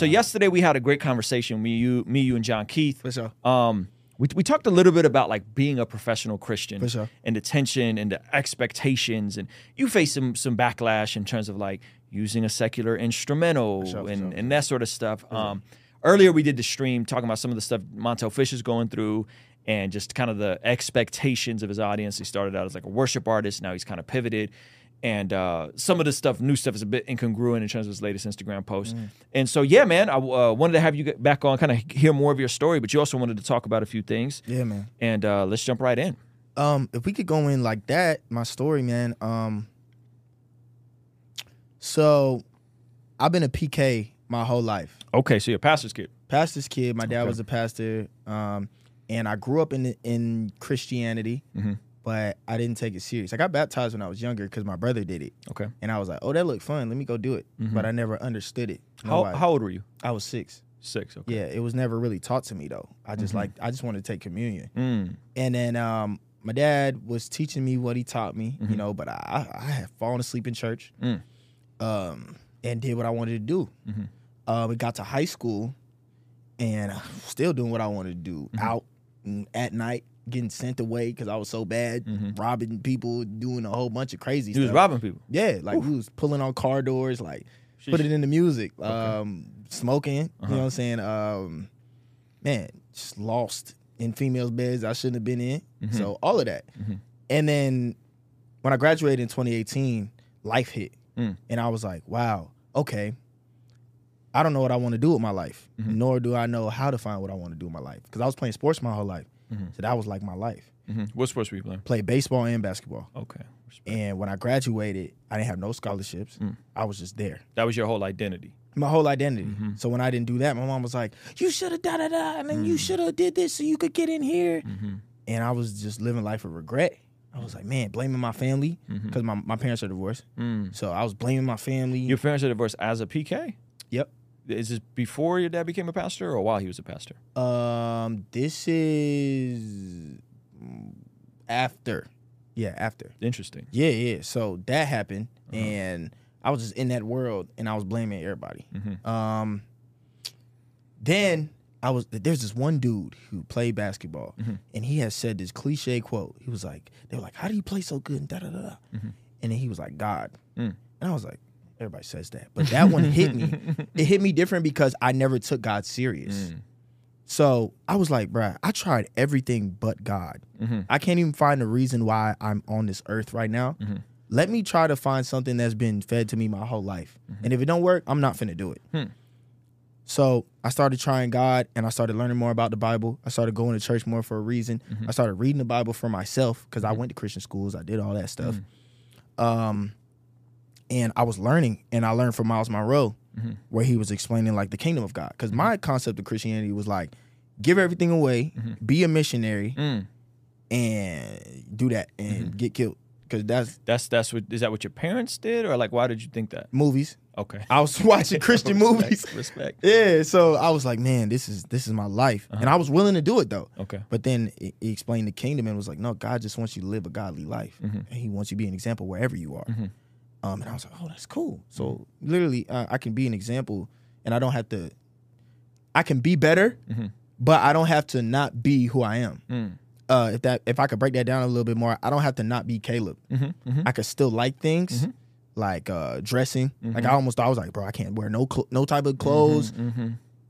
So yesterday we had a great conversation. Me, you, me, you, and John Keith. For sure. Um, we, we talked a little bit about like being a professional Christian sure. and the tension and the expectations, and you face some some backlash in terms of like using a secular instrumental sure, and, sure. and that sort of stuff. Um, earlier we did the stream talking about some of the stuff Montell Fish is going through and just kind of the expectations of his audience. He started out as like a worship artist, now he's kind of pivoted. And uh, some of the stuff, new stuff, is a bit incongruent in terms of his latest Instagram post. Mm. And so, yeah, man, I uh, wanted to have you get back on, kind of hear more of your story, but you also wanted to talk about a few things. Yeah, man. And uh, let's jump right in. Um, if we could go in like that, my story, man. Um, so I've been a PK my whole life. Okay, so you're a pastor's kid. Pastor's kid. My dad Okay. was a pastor. Um, and I grew up in in Christianity, Mhm. But I didn't take it serious. I got baptized when I was younger because my brother did it, Okay. and I was like, "Oh, that looked fun. Let me go do it." But I never understood it. Mm-hmm. How, Nobody. how old were you? I was six. Six. Okay. Yeah, it was never really taught to me though. I just like I just wanted to take communion. Mm. And then um, my dad was teaching me what he taught me, Mhm. you know, but I, I had fallen asleep in church Mm. um, and did what I wanted to do. Mhm. Uh, we got to high school and uh, still doing what I wanted to do Mhm. out at night, getting sent away because I was so bad, Mhm. robbing people, doing a whole bunch of crazy He was robbing people. Yeah, like he was pulling on car doors, like put it in the music, Okay. um, smoking. You Uh-huh. know what I'm saying? Um, man, just lost in females' beds I shouldn't have been in. Mhm. So all of that. Mhm. And then when I graduated in 2018, life hit, Mm. and I was like, wow, okay. I don't know what I want to do with my life, Mhm. nor do I know how to find what I want to do with my life. Because I was playing sports my whole life, Mhm. so that was like my life. hmm What sports were you playing? Played baseball and basketball. Okay. Respect. And when I graduated, I didn't have no scholarships. Mm. I was just there. That was your whole identity. my whole identity. Mhm. So when I didn't do that, my mom was like, "You should have da da da, and then you Mm. should have did this so you could get in here." Mm-hmm. And I was just living life of regret. I was like, man, blaming my family because my, my parents are divorced. Mm. So I was blaming my family. Your parents are divorced as a PK? Yep. Is this before your dad became a pastor or while he was a pastor? Um, this is after. Yeah, after. Interesting. Yeah, yeah. So that happened, Uh-huh. and I was just in that world, and I was blaming everybody. Mm-hmm. Um, then I was there's this one dude who played basketball, Mhm. and he has said this cliche quote. He was like, "They were like, how do you play so good?" And da da da. Mhm. And then he was like, "God," Mm. and I was like, "Everybody says that," but that one hit me. It hit me different because I never took God serious. Mm. So I was like, "Bruh, I tried everything but God. Mhm. I can't even find a reason why I'm on this earth right now." Mhm. Let me try to find something that's been fed to me my whole life. And if it don't work, I'm not finna do it. Hmm. So I started trying God and I started learning more about the Bible. I started going to church more for a reason. Mm-hmm. I started reading the Bible for myself because I went to Christian schools. I did all that stuff. Mm-hmm. Um, and I was learning and I learned from Myles Munroe Mhm. where he was explaining like the kingdom of God. Because my concept of Christianity was like, give everything away, Mhm. be a missionary, Mm. and do that and Mm-hmm. get killed. Because that's That's that's what is that what your parents did or like why did you think that? movies. Okay. I was watching Christian Respect, movies. Respect. Yeah, so I was like, man, this is this is my life, and Uh-huh. I was willing to do it though. Okay. But then he explained the kingdom and was like, no, God just wants you to live a godly life, Mhm. and He wants you to be an example wherever you are. Um, and I was like, oh, that's cool. So literally, uh, I can be an example, and I don't have to. I can be better, Mhm. but I don't have to not be who I am. Mm. Uh, if that if I could break that down a little bit more, I don't have to not be Caleb. Mhm. Mhm. I could still like things. Mhm. Like uh, dressing, like. I almost I was like, bro, I can't wear no cl- no type of clothes.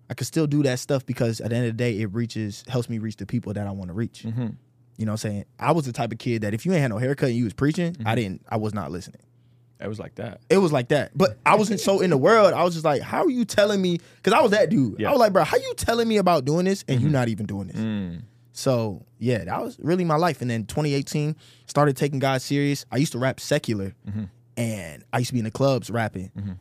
I could still do that stuff because at the end of the day, it reaches helps me reach the people that I want to reach. You know what I'm saying? I was the type of kid that if you ain't had no haircut and you was preaching, Mm-hmm. I didn't I was not listening. It was like that. It was like that. But I wasn't so in the world. I was just like, how are you telling me? Because I was that dude. Yeah. I was like, bro, how are you telling me about doing this and you're not even doing this? Mm. So yeah, that was really my life. And then 2018, started taking God serious. I used to rap secular, Mhm. and I used to be in the clubs rapping. Mhm.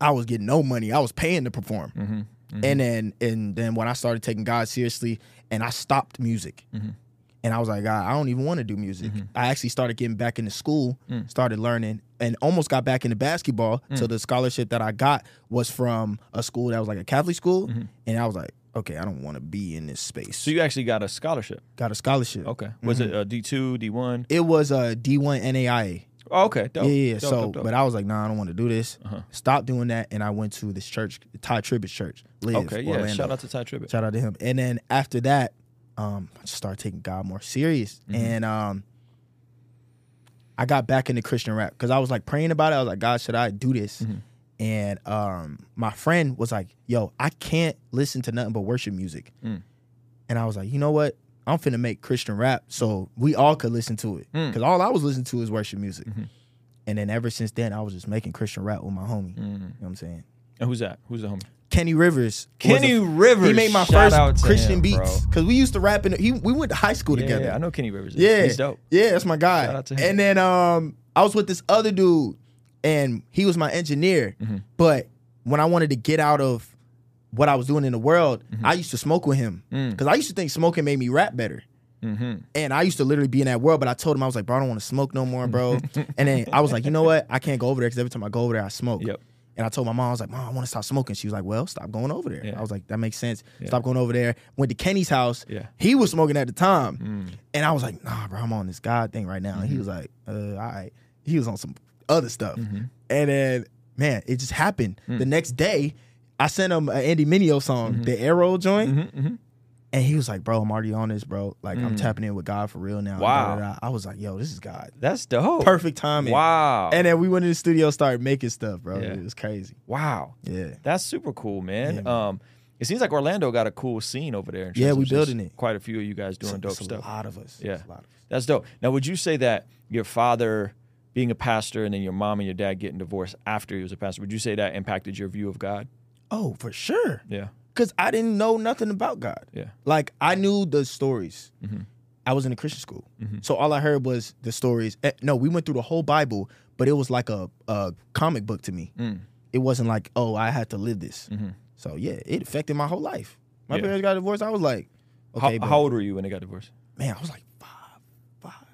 I was getting no money. I was paying to perform. Mhm. Mhm. And then and then when I started taking God seriously, and I stopped music, Mhm. And I was like, God, I don't even want to do music. Mhm. I actually started getting back into school, Mm. started learning, and almost got back into basketball. So the scholarship that I got was from a school that was like a Catholic school, Mhm. and I was like, okay, I don't want to be in this space. So you actually got a scholarship. got a scholarship. Okay. Was Mm-hmm. it a D two, D one? It was a D1 NAIA. Oh, okay. Dope. Yeah, yeah. Dope, so, dope, dope. but I was like, nah, I don't want to do this. Uh-huh. Stop doing that, and I went to this church, Tye Tribbett's church. Live, okay, yeah. Orlando. Shout out to Tye Tribbett. Shout out to him. And then after that, um, I just started taking God more serious, Mm-hmm. and um, I got back into Christian rap because I was like praying about it. I was like, God, should I do this? Mm-hmm. And um, my friend was like, Yo, I can't listen to nothing but worship music. Mm. And I was like, you know what? I'm finna make Christian rap so we all could listen to it. Mm. Because all I was listening to is worship music. Mm-hmm. And then ever since then, I was just making Christian rap with my homie. Mm. You know what I'm saying? And who's that? Who's the homie? Kenny Rivers. Kenny a- Rivers. He made my Shout first Christian him, beats because we used to rap in. He we went to high school Yeah, together. yeah, I know Kenny Rivers. Is. Yeah, He's dope. Yeah, that's my guy. Shout out to him. And then um, I was with this other dude, and he was my engineer. Mm-hmm. But when I wanted to get out of what I was doing in the world, Mm-hmm. I used to smoke with him Mm. because I used to think smoking made me rap better. Mm-hmm. And I used to literally be in that world, but I told him I was like, bro, I don't want to smoke no more, bro. and then I was like, you know what? I can't go over there because every time I go over there, I smoke. Yep. And I told my mom, I was like, Mom, I want to stop smoking. She was like, Well, stop going over there. Yeah. I was like, That makes sense. Yeah. Stop going over there. Went to Kenny's house. Yeah. He was smoking at the time. Mm. And I was like, Nah, bro, I'm on this God thing right now. And he Mm-hmm. was like, uh, all right. He was on some other stuff. Mm-hmm. And then, man, it just happened. Mm. The next day, I sent him an Andy Mineo song, the Arrow joint. And he was like, Bro, I'm already on this, bro. Like, I'm tapping in with God for real now. Mm. Wow. Da, da, da. I was like, Yo, this is God. That's dope. Perfect timing. Wow. And then we went in the studio, started making stuff, bro. Yeah. It was crazy. wow. Yeah. That's super cool, man. Yeah, man. um, it seems like Orlando got a cool scene over there. Yeah, we building it. Quite a few of you guys doing It's- dope it's stuff. A lot of us. Yeah. A lot of us. That's dope. Now, would you say that your father being a pastor and then your mom and your dad getting divorced after he was a pastor, would you say that impacted your view of God? Oh, for sure. Yeah. Because I didn't know nothing about God. Yeah. Like I knew the stories. Mhm. I was in a Christian school, Mhm. so all I heard was the stories. Eh, No, we went through the whole Bible, but it was like a, a comic book to me. Mm. It wasn't like, oh, I had to live this. Mhm. So yeah, it affected my whole life. My Yeah. parents got divorced. I was like, okay, how, how old were you when they got divorced? man, I was like five, five.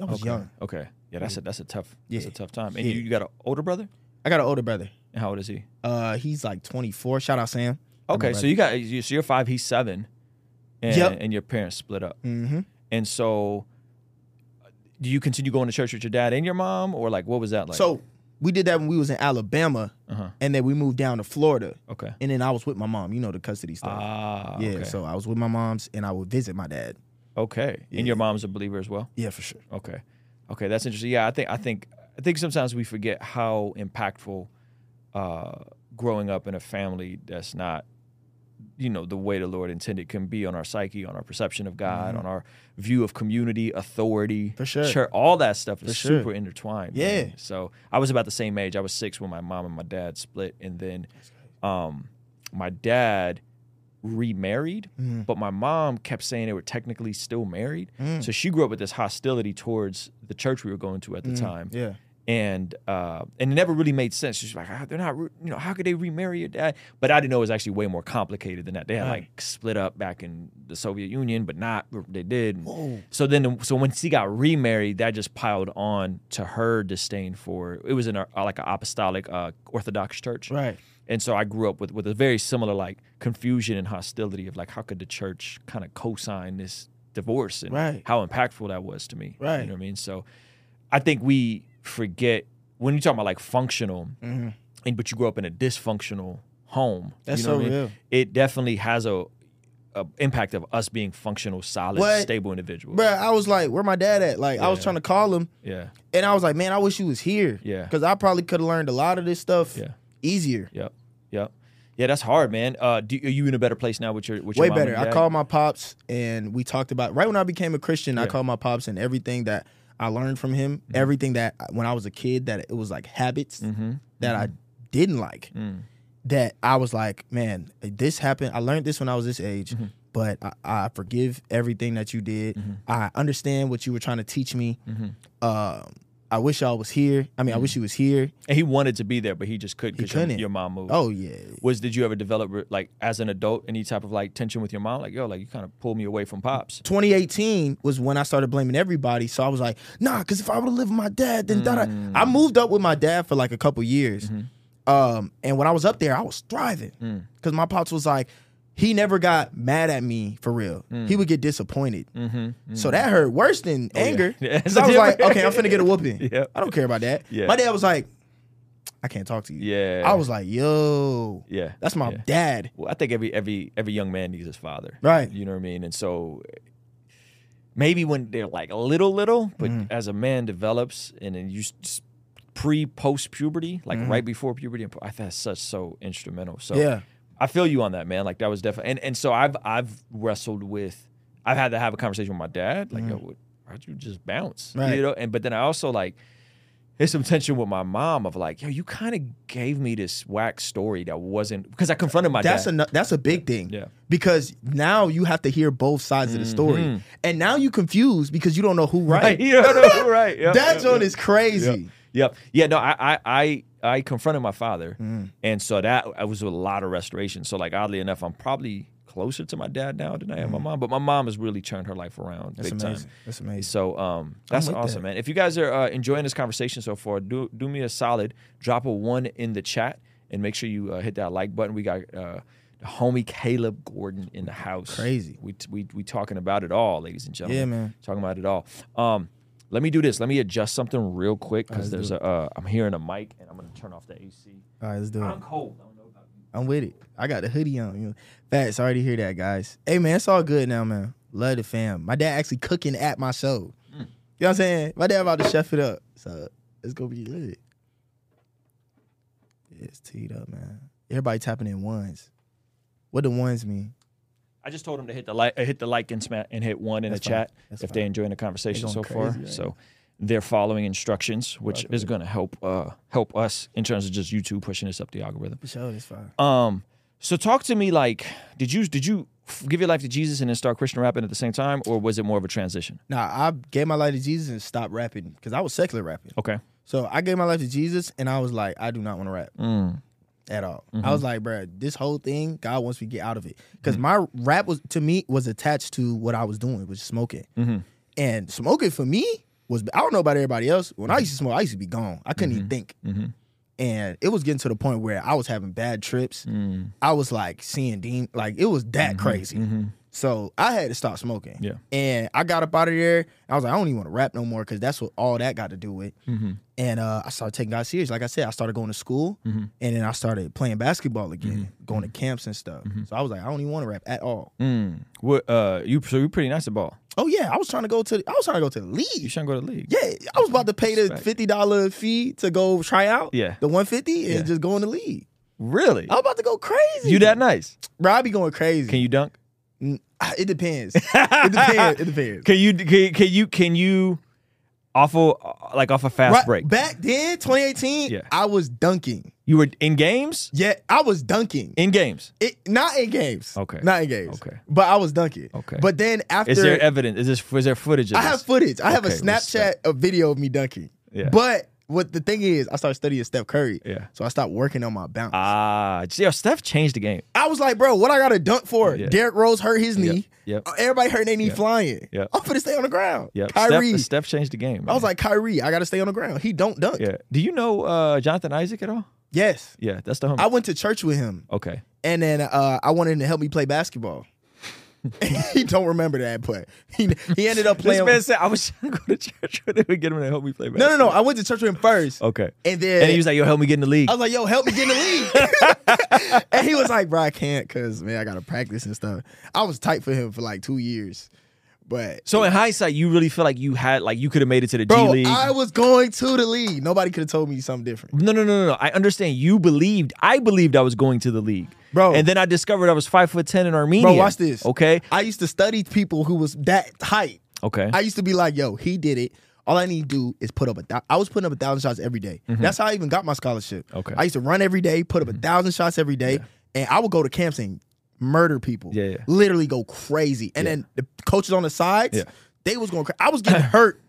I was okay. young. Okay. Yeah, that's a that's a tough that's Yeah. a tough time. And Yeah. you, you got an older brother? I got an older brother. And how old is he? Uh, he's like 24. Shout out Sam. Okay, so you got you- so you're five, he's seven, and Yep. and your parents split up, Mm-hmm. and so do you continue going to church with your dad and your mom, or like what was that like? So we did that when we was in Alabama, uh-huh. and then we moved down to Florida, okay, and then I was with my mom. You know the custody stuff. ah, yeah, okay. so I was with my mom's, and I would visit my dad. okay, and your mom's a believer as well. Yeah, for sure. Okay, okay, that's interesting. Yeah, I think I think I think sometimes we forget how impactful uh, growing up in a family that's not, you know, the way the Lord intended can be on our psyche, on our perception of God, on our view of community, authority, Mm-hmm. For sure. church, all that stuff is sure. super intertwined. Yeah. man. So I was about the same age. I was six when my mom and my dad split, and then um, my dad remarried, Mm. but my mom kept saying they were technically still married. Mm. So she grew up with this hostility towards the church we were going to at the Mm. time, Yeah. And uh, and it never really made sense. She's like, "Ah, they're not, you know, how could they remarry your dad? But I didn't know it was actually way more complicated than that. They had Right. like split up back in the Soviet Union, but not they did. Whoa. So then, so when she got remarried, that just piled on to her disdain for it was in a like an apostolic uh, Orthodox church, Right. and so I grew up with with a very similar like confusion and hostility of like how could the church kind of co-sign this divorce and Right. how impactful that was to me. Right. You know what I mean? So I think we forget when you talk about like functional, Mhm. and but you grow up in a dysfunctional home. That's you know so what I mean? real. It definitely has a, a impact of us being functional, solid, stable individuals. But I was like, where my dad at? Like, I was trying to call him, Yeah. and I was like, man, I wish you was here. Yeah. Because I probably could have learned a lot of this stuff Yeah. easier. Yep. Yep. Yeah, that's hard, man. Uh, do, are you in a better place now with your with your Way better. I called my pops, and we talked about right when I became a Christian. I called my pops, and everything that I learned from him, Mm-hmm. everything that when I was a kid, that it was like habits Mhm. that I didn't like. Mm. that I was like, man, this happened. I learned this when I was this age, Mm-hmm. but I, I forgive everything that you did. I understand what you were trying to teach me. Mm-hmm. Um, I wish y'all was here. I mean, I wish you was here. And he wanted to be there, but he just couldn't because your, your mom moved. Oh yeah, Was did you ever develop like as an adult any type of like tension with your mom? Like yo, like you kind of pulled me away from pops. 2018 was when I started blaming everybody. So I was like, nah, because if I would have lived with my dad, then da-da. Mm. I moved up with my dad for like a couple years. Mm-hmm. Um, and when I was up there, I was thriving Mm. because my pops was like, he never got mad at me for real. He would get disappointed. Mm-hmm. So that hurt worse than anger. Yeah. 'Cause I was like, okay, I'm finna get a whooping. Yep. I don't care about that. Yeah. My dad was like, I can't talk to you. Yeah. I was like, yo, Yeah. that's my Yeah. dad. Well, I think every every every young man needs his father. Right. You know what I mean? And so maybe when they're like a little little, but Mm-hmm. as a man develops and then you pre post puberty, like Mm-hmm. right before puberty, I think that's such so instrumental. So Yeah. I feel you on that, man. Like that was definitely and and so I've I've wrestled with I've had to have a conversation with my dad, like, yo, why'd you just bounce? Mm-hmm. Right. You know, and but then I also like there's some tension with my mom of like, yo, you kind of gave me this whack story that wasn't because I confronted my That's dad. a that's a big thing. Yeah. Because now you have to hear both sides of the story, Mhm. and now you confused because you don't know who right. Right. You don't know, right. Yep, that yep, joint yep. is crazy. Yep. Yep. Yeah. No, I, I, I, I confronted my father, Mm. and so that I was a lot of restoration. So, like, oddly enough, I'm probably closer to my dad now than I am my mom. But my mom has really turned her life around Mm. That's amazing. time. That's amazing. So, um, that's awesome, that. man. If you guys are uh, enjoying this conversation so far, do do me a solid, drop a one in the chat, and make sure you uh, hit that like button. We got. Uh, the homie Caleb Gordon in the house. Crazy. We we we talking about it all, ladies and gentlemen. Yeah, man. Talking about it all. Um, let me do this. Let me adjust something real quick because let's there's a. Uh, I'm hearing a mic and I'm gonna turn off the AC. All right, let's do it. I'm cold. I don't know about you. I'm with it. I got the hoodie on. You know. Facts. To hear that, guys. Hey man, it's all good now, man. Love the fam. My dad actually cooking at my show. You know what I'm saying? My dad about to chef it up. So it's gonna be lit. It's teed up, man. Everybody tapping in ones. What do ones mean? I just told them to hit the like, hit the like and sma- and hit one in That's the fine. chat That's if fine. they're enjoying the conversation so going far. right so they're following instructions, which is going to help uh help us in terms of just YouTube pushing us up the algorithm. For sure, it's fine. Um, so talk to me like, did you did you give your life to Jesus and then start Christian rapping at the same time, or was it more of a transition? Nah, I gave my life to Jesus and stopped rapping because I was secular rapping. Okay. So I gave my life to Jesus and I was like, I do not want to rap Mm. At all. Mm-hmm. I was like, bruh, this whole thing, God wants me to get out of it. Because my rap was to me was attached to what I was doing, which is smoking. Mm-hmm. And smoking for me was I don't know about everybody else. When I used to smoke, I used to be gone. I couldn't even think. Mhm. And it was getting to the point where I was having bad trips. Mm. I was like seeing Dean, like it was that crazy. Mhm. So I had to stop smoking. Yeah. And I got up out of there. I was like, I don't even want to rap no more because that's what all that got to do with. Mm-hmm. And uh, I started taking God serious. Like I said, I started going to school Mhm. and then I started playing basketball again, Mm-hmm. going to camps and stuff. So I was like, I don't even want to rap at all. Mm. What? Uh, you so you pretty nice at ball. Oh yeah, I was trying to go to the, I was trying to go to the league. You league. shouldn't go to the league. Yeah, I was about to pay the fifty dollar fee to go try out. Yeah. the one fifty and Yeah. just go in the league. Really? I'm about to go crazy. You that nice? Bro, I be going crazy. Can you dunk? It depends. it depends. It depends. Can you can, can you can you off a like off a fast Right, break? Back then, 2018, Yeah. I was dunking. You were in games. Yeah, I was dunking. In games. It not in games. Okay. Not in games. Okay. But I was dunking. Okay. But then after Is there evidence? Is this is there footage of I this? have footage. I have a Snapchat a video of me dunking. Yeah. But what the thing is, I started studying Steph Curry. Yeah. So I stopped working on my bounce. Ah, yo, Steph changed the game. I was like, bro, what I gotta dunk for? Yeah. Derrick Rose hurt his knee. Yep. Everybody hurt their knee Yep. flying. Yep. I'm finna stay on the ground. Yep. Kyrie. Steph, Steph changed the game. I was like, Kyrie, I gotta stay on the ground. He don't dunk. yeah. Do you know uh, Jonathan Isaac at all? Yes. Yeah, that's the homie. I went to church with him. okay. And then uh, I wanted him to help me play basketball. he don't remember that, but he he ended up playing. This man said I was trying to go to church with him and get him to help me play no, no, no. I went to church with him first, Okay. and then And he was like, "Yo, help me get in the league." I was like, "Yo, help me get in the league." and he was like, "Bro, I can't, cause man, I gotta practice and stuff." I was tight for him for like two years, but so in hindsight, you really feel like you had like you could have made it to the G bro, League. I was going to the league. Nobody could have told me something different, No, no, no, no, no. I understand. You believed. I believed I was going to the league, Bro. And then I discovered I was five foot ten in Armenia. bro. Watch this. Okay. I used to study people who was that height. Okay. I used to be like, "Yo, he did it." All I need to do is put up a. Thou- I was putting up a thousand shots every day. That's how I even got my scholarship. Mm-hmm. Okay. I used to run every day, put up a thousand shots every day, and I would go to camps and murder people. Yeah, yeah. Literally go crazy. And Yeah. then the coaches on the sides, Yeah. they was going. Cra- I was getting hurt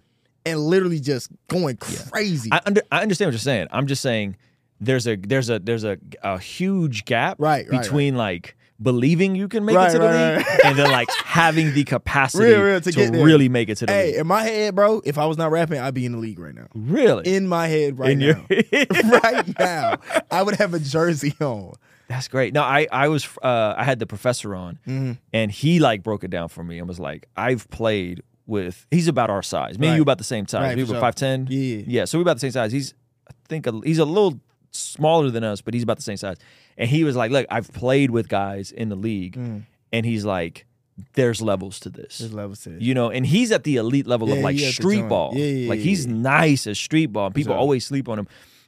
and literally just going crazy. I under, I understand what you're saying. I'm just saying there's a there's a there's a, a huge gap Right, right, between like believing you can make Right, it to the right, league right. and then like having the capacity Real, real, to to, get really make it to the hey, league. in my head, bro, if I was not rapping, I'd be in the league right now. Really? In my head, right In now. your- right now, I would have a jersey on. That's great. No, I I was uh, I had the professor on, Mhm. and he like broke it down for me and was like, I've played with. He's about our size. Me and you about the same size. Right, we were sure. five ten. Yeah. yeah. So we about the same size. He's I think a, he's a little smaller than us, but he's about the same size. And he was like, look, I've played with guys in the league, Mm. and he's like, there's levels to this. There's levels to it. You know, and he's at the elite level of like he at the street ball. Yeah, yeah, like yeah, he's yeah. nice as street ball. And people sure. always sleep on him.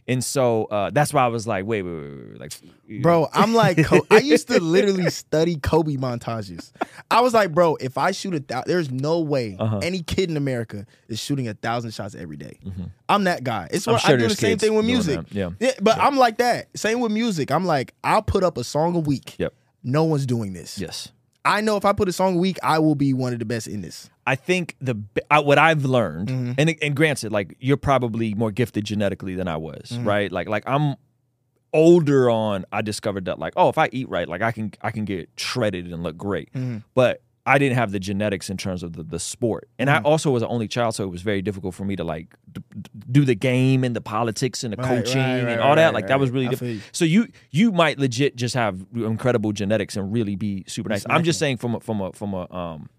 And so uh, that's why I was like, wait, wait, wait, wait, wait. like, Bro, I'm like, I used to literally study Kobe montages. I was like, bro, if I shoot a thousand, there's no way Uh-huh. any kid in America is shooting a thousand shots every day. I'm that guy. It's Mm-hmm. What sure I do the same thing with music. Yeah. Yeah, but I'm like that. Same with music. I'm like, I'll put up a song a week. Yep. No one's doing this. yes. I know if I put a song a week, I will be one of the best in this. I think the I, what I've learned, Mm-hmm. and and granted, like you're probably more gifted genetically than I was, Mm-hmm. right? Like like I'm older on. I discovered that like oh, if I eat right, like I can I can get shredded and look great, Mm-hmm. but. I didn't have the genetics in terms of the, the sport. And Mm-hmm. I also was an only child, so it was very difficult for me to like d- do the game and the politics and the Right, coaching right, and right, all that. Like that was really difficult. you. So you you might legit just have incredible genetics and really be super nice. I'm just saying from a, from a from a um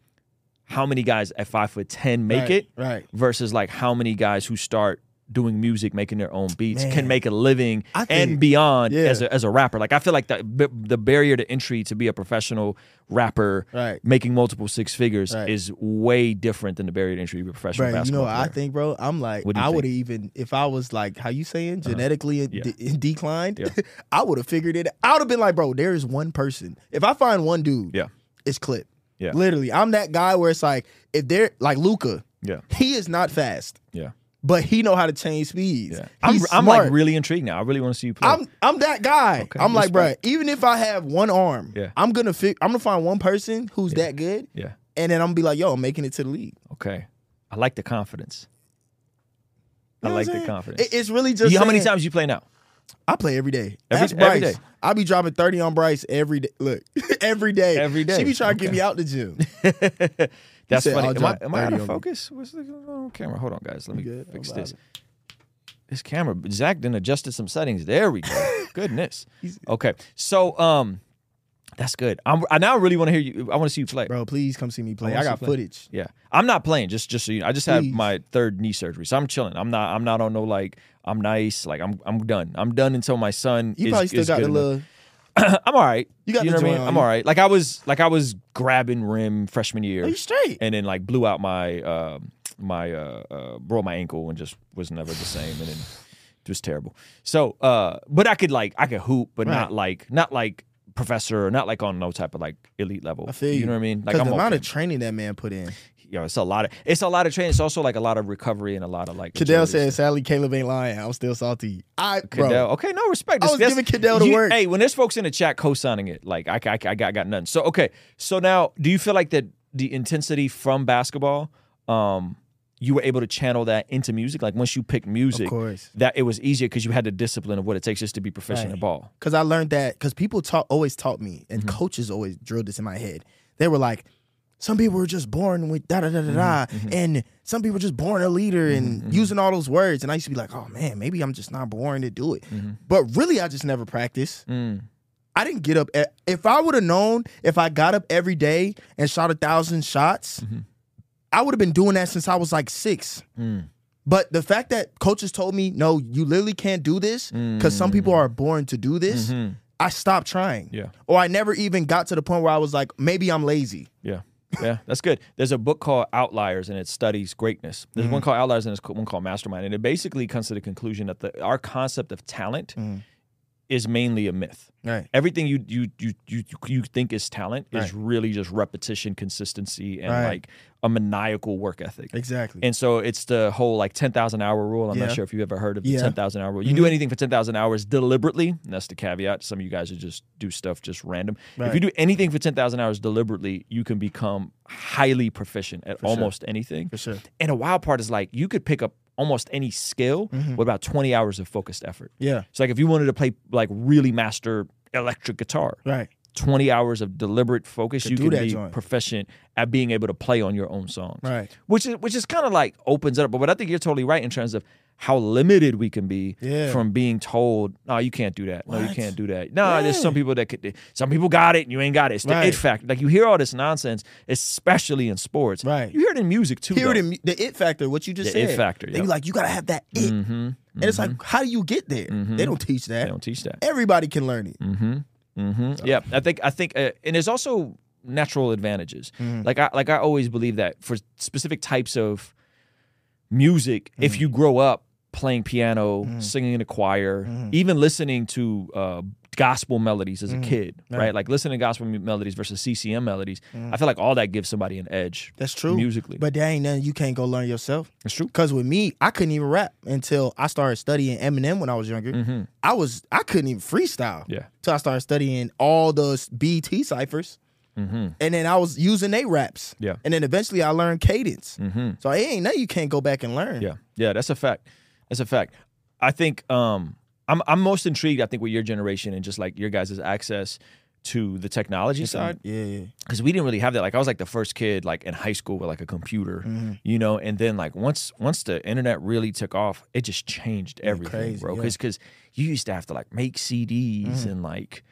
how many guys at five foot ten make it right. versus like how many guys who start doing music, making their own beats, can make a living I and beyond yeah. as a as a rapper. Like I feel like the the barrier to entry to be a professional rapper, Right. making multiple six figures, Right. is way different than the barrier to entry to be a professional Bro, you know what I think, bro? I'm like, What do you I would have even if I was like, how you saying, uh-huh. genetically in- Yeah. de- declined, Yeah. I would have figured it. Out. I would have been like, bro, there is one person. If I find one dude, Yeah. it's Clip. Yeah. literally, I'm that guy where it's like, if they're like Luka, Yeah, he is not fast, yeah, but he know how to change speeds. yeah. I'm I'm like really intrigued now. I really want to see you play. I'm I'm that guy. Okay, I'm like, bro, even if I have one arm, Yeah. I'm gonna fi- I'm gonna find one person who's that good, yeah. and then I'm gonna be like, yo, I'm making it to the league. Okay. I like the confidence. You I know like I'm the confidence. It- it's really just You- how many times you play now? I play every day. Every- Ask Bryce. every day. I be dropping 30 on Bryce every day. Look, every day. Every day. She be trying to get me out the gym. That's said, funny. Am I, am I out of focus? What's the on camera? Hold on, guys. Let me good? fix this. This camera, Zach then adjusted some settings. There we go. Goodness. Okay, so um, that's good. I'm, I now really want to hear you. I want to see you play. Bro, please come see me play. wanna I, got play. footage. Yeah, I'm not playing. Just just so you know, I just had my third knee surgery, so I'm chilling. I'm not. I'm not on no like. I'm nice. Like I'm. I'm done. I'm done until my son. You is, probably still got the little. I'm all right. You got you the know what I mean? I'm all right. Like I was like I was grabbing rim freshman year, Are you straight? and then like blew out my uh, my uh, uh, broke my ankle and just was never the same, and then it was terrible. So, uh, but I could like I could hoop, but not like not like professor, not like on no type of like elite level. I feel you. You know what I mean? Like I'm the amount okay. of training that man put in. Yo, it's a lot of it's a lot of training. It's also like a lot of recovery and a lot of like. Cadell said, sadly, Caleb ain't lying. I'm still salty. I, bro. Cadell. Okay, no respect. I was giving Cadell the you- work. Hey, when there's folks in the chat co-signing it, like I, I, I got, got nothing. So okay, so now do you feel like that the intensity from basketball, um, you were able to channel that into music? Like once you picked music, Of course. that it was easier because you had the discipline of what it takes just to be proficient Right. at ball. Because I learned that, because people taught, always taught me, and Mm-hmm. coaches always drilled this in my head. They were like, some people were just born with da da da da da, Mm-hmm, and some people were just born a leader and using all those words. And I used to be like, oh man, maybe I'm just not born to do it. Mm-hmm. But really, I just never practiced. Mm. I didn't get up. If I would have known, if I got up every day and shot a thousand shots, Mm-hmm. I would have been doing that since I was like six. Mm. But the fact that coaches told me, no, you literally can't do this because some people are born to do this. I stopped trying. Yeah. Or I never even got to the point where I was like, maybe I'm lazy. Yeah. Yeah, that's good. There's a book called Outliers and it studies greatness. There's Mm-hmm. one called Outliers and there's one called Mastermind. And it basically comes to the conclusion that the, our concept of talent Mm-hmm. Is mainly a myth. Right. Everything you you you you you think is talent is really just repetition, consistency, and Right. like a maniacal work ethic. Exactly. And so it's the whole like ten thousand hour rule. I'm Yeah. not sure if you've ever heard of the Yeah. ten thousand hour rule. You mm-hmm. do anything for ten thousand hours deliberately, and that's the caveat. Some of you guys are just do stuff just random. If you do anything for ten thousand hours deliberately, you can become highly proficient at sure. almost anything. For sure. And a wild part is like you could pick up almost any skill Mm-hmm. with about twenty hours of focused effort. Yeah. So like if you wanted to play like really master electric guitar, Right. 20 hours of deliberate focus, Could you can be joint. proficient at being able to play on your own songs. Right. Which is which is kind of like opens it up. But what I think you're totally right in terms of how limited we can be Yeah. from being told, no, you can't do that. No, you can't do that. No, there's some people that could, some people got it and you ain't got it. It's the Right. it factor. Like you hear all this nonsense, especially in sports. Right. You hear it in music too. Hear it in the it factor, what you just said. The it factor, They yep. be like, you gotta have that it. Mhm. And it's like, how do you get there? Mhm. They don't teach that. They don't teach that. Everybody can learn it. Mm-hmm. Mm-hmm. Yeah, I think I think, uh, and there's also natural advantages. Like I like I always believe that for specific types of music, if you grow up playing piano, singing in a choir, even listening to uh, gospel melodies as a kid, right? Right. Like listening to gospel melodies versus CCM melodies, I feel like all that gives somebody an edge. That's true. musically. But there ain't nothing you can't go learn yourself. It's true. Cause with me, I couldn't even rap until I started studying Eminem when I was younger. Mm-hmm. I was I couldn't even freestyle. Yeah. Till I started studying all those BT ciphers. Mm-hmm. And then I was using they raps. Yeah. And then eventually I learned cadence. Mm-hmm. So it ain't nothing you can't go back and learn. Yeah, yeah, that's a fact. That's a fact. I think um, I'm I'm most intrigued. I think with your generation and just like your guys' access to the technology side, Yeah, yeah. because we didn't really have that. Like I was like the first kid like in high school with like a computer, Mm-hmm. you know. And then like once once the internet really took off, it just changed everything, crazy, bro. yeah. Because you used to have to like make CDs and like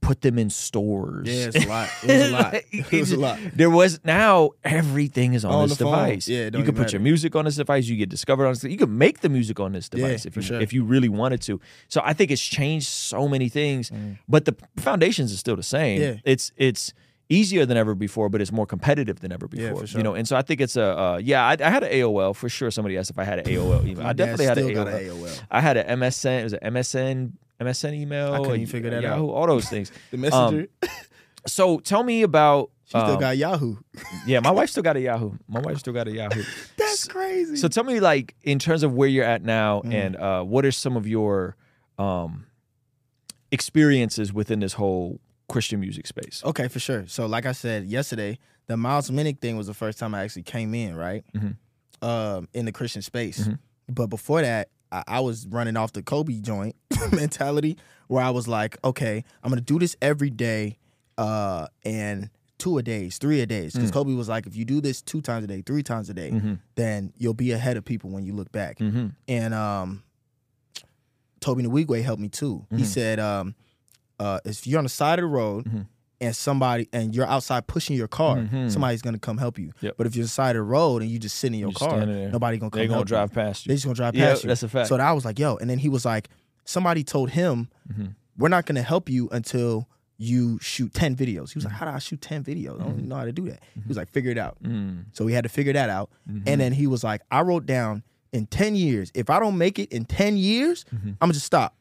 put them in stores. Yeah, it's a lot. It was a lot. It was a lot. There was now everything is on, On this the phone. device. Yeah, you can put your music on this device. You get discovered on this. You can make the music on this device if you sure. if you really wanted to. So I think it's changed so many things, but the foundations is still the same. Mm. Yeah. It's it's easier than ever before, but it's more competitive than ever before. Yeah, for You know, and so I think it's a uh, yeah. I, I had an AOL for sure. Somebody asked if I had an AOL email. I definitely had an AOL. AOL. I had an MSN. It was an MSN. MSN email. I couldn't a even figure that Yahoo, All those things. The messenger. So tell me about. she still um, got Yahoo. yeah, my wife still got a Yahoo. My wife still got a Yahoo. That's crazy. So tell me, like, in terms of where you're at now, Mm. and uh, what are some of your um, experiences within this whole Christian music space? Okay, for sure. So, like I said yesterday, the Miles Minnick thing was the first time I actually came in, right? Mhm. Um, in the Christian space. Mhm. But before that, I, I was running off the Kobe joint mentality, where I was like, okay, I'm gonna do this every day, uh, and two a days, three a days. Because Kobe was like, if you do this two times a day, three times a day, Mm-hmm. then you'll be ahead of people when you look back. Mm-hmm. and um Tobe Nwigwe helped me too. He Mhm. said, um, uh, if you're on the side of the road Mhm. And somebody and you're outside pushing your car, Mhm. somebody's gonna come help you. Yep. But if you're on the side of road and you just sit in your just car, nobody gonna come help. They're gonna drive you. past you. They just gonna drive Yeah, past you. that's a fact. So I was like, yo, and then he was like, somebody told him, Mhm. we're not gonna help you until you shoot 10 videos. He was like, How do I shoot 10 videos? I don't even know how to do that. He was like, figure it out. Mm. So we had to figure that out. And then he was like, I wrote down in 10 years, if I don't make it in 10 years. I'm gonna just stop.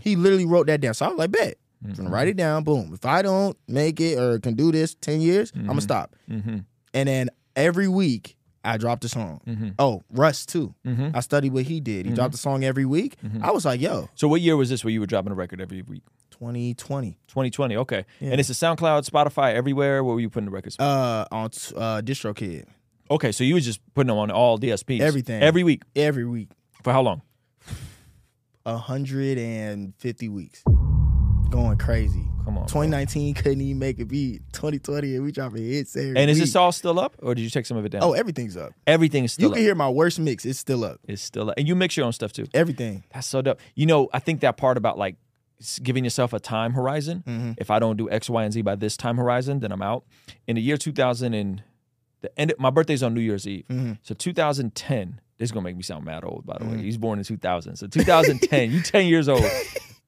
He literally wrote that down. So I was like, bet. I'm Mhm. gonna write it down. Boom. If I don't make it or can do this 10 years, I'm gonna stop. Mhm. And then every week I dropped a song. Mhm. Oh, Russ too. Mhm. I studied what he did. He dropped a song every week. I was like, yo, So what year was this where you were dropping a record every week? 2020. 2020. Okay. Yeah. And it's a SoundCloud, Spotify, everywhere. Where were you putting the records? Uh on t- uh DistroKid. okay, so you was just putting them on all DSPs. Everything. Every week. Every week. For how long? 150 weeks. Going crazy. Come on. bro. 2019 couldn't even make a beat. 2020 and we dropping hits every And is week. this all still up, or did you take some of it down? Oh, everything's up. everything is You still can hear my worst mix. It's still up. It's still up, and you mix your own stuff too. Everything. That's so dope. You know, I think that part about like giving yourself a time horizon. Mhm. If I don't do X, Y, and Z by this time horizon, then I'm out. In the year 2000 and the end, of, my birthday's on New Year's Eve. Mhm. So 2010. This is gonna make me sound mad old, by the way. Mhm. He's born in 2000. So 2010. you 10 years old.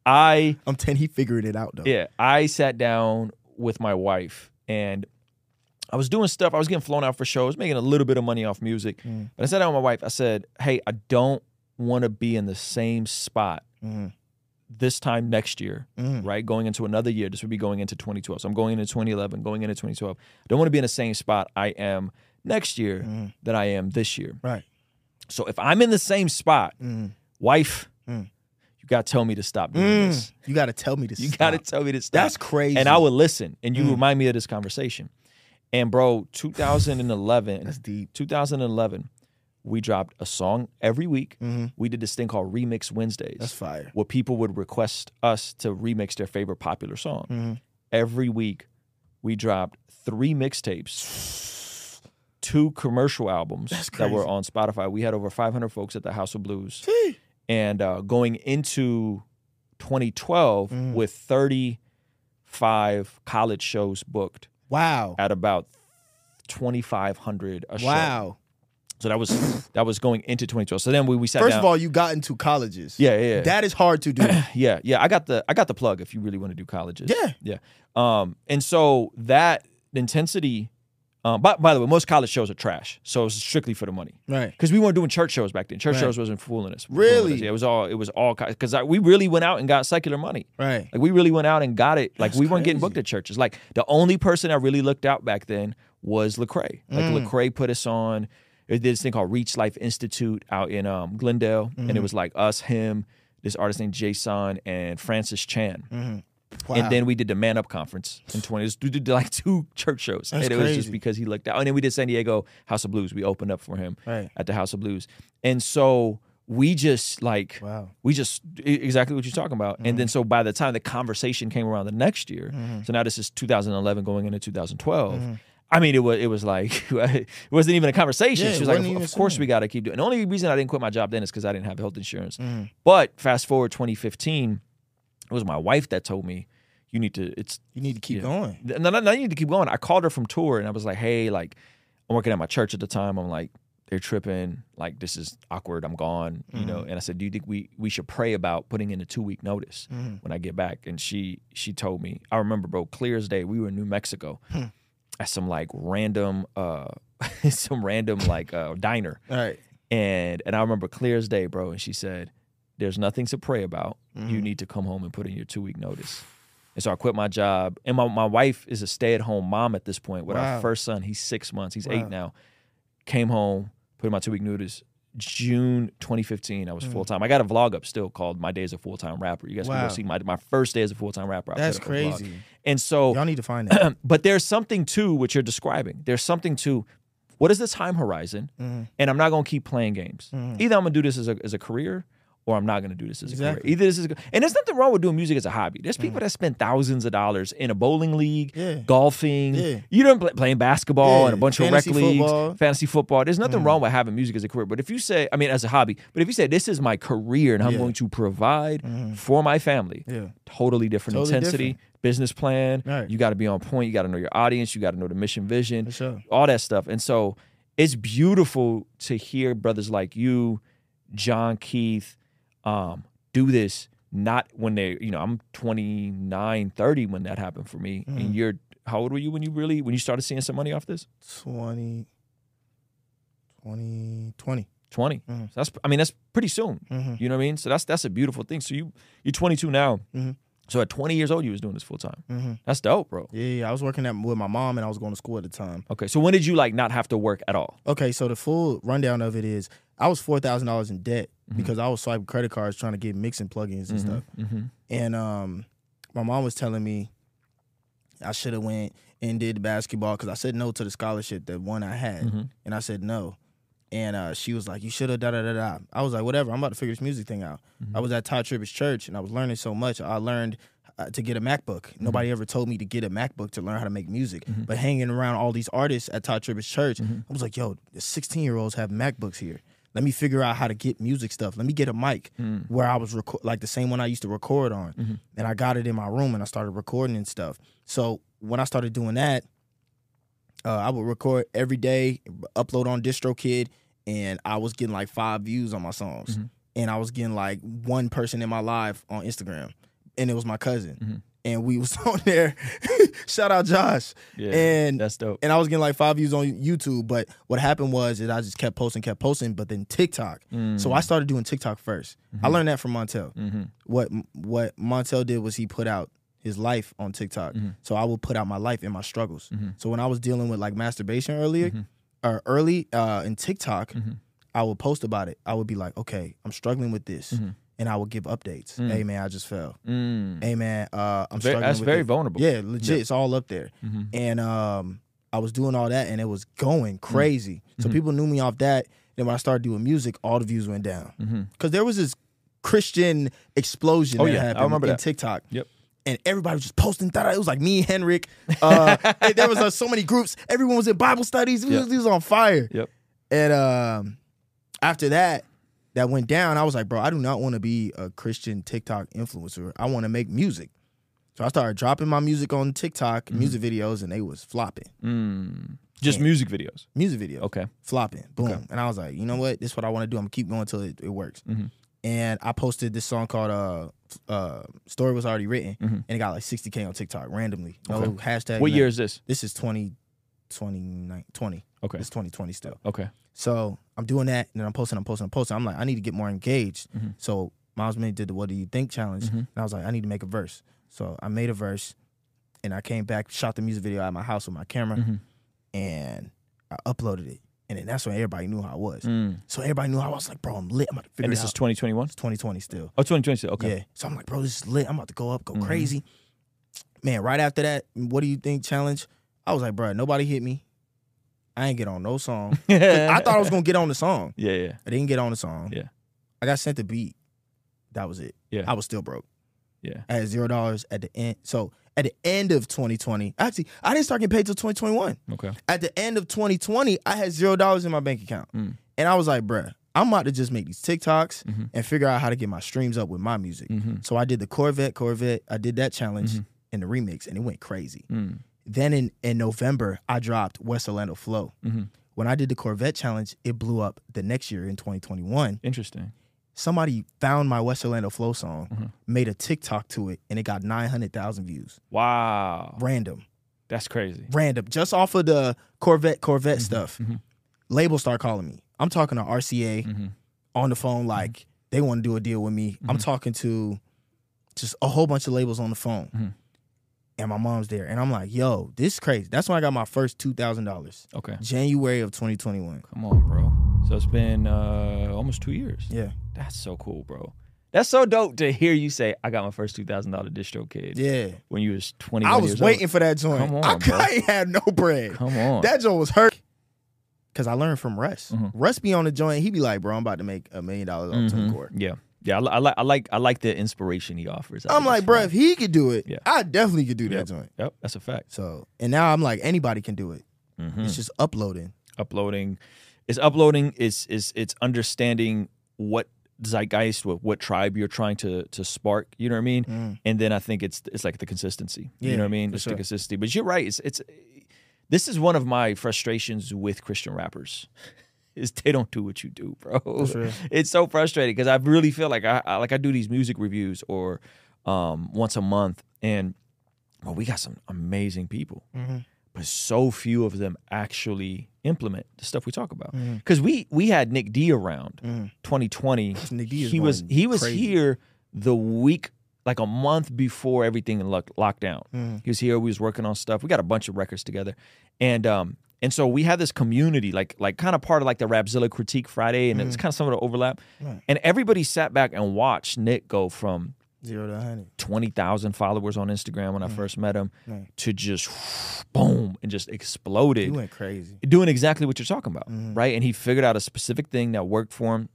I I'm 10. He figured it out though. yeah, I sat down with my wife and I was doing stuff. I was getting flown out for shows, making a little bit of money off music. Mm. But I sat down with my wife. I said, "Hey, I don't want to be in the same spot Mhm. this time next year, Mhm. right? Going into another year. This would be going into 2012. So I'm going into 2011, going into 2012. I don't want to be in the same spot I am next year Mhm. that I am this year. Right. So if I'm in the same spot, Mhm. wife, Mm. You got to tell me to stop doing Mm. this. You got to tell me to You stop. got to tell me to stop. That's crazy. and I would listen, and you Mm. remind me of this conversation. And bro, 2011, That's deep. 2011, we dropped a song every week. Mhm. We did this thing called Remix Wednesdays, That's fire. where people would request us to remix their favorite popular song. Mhm. Every week, we dropped three mixtapes, two commercial albums that were on Spotify. We had over 500 folks at the House of Blues, and uh, going into 2012 Mhm. with 35 college shows booked Wow. at about 2,500 a show. Wow. So that was that was going into 2012. So then we, we sat First down. of all, you got into colleges. yeah, yeah, yeah. That is hard to do. yeah, yeah. I got the I got the plug if you really want to do colleges. Yeah. yeah. Um, and so that intensity. Um, by, by the way, most college shows are trash, so it's strictly for the money. right. Because we weren't doing church shows back then. Church Right. shows wasn't fooling us. Really? Fooling us. Yeah, it was all it was all because we really went out and got secular money. Right. Like we really went out and got it. Like That's we weren't getting booked at churches. Like the only person I really looked out back then was Lecrae. Like Mm. Lecrae put us on. They did this thing called Reach Life Institute out in um, Glendale, and it Mm-hmm. was like us, him, this artist named Jason, and Francis Chan. Mm-hmm. Wow. And then we did the Man Up conference in 20. We did like two church shows, That's and it was just because he looked out. And then we did San Diego House of Blues. We opened up for him Right. at the House of Blues, and so we just like Wow. we just exactly what you're talking about. And Mm-hmm. then so by the time the conversation came around the next year, so now this is 2011 going into 2012. I mean, it was it was like it wasn't even a conversation. Yeah, she was like, of, of course we got to keep doing. And the only reason I didn't quit my job then is because I didn't have health insurance. Mm-hmm. But fast forward 2015, it was my wife that told me you need to. It's You need to keep going. no, no, no, you need to keep going. I called her from tour and I was like, hey, like, I'm working at my church at the time. I'm like, they're tripping. Like, this is awkward. I'm gone, you know. And I said, do you think we we should pray about putting in a two week notice when I get back? And she she told me, I remember, bro, clear as day. We were in New Mexico at some like random uh some random like uh diner. All right. And and I remember clear as day, bro. And she said, "There's nothing to pray about. You need to come home and put in your two week notice." And so I quit my job. And my, my wife is a stay at home mom at this point with our first son. He's six months. He's Wow. eight now. Came home, put in my two week notice. June 2015, I Mm. was full time. I got a vlog up still called "My Day as a Full Time Rapper." You guys can go see my my first day as a full time rapper. I That's put up a vlog. crazy. And so Y'all need to find that. but there's something to what you're describing. There's something to what is the time horizon? Mm-hmm. And I'm not gonna keep playing games. Either I'm gonna do this as a, as a career, or I'm not gonna do this as a career. Either this is, and there's nothing wrong with doing music as a hobby. There's people that spend thousands of dollars in a bowling league, Yeah. golfing, Yeah. you know, play, playing basketball Yeah. and a bunch Fantasy of rec leagues, fantasy football. There's nothing wrong with having music as a career. But if you say, I mean, as a hobby, but if you say this is my career and I'm going to provide for my family, Yeah. totally different Totally intensity, different. business plan. Right. You got to be on point. You got to know your audience. You got to know the mission, vision, sure. all that stuff. And so it's beautiful to hear brothers like you, John Keith, um, do this. Not when they, you know, I'm 29, 30 when that happened for me. Mm-hmm. And you're, how old were you when you really, when you started seeing some money off this? 20, 20, 20. 20. Mhm. So that's, I mean, that's pretty soon. Mhm. You know what I mean? So that's, that's a beautiful thing. So you, you're 22 now. Mhm. So at 20 years old, you was doing this full time. Mhm. That's dope, bro. Yeah, yeah, I was working at, with my mom and I was going to school at the time. Okay. So when did you like not have to work at all? Okay, so the full rundown of it is I was four thousand dollars in debt because I was swiping credit cards trying to get mixing plugins and stuff. Mm-hmm. And um, my mom was telling me I should have went and did basketball because I said no to the scholarship that one I had, Mm-hmm. and I said no. And uh, she was like, "You should have da da da da." I was like, "Whatever. I'm about to figure this music thing out." I was at Todd Tribbett Church and I was learning so much. I learned uh, to get a MacBook. Nobody ever told me to get a MacBook to learn how to make music. But hanging around all these artists at Todd Tribbett's church, I was like, "Yo, the 16 year olds have MacBooks here." Let me figure out how to get music stuff. Let me get a mic where I was reco- like the same one I used to record on, and I got it in my room and I started recording and stuff. So when I started doing that, uh, I would record every day, upload on DistroKid, and I was getting like five views on my songs, mm-hmm. and I was getting like one person in my live on Instagram, and it was my cousin, mm-hmm. and we was on there. Shout out Josh, Yeah. and that's dope. and I was getting like five views on YouTube. But what happened was that I just kept posting, kept posting. But then TikTok, so I mm. started doing TikTok 1st I mm-hmm. learned that from Montell. Mm-hmm. What what Montell did was he put out his life on TikTok. So I would put out my life and my struggles. So when I was dealing with like masturbation earlier, or early uh, in TikTok, I would post about it. I would be like, okay, I'm struggling with this. And I would give updates. Hey man, I just fell. Mm. Hey man, uh, I'm struggling. that's very it. vulnerable. Yeah, legit. It's all up there. Mm-hmm. And um, I was doing all that, and it was going Mm-hmm. crazy. So people knew me off that. Then when I started doing music, all the views went down because there was this Christian explosion Oh, that yeah. I remember in that. TikTok. Yep. And everybody was just posting. That it was like me, Henrik. Uh, and there was uh, so many groups. Everyone was in Bible studies. It was, Yep. it was on fire. Yep. And um, after that, that went down. I was like, bro, I do not want to be a Christian TikTok influencer. I want to make music. So I started dropping my music on TikTok, music videos, and they was flopping. Mm. Just Yeah. music videos. Music videos Okay. flopping. Boom. Okay. And I was like, you know what? This is what I want to do. I'm gonna keep going until it, it works. Mhm. And I posted this song called uh uh Story Was Already Written Mhm. and it got like 60K on TikTok randomly. No Okay. hashtag. What year is this? This is 20, 29, 20. Okay. It's 2020 still. Okay. So I'm doing that and then I'm posting, I'm posting, I'm posting. I'm like, I need to get more engaged. Mhm. So Miles Minnick did the What Do You Think challenge. Mhm. And I was like, I need to make a verse. So I made a verse and I came back, shot the music video at my house with my camera Mhm. and I uploaded it. And then that's when everybody knew how I was. Mm. So everybody knew how I was like, bro, I'm lit. I'm about to figure And this is 2021? It's 2020 still. Oh, 2020. Okay. Yeah. So I'm like, bro, this is lit. I'm about to go up, go Mhm. crazy. Man, right after that, what do you think challenge? I was like, bro, nobody hit me. I ain't get on no song. I thought I was gonna get on the song. Yeah, yeah. I didn't get on the song. Yeah. I got sent the beat. That was it. Yeah. I was still broke. Yeah. I had zero dollars at the end. So at the end of 2020, actually, I didn't start getting paid till 2021. Okay. At the end of 2020, I had zero dollars in my bank account. Mm. And I was like, bruh, I'm about to just make these TikToks Mhm. and figure out how to get my streams up with my music. Mm-hmm. So I did the Corvette, Corvette. I did that challenge Mhm. and the remix, and it went crazy. Mm. Then in, in November, I dropped West Orlando Flow. Mhm. When I did the Corvette challenge, it blew up the next year in 2021. Interesting. Somebody found my West Orlando Flow song, Mhm. made a TikTok to it, and it got 900,000 views. Wow. Random. That's crazy. Random. Just off of the Corvette, Corvette stuff. mhm. Labels start calling me. I'm talking to RCA Mm-hmm. on the phone, like they want to do a deal with me. I'm Mhm. talking to just a whole bunch of labels on the phone. And my mom's there. And I'm like, yo, this is crazy. That's when I got my first $2,000. Okay. January of 2021. Come on, bro. So it's been uh, almost two years. Yeah. That's so cool, bro. That's so dope to hear you say, I got my first $2,000 DistroKid Yeah. when you was 21 I was waiting old. for that joint. Come on, I, bro. I ain't had no bread. Come on. That joint was hurt. Cause I learned from Russ. Mhm. Russ be on the joint. He be like, bro, I'm about to make a million dollars on Mhm. court." Yeah. Yeah. I, I, like I like I like the inspiration he offers. I I'm like, bro, if he could do it, Yeah. I definitely could do that Yep. joint. Yep. That's a fact. So, and now I'm like, anybody can do it. Mhm. It's just uploading. uploading it's uploading is is it's understanding what zeitgeist what, what tribe you're trying to to spark you know what i mean Mm. and then i think it's it's like the consistency you know what i mean it's sure. the consistency but you're right it's it's this is one of my frustrations with christian rappers is they don't do what you do bro it's so frustrating because i really feel like I, I like i do these music reviews or um once a month and well we got some amazing people Mhm. But so few of them actually implement the stuff we talk about. Because we we had Nic D around Mhm. 2020. Nic D he was he was crazy. here the week like a month before everything in lock, locked down. Mhm. He was here. We was working on stuff. We got a bunch of records together, and um and so we had this community like like kind of part of like the Rapzilla Critique Friday, and it's kind of some of the overlap. Right. And everybody sat back and watched Nic go from Zero to 100. twenty thousand followers on Instagram when I first met him Right. to just boom and just exploded He went crazy. doing exactly what you're talking about, Mhm. right? And he figured out a specific thing that worked for him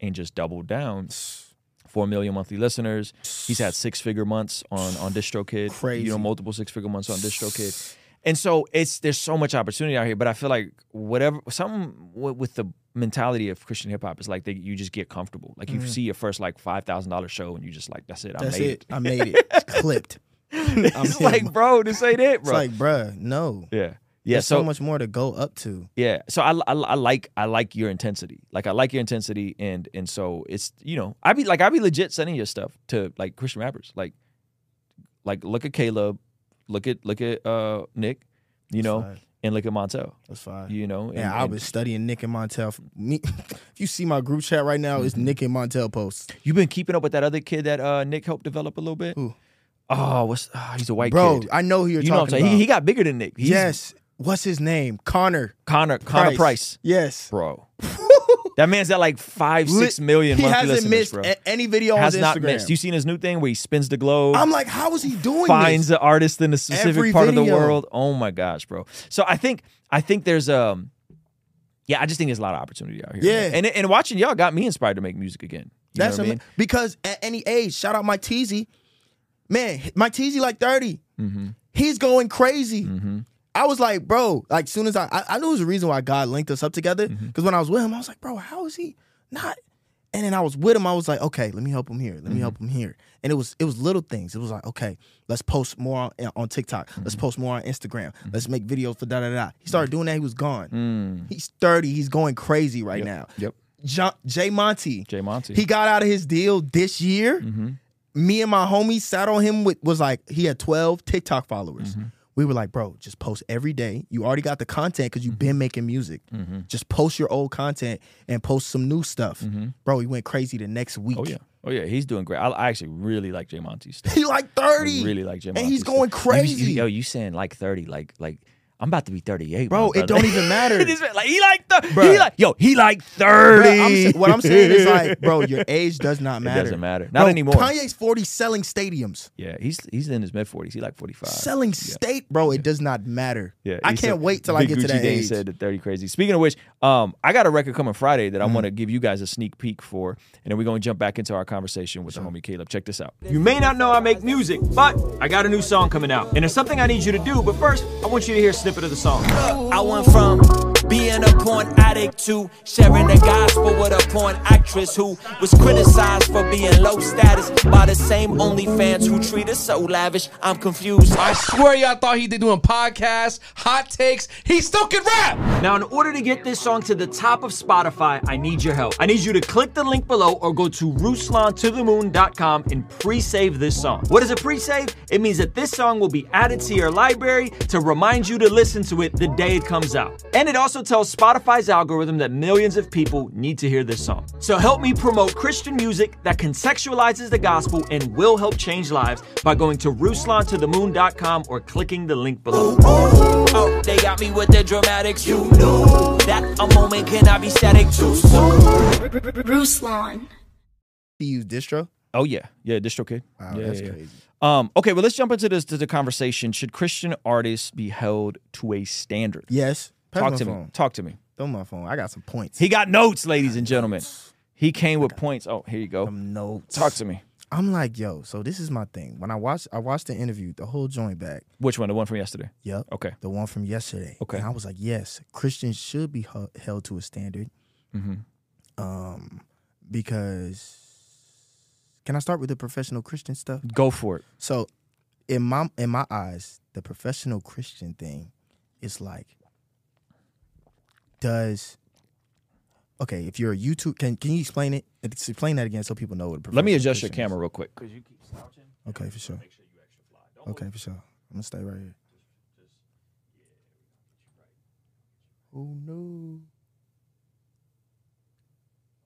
and just doubled down. Four million monthly listeners. He's had six figure months on on DistroKid. Crazy. You know, multiple six figure months on DistroKid. And so it's there's so much opportunity out here, but I feel like whatever something with, with the mentality of Christian hip hop is like that you just get comfortable. Like you see your first like five thousand dollar show and you just like that's it. I. That's made it. I made it. It's clipped. I'm it's him. like, bro, this ain't it, It's bro. like, bro, no. yeah, yeah. There's so so much more to go up to. Yeah. So I, I, I like I like your intensity. Like I like your intensity and and so it's you know I be like I be legit sending your stuff to like Christian rappers. Like like look at Caleb, look at look at uh Nic, you know. And look at Montell. That's fine. You know. And, Yeah, I was studying Nic and Montell. Me, if you see my group chat right now, Mm-hmm. it's Nic and Montell posts. you've been keeping up with that other kid that uh Nic helped develop a little bit. Who? Oh, what's oh, he's a white Bro, kid. I know who you're you know what I'm talking about. He, he got bigger than Nic. He's yes. What's his name? Connor. Connor Connor Price, Yes. bro. That man's at like five six million. He hasn't listeners, missed bro. a- any video Has on his not Instagram. missed. You seen his new thing where he spins the globe? I'm like, how is he doing finds this? the artist in a specific Every part of the video. world. Oh my gosh, bro. So I think I think there's um yeah, I just think there's a lot of opportunity out here. Yeah. man. And and watching y'all got me inspired to make music again. You That's know what I ama- mean? because at any age, shout out my Teasy. man, Mike Teasy like 30. Mm-hmm. He's going crazy. Mm-hmm. I was like, bro, like soon as I, I, I knew it was a reason why God linked us up together. Mm-hmm. Because when I was with him, I was like, bro, how is he not? And then I was with him. I was like, okay, let me help him here. Let Mm-hmm. me help him here. And it was it was little things. It was like, okay, let's post more on, on TikTok. Let's Mm-hmm. post more on Instagram. Let's make videos for da da da. He started doing that. He was gone. Mm. He's thirty. He's going crazy right Yep. now. Yep. John, Jay Monty. Jay Monty. He got out of his deal this year. mm-hmm. Me and my homie sat on him with was like he had 12 TikTok followers. Mm-hmm. We were like, bro, just post every day. You already got the content because you've been making music. Mm-hmm. Just post your old content and post some new stuff. Bro, he went crazy the next week. Oh yeah. Oh yeah. He's doing great. I, I actually really like Jay Monty's stuff. He like I 30. really like Jay And Monty's he's stuff. going You- you- crazy. yo, you saying like thirty? Like like I'm about to be thirty eight, Bro, it don't even matter. it is like he like the he like yo he like Bruh, thirty. I'm what I'm saying is like, bro, your age does not matter. doesn't matter. Not Bro, anymore. Kanye's 40 selling stadiums. yeah, he's he's in his mid forties. He like forty five. Selling state, bro, it does not matter. Yeah, I can't said- wait till I Big get to Gucci that Dane age. said that 30 crazy. Speaking of which, um, I got a record coming Friday that I Mm-hmm. want to give you guys a sneak peek for, and then we're going to jump back into our conversation with the homie Caleb. Check this out. You may not know I make music, but I got a new song coming out, and it's something I need you to do. But first, I want you to hear a snippet of the song. I went from being a porn addict to sharing the gospel with a porn actress who was criticized for being low status by the same OnlyFans who treat us so lavish. I'm confused. I swear y'all thought he did doing podcasts, hot takes. He still can rap. Now, in order to get this song to the top of Spotify, I need your help. I need you to click the link below or go to RuslanToTheMoon.com and pre-save this song. What is a pre-save? It means that this song will be added to your library to remind you to listen to it the day it comes out. And it also tells Spotify's algorithm that millions of people need to hear this song. So help me promote Christian music that contextualizes the gospel and will help change lives by going to RuslanToTheMoon.com or clicking the link below. Oh, they got me with their dramatics. You knew that a moment cannot be static too soon. Ruslan. He used distro. Oh yeah, yeah, DistroKid. Wow, yeah, that's yeah, yeah. crazy. Um, okay, well, let's jump into this to the conversation. Should Christian artists be held to a standard? Yes. Pass Talk to me. Talk to me. Throw my phone. I got some points. He got notes, ladies and gentlemen. He came with points. Oh, here you go. some notes. Talk to me. I'm like, yo, so this is my thing. When I watched I watched the interview, the whole joint back. Which one? The one from yesterday. Yep. Okay. The one from yesterday. Okay. And I was like, yes, Christians should be held to a standard. Mm-hmm. Um, because can I start with the professional Christian stuff? Go for it. So, in my in my eyes, the professional Christian thing is like, does okay? If you're a YouTube, can can you explain it? Explain that again so people know what. A Let me adjust your camera real quick. Cause you keep slouching. Okay, for sure. Make sure you actually block. Okay, for sure. I'm gonna stay right here. Oh no.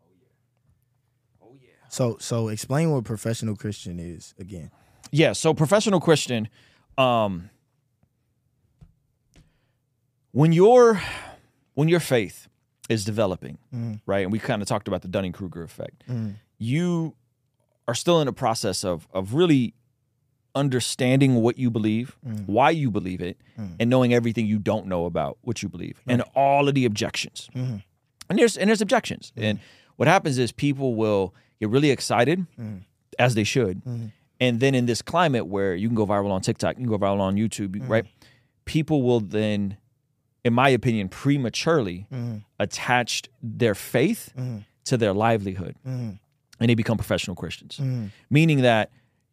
Oh yeah. Oh yeah. So so explain what professional Christian is again. Yeah. So professional Christian, um, when your when your faith is developing, Mhm. right, and we kind of talked about the Dunning Kruger effect. Mhm. You are still in the process of of really understanding what you believe, Mm. why you believe it, Mm. and knowing everything you don't know about what you believe, and all of the objections. Mhm. And there's and there's objections. And what happens is people will get really excited, Mm. as they should. And then in this climate where you can go viral on TikTok, you can go viral on YouTube, right? People will then, in my opinion, prematurely Mhm. attach their faith Mhm. to their livelihood Mhm. and they become professional Christians. Mhm. Meaning that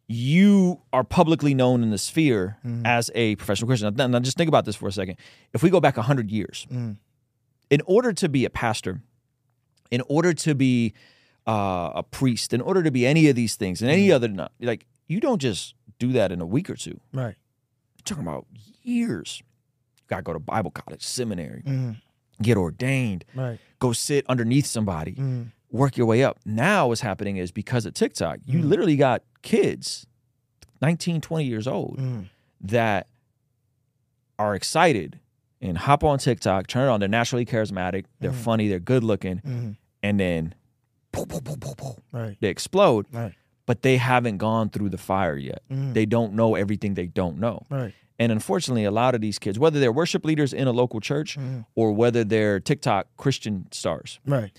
you are publicly known in the sphere Mm-hmm. as a professional Christian. Now, now just think about this for a second. If we go back 100 years, Mhm. in order to be a pastor, in order to be uh, a priest, in order to be any of these things, and any other, like you don't just do that in a week or two. Right. You're talking about years. Gotta go to Bible college, seminary, Mhm. get ordained, Right. go sit underneath somebody, Mhm. work your way up. Now what's happening is because of TikTok, you literally got kids, 19, 20 years old, that are excited and hop on TikTok, turn it on. They're naturally charismatic, they're funny, they're good looking, and then poof, poof, poof, poof, poof, Right. they explode, Right. but they haven't gone through the fire yet. Mhm. They don't know everything they don't know. Right. And unfortunately, a lot of these kids, whether they're worship leaders in a local church Mhm. or whether they're TikTok Christian stars, Right.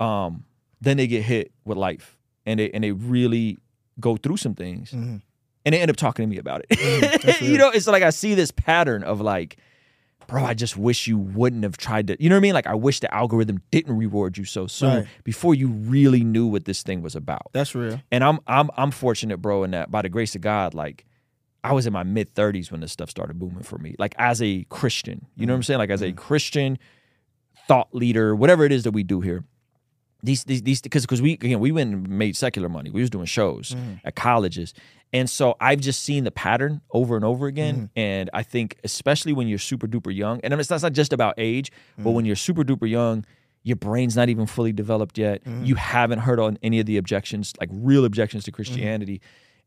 um, then they get hit with life and they and they really go through some things. Mhm. and they end up talking to me about it. Mm, you know, it's like I see this pattern of like, bro, I just wish you wouldn't have tried to. You know what I mean? Like I wish the algorithm didn't reward you so soon Right. before you really knew what this thing was about. That's real. And I'm I'm I'm fortunate, bro, in that by the grace of God, like I was in my mid 30s when this stuff started booming for me. Like as a Christian, you know what I'm mm-hmm. saying? Like as a mm-hmm. Christian thought leader, whatever it is that we do here. These these these because because we again we went and made secular money. We was doing shows mm-hmm. at colleges. And so I've just seen the pattern over and over again. And I think especially when you're super duper young, and I it's that's not just about age, but when you're super duper young, your brain's not even fully developed yet. You haven't heard on any of the objections, like real objections to Christianity.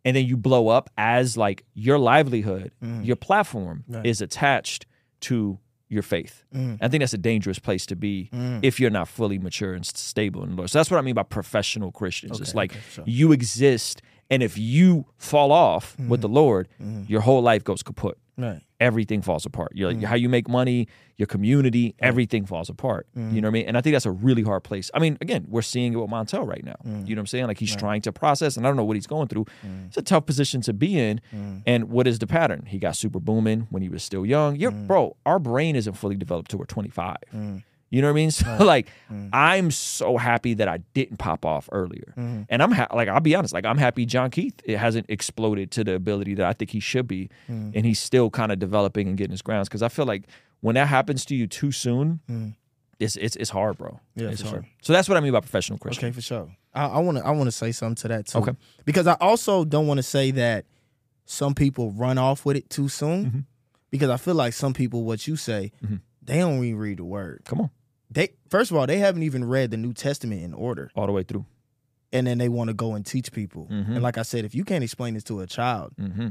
And then you blow up as like your livelihood, mm. your platform is attached to your faith. Mm. I think that's a dangerous place to be mm. if you're not fully mature and stable in the Lord. So that's what I mean by professional Christians. it's like you exist, and if you fall off with the Lord, your whole life goes kaput Right. everything falls apart. You're like, mm. how you make money, your community, everything falls apart. You mm. know what I mean? And I think that's a really hard place. I mean, again, we're seeing it with Montell right now. Mm. You know what I'm saying? Like he's trying to process, and I don't know what he's going through. It's a tough position to be in. And what is the pattern? He got super booming when he was still young. You're, bro, our brain isn't fully developed till we're 25. You know what I mean? So like, mm. I'm so happy that I didn't pop off earlier, mm-hmm. and I'm ha- like, I'll be honest, like I'm happy Jon Keith it hasn't exploded to the ability that I think he should be, mm. and he's still kind of developing and getting his grounds. Because I feel like when that happens to you too soon, mm. it's it's it's hard, bro. Yeah, it's hard. sure. So that's what I mean by professional Christian. Okay, for sure. I want to I want to say something to that too. Okay. Because I also don't want to say that some people run off with it too soon. Mm-hmm. Because I feel like some people, what you say, mm-hmm. they don't even read the word. Come on, They first of all, they haven't even read the New Testament in order, all the way through. and then they want to go and teach people. Mhm. And like I said, if you can't explain this to a child, Mm-hmm.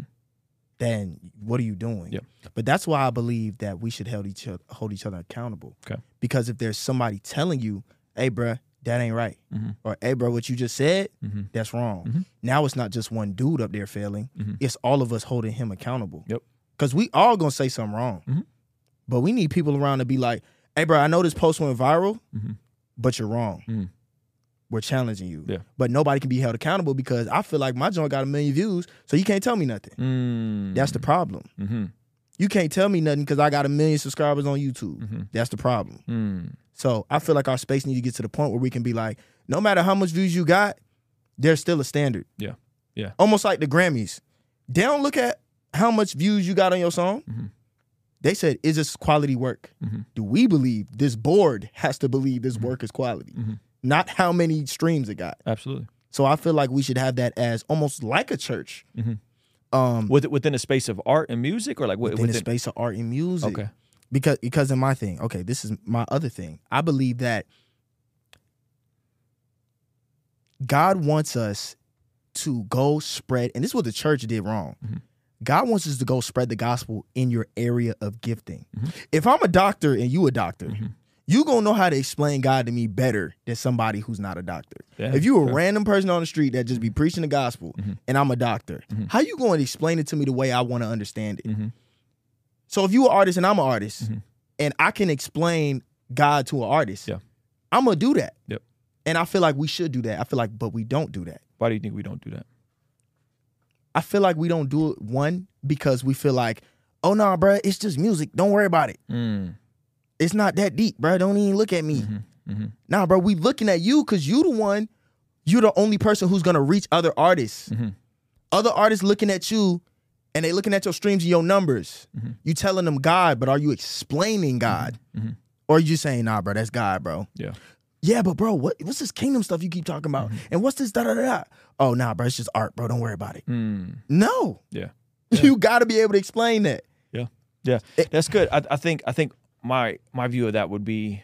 then what are you doing? But that's why I believe that we should hold each other, hold each other accountable. Okay. Because if there's somebody telling you, "Hey, bruh, that ain't right," Mhm. or "Hey, bro, what you just said, Mhm. that's wrong." Mhm. Now it's not just one dude up there failing; Mhm. it's all of us holding him accountable. Yep. Because we all gonna say something wrong, but we need people around to be like, "Hey, bro, I know this post went viral, Mhm. but you're wrong." Mhm. We're challenging you, Yeah. but nobody can be held accountable because I feel like my joint got a million views, so you can't tell me nothing. Mm. That's the problem. Mm-hmm. You can't tell me nothing because I got a million subscribers on YouTube. Mhm. That's the problem. Mm. So I feel like our space need to get to the point where we can be like, no matter how much views you got, there's still a standard. Yeah. Yeah. Almost like the Grammys. They don't look at how much views you got on your song. They said, is this quality work? Mhm. Do we believe this board has to believe this work is quality? Mhm. Not how many streams it got. Absolutely. So I feel like we should have that as almost like a church. Mhm. Um, With within a space of art and music, or like wi- within within, the space of art and music. Okay. Because because of my thing. Okay, this is my other thing. I believe that God wants us to go spread, and this is what the church did wrong. Mhm. God wants us to go spread the gospel in your area of gifting. Mhm. If I'm a doctor and you a doctor, Mhm. you gonna know how to explain God to me better than somebody who's not a doctor. Yeah, if you a sure. random person on the street that just be preaching the gospel Mhm. and I'm a doctor, Mhm. how you going to explain it to me the way I want to understand it? Mhm. So if you an artist and I'm an artist, Mhm. and I can explain God to an artist, Yeah. I'm gonna do that. Yep. And I feel like we should do that. I feel like, but we don't do that. Why do you think we don't do that? I feel like we don't do it one because we feel like, oh no, bro, it's just music. Don't worry about it. Mm. It's not that deep, bro. Don't even look at me. Mhm. Mhm. Nah, bro, we looking at you because you the one. You're the only person who's gonna reach other artists. Mhm. Other artists looking at you, and they looking at your streams and your numbers. Mhm. You telling them God, but are you explaining God, Mhm. or are you just saying, nah, bro, that's God, bro? Yeah. Yeah, but bro, what what's this kingdom stuff you keep talking about? And what's this da da da? Oh, nah, bro, it's just art, bro. Don't worry about it. Mm. No, Yeah. you got to be able to explain that. Yeah. Yeah. That's good. I, I think I think my my view of that would be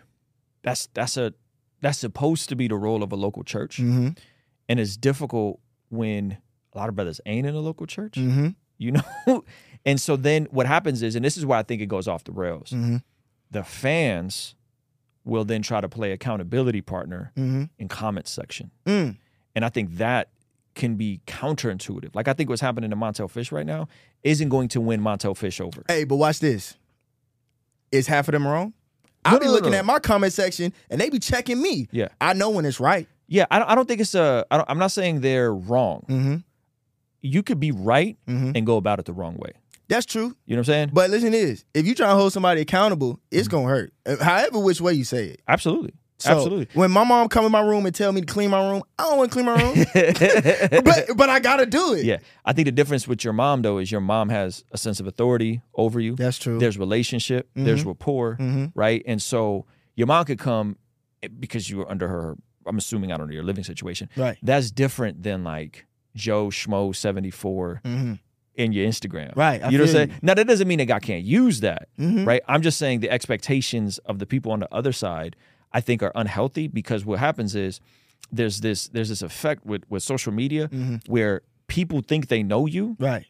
that's that's a that's supposed to be the role of a local church. Mm-hmm. And it's difficult when a lot of brothers ain't in a local church. Mm-hmm. You know? and so then what happens is, and this is why I think it goes off the rails, Mm-hmm. the fans will then try to play accountability partner Mm-hmm. in comment section. Mm. And I think that can be counterintuitive. Like I think what's happening to Montell Fish right now isn't going to win Montell Fish over. Hey, but watch this. Is half of them wrong? No, I'll be no, looking no. at my comment section and they be checking me. Yeah. I know when it's right. Yeah, I don't, I don't think it's a. I don't, I'm not saying they're wrong. Mm-hmm. you could be right Mhm. and go about it the wrong way. That's true. You know what I'm saying? But listen, to this if you try to hold somebody accountable, it's gonna hurt. Uh, However, which way you say it. Absolutely. So, Absolutely. When my mom come in my room and tell me to clean my room, I don't want to clean my room. but but I gotta do it. Yeah. I think the difference with your mom though is your mom has a sense of authority over you. That's true. There's relationship, there's rapport, Mhm. right? And so your mom could come eh, because you were under her I'm assuming I don't know your living situation. Right. That's different than like Joe Schmo 74 Mhm. In your Instagram. Right, I you know what I'm saying? you. Now that doesn't mean that God can't use that. Mhm. Right. I'm just saying the expectations of the people on the other side, I think, are unhealthy because what happens is there's this there's this effect with with social media Mm-hmm. where people think they know you, Right.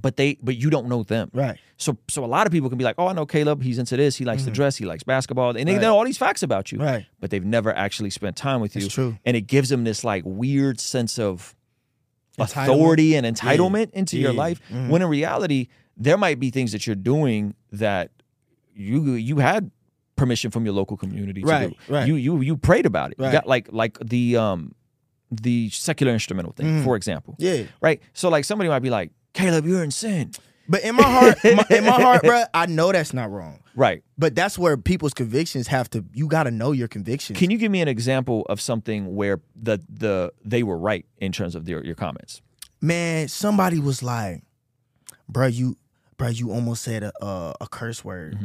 but they but you don't know them. Right. So so a lot of people can be like, oh, I know Caleb. He's into this. He likes to dress. He likes basketball, and they Mm-hmm. Right. know all these facts about you. Right. But they've never actually spent time with you. True. And it gives them this like weird sense of. Authority and entitlement into your Yeah. life. Mhm. When in reality, there might be things that you're doing that you you had permission from your local community to Right, do. right. You you you prayed about it. You Right. got like like the um the secular instrumental thing, Mhm. for example. Yeah. Right. So like somebody might be like, Caleb, you're in sin. But in my heart, my, in my heart, bro, I know that's not wrong. Right. But that's where people's convictions have to. You got to know your convictions. Can you give me an example of something where the the they were right in terms of your your comments? Man, somebody was like, "Bro, you, bro, you almost said a a, a curse word," Mm-hmm.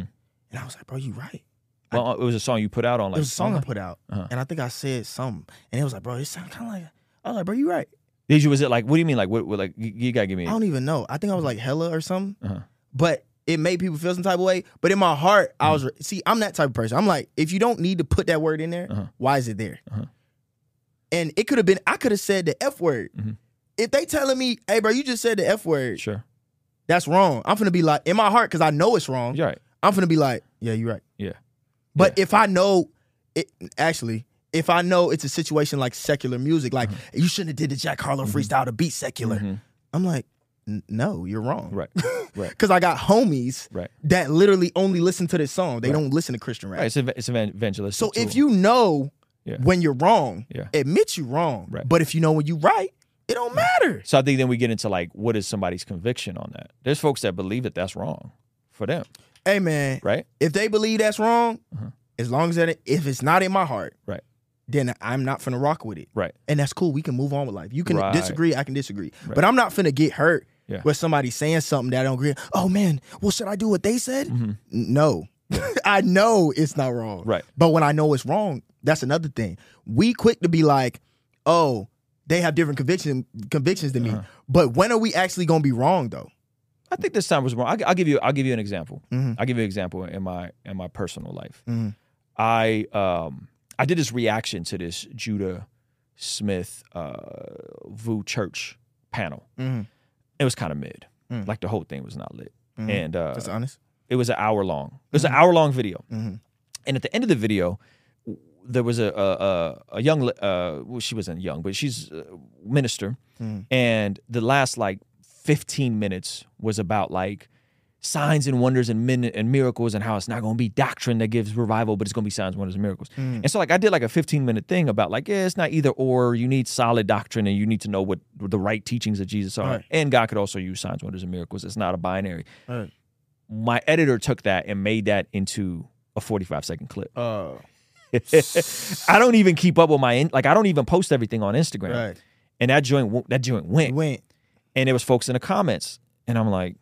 and I was like, "Bro, you right." Well, it was a song you put out on like it was a song I put out, Uh-huh. and I think I said something, and it was like, "Bro, it sounded kind of like." I was like, "Bro, you right." Did you was it like what do you mean like what, what like you, you gotta give me I don't even know. I think I was like hella or something, Uh-huh. but it made people feel some type of way. But in my heart, I Mm-hmm. was see, I'm that type of person. I'm like, if you don't need to put that word in there, Uh-huh. why is it there? Uh-huh. And it could have been. I could have said the f word. Mhm. If they telling me, "Hey, bro, you just said the f word," sure that's wrong. I'm gonna be like, in my heart, because I know it's wrong. you're right I'm gonna be like, yeah, you're right. yeah But if I know it, actually, if I know it's a situation like secular music, like Mm-hmm. you shouldn't have did the Jack Harlow freestyle to beat secular. Mhm. I'm like, no, you're wrong. right right Because I got homies right that literally only listen to this song. They Right. don't listen to Christian rap. right it's, ev- it's evan- evangelistic So if you know Yeah. when you're wrong, Yeah. admit you're wrong. Right. But if you know when you're right, it don't matter. so I think then we get into like what is somebody's conviction on that there's folks that believe that that's wrong for them Hey man, right if they believe that's wrong, Uh-huh. as long as that if it's not in my heart, right then I'm not finna rock with it. right And that's cool. We can move on with life. You can Right. disagree, I can disagree. Right. But I'm not finna get hurt Yeah. with somebody saying something that I don't agree. Oh man, well, should I do what they said? N- No. I know it's not wrong. Mm-hmm. Right. But when I know it's wrong, that's another thing. We quick to be like, oh, they have different conviction convictions than Uh-huh. me. But when are we actually gonna be wrong though? I think this time was wrong I'll, I'll give you I'll give you an example Mhm. I'll give you an example in my in my personal life Mhm. I um I did this reaction to this Judah Smith uh VOUS Church panel Mhm. it was kind of mid Mm. like the whole thing was not lit Mhm. and uh That's honest. it was an hour long it was an hour long video Mhm. and at the end of the video there was a a, a, a young uh well she wasn't young but she's a minister Mhm. and the last like 15 minutes was about like signs and wonders and min- and miracles and how it's not going to be doctrine that gives revival but it's going to be signs wonders and miracles and so like i did like a 15 minute thing about like yeah it's not either or you need solid doctrine and you need to know what the right teachings of jesus are Right. and god could also use signs wonders and miracles it's not a binary Right. my editor took that and made that into a 45 second clip Uh, I don't even keep up with my in- like I don't even post everything on Instagram. right. And that joint that joint went, Went. and there was folks in the comments, and I'm like,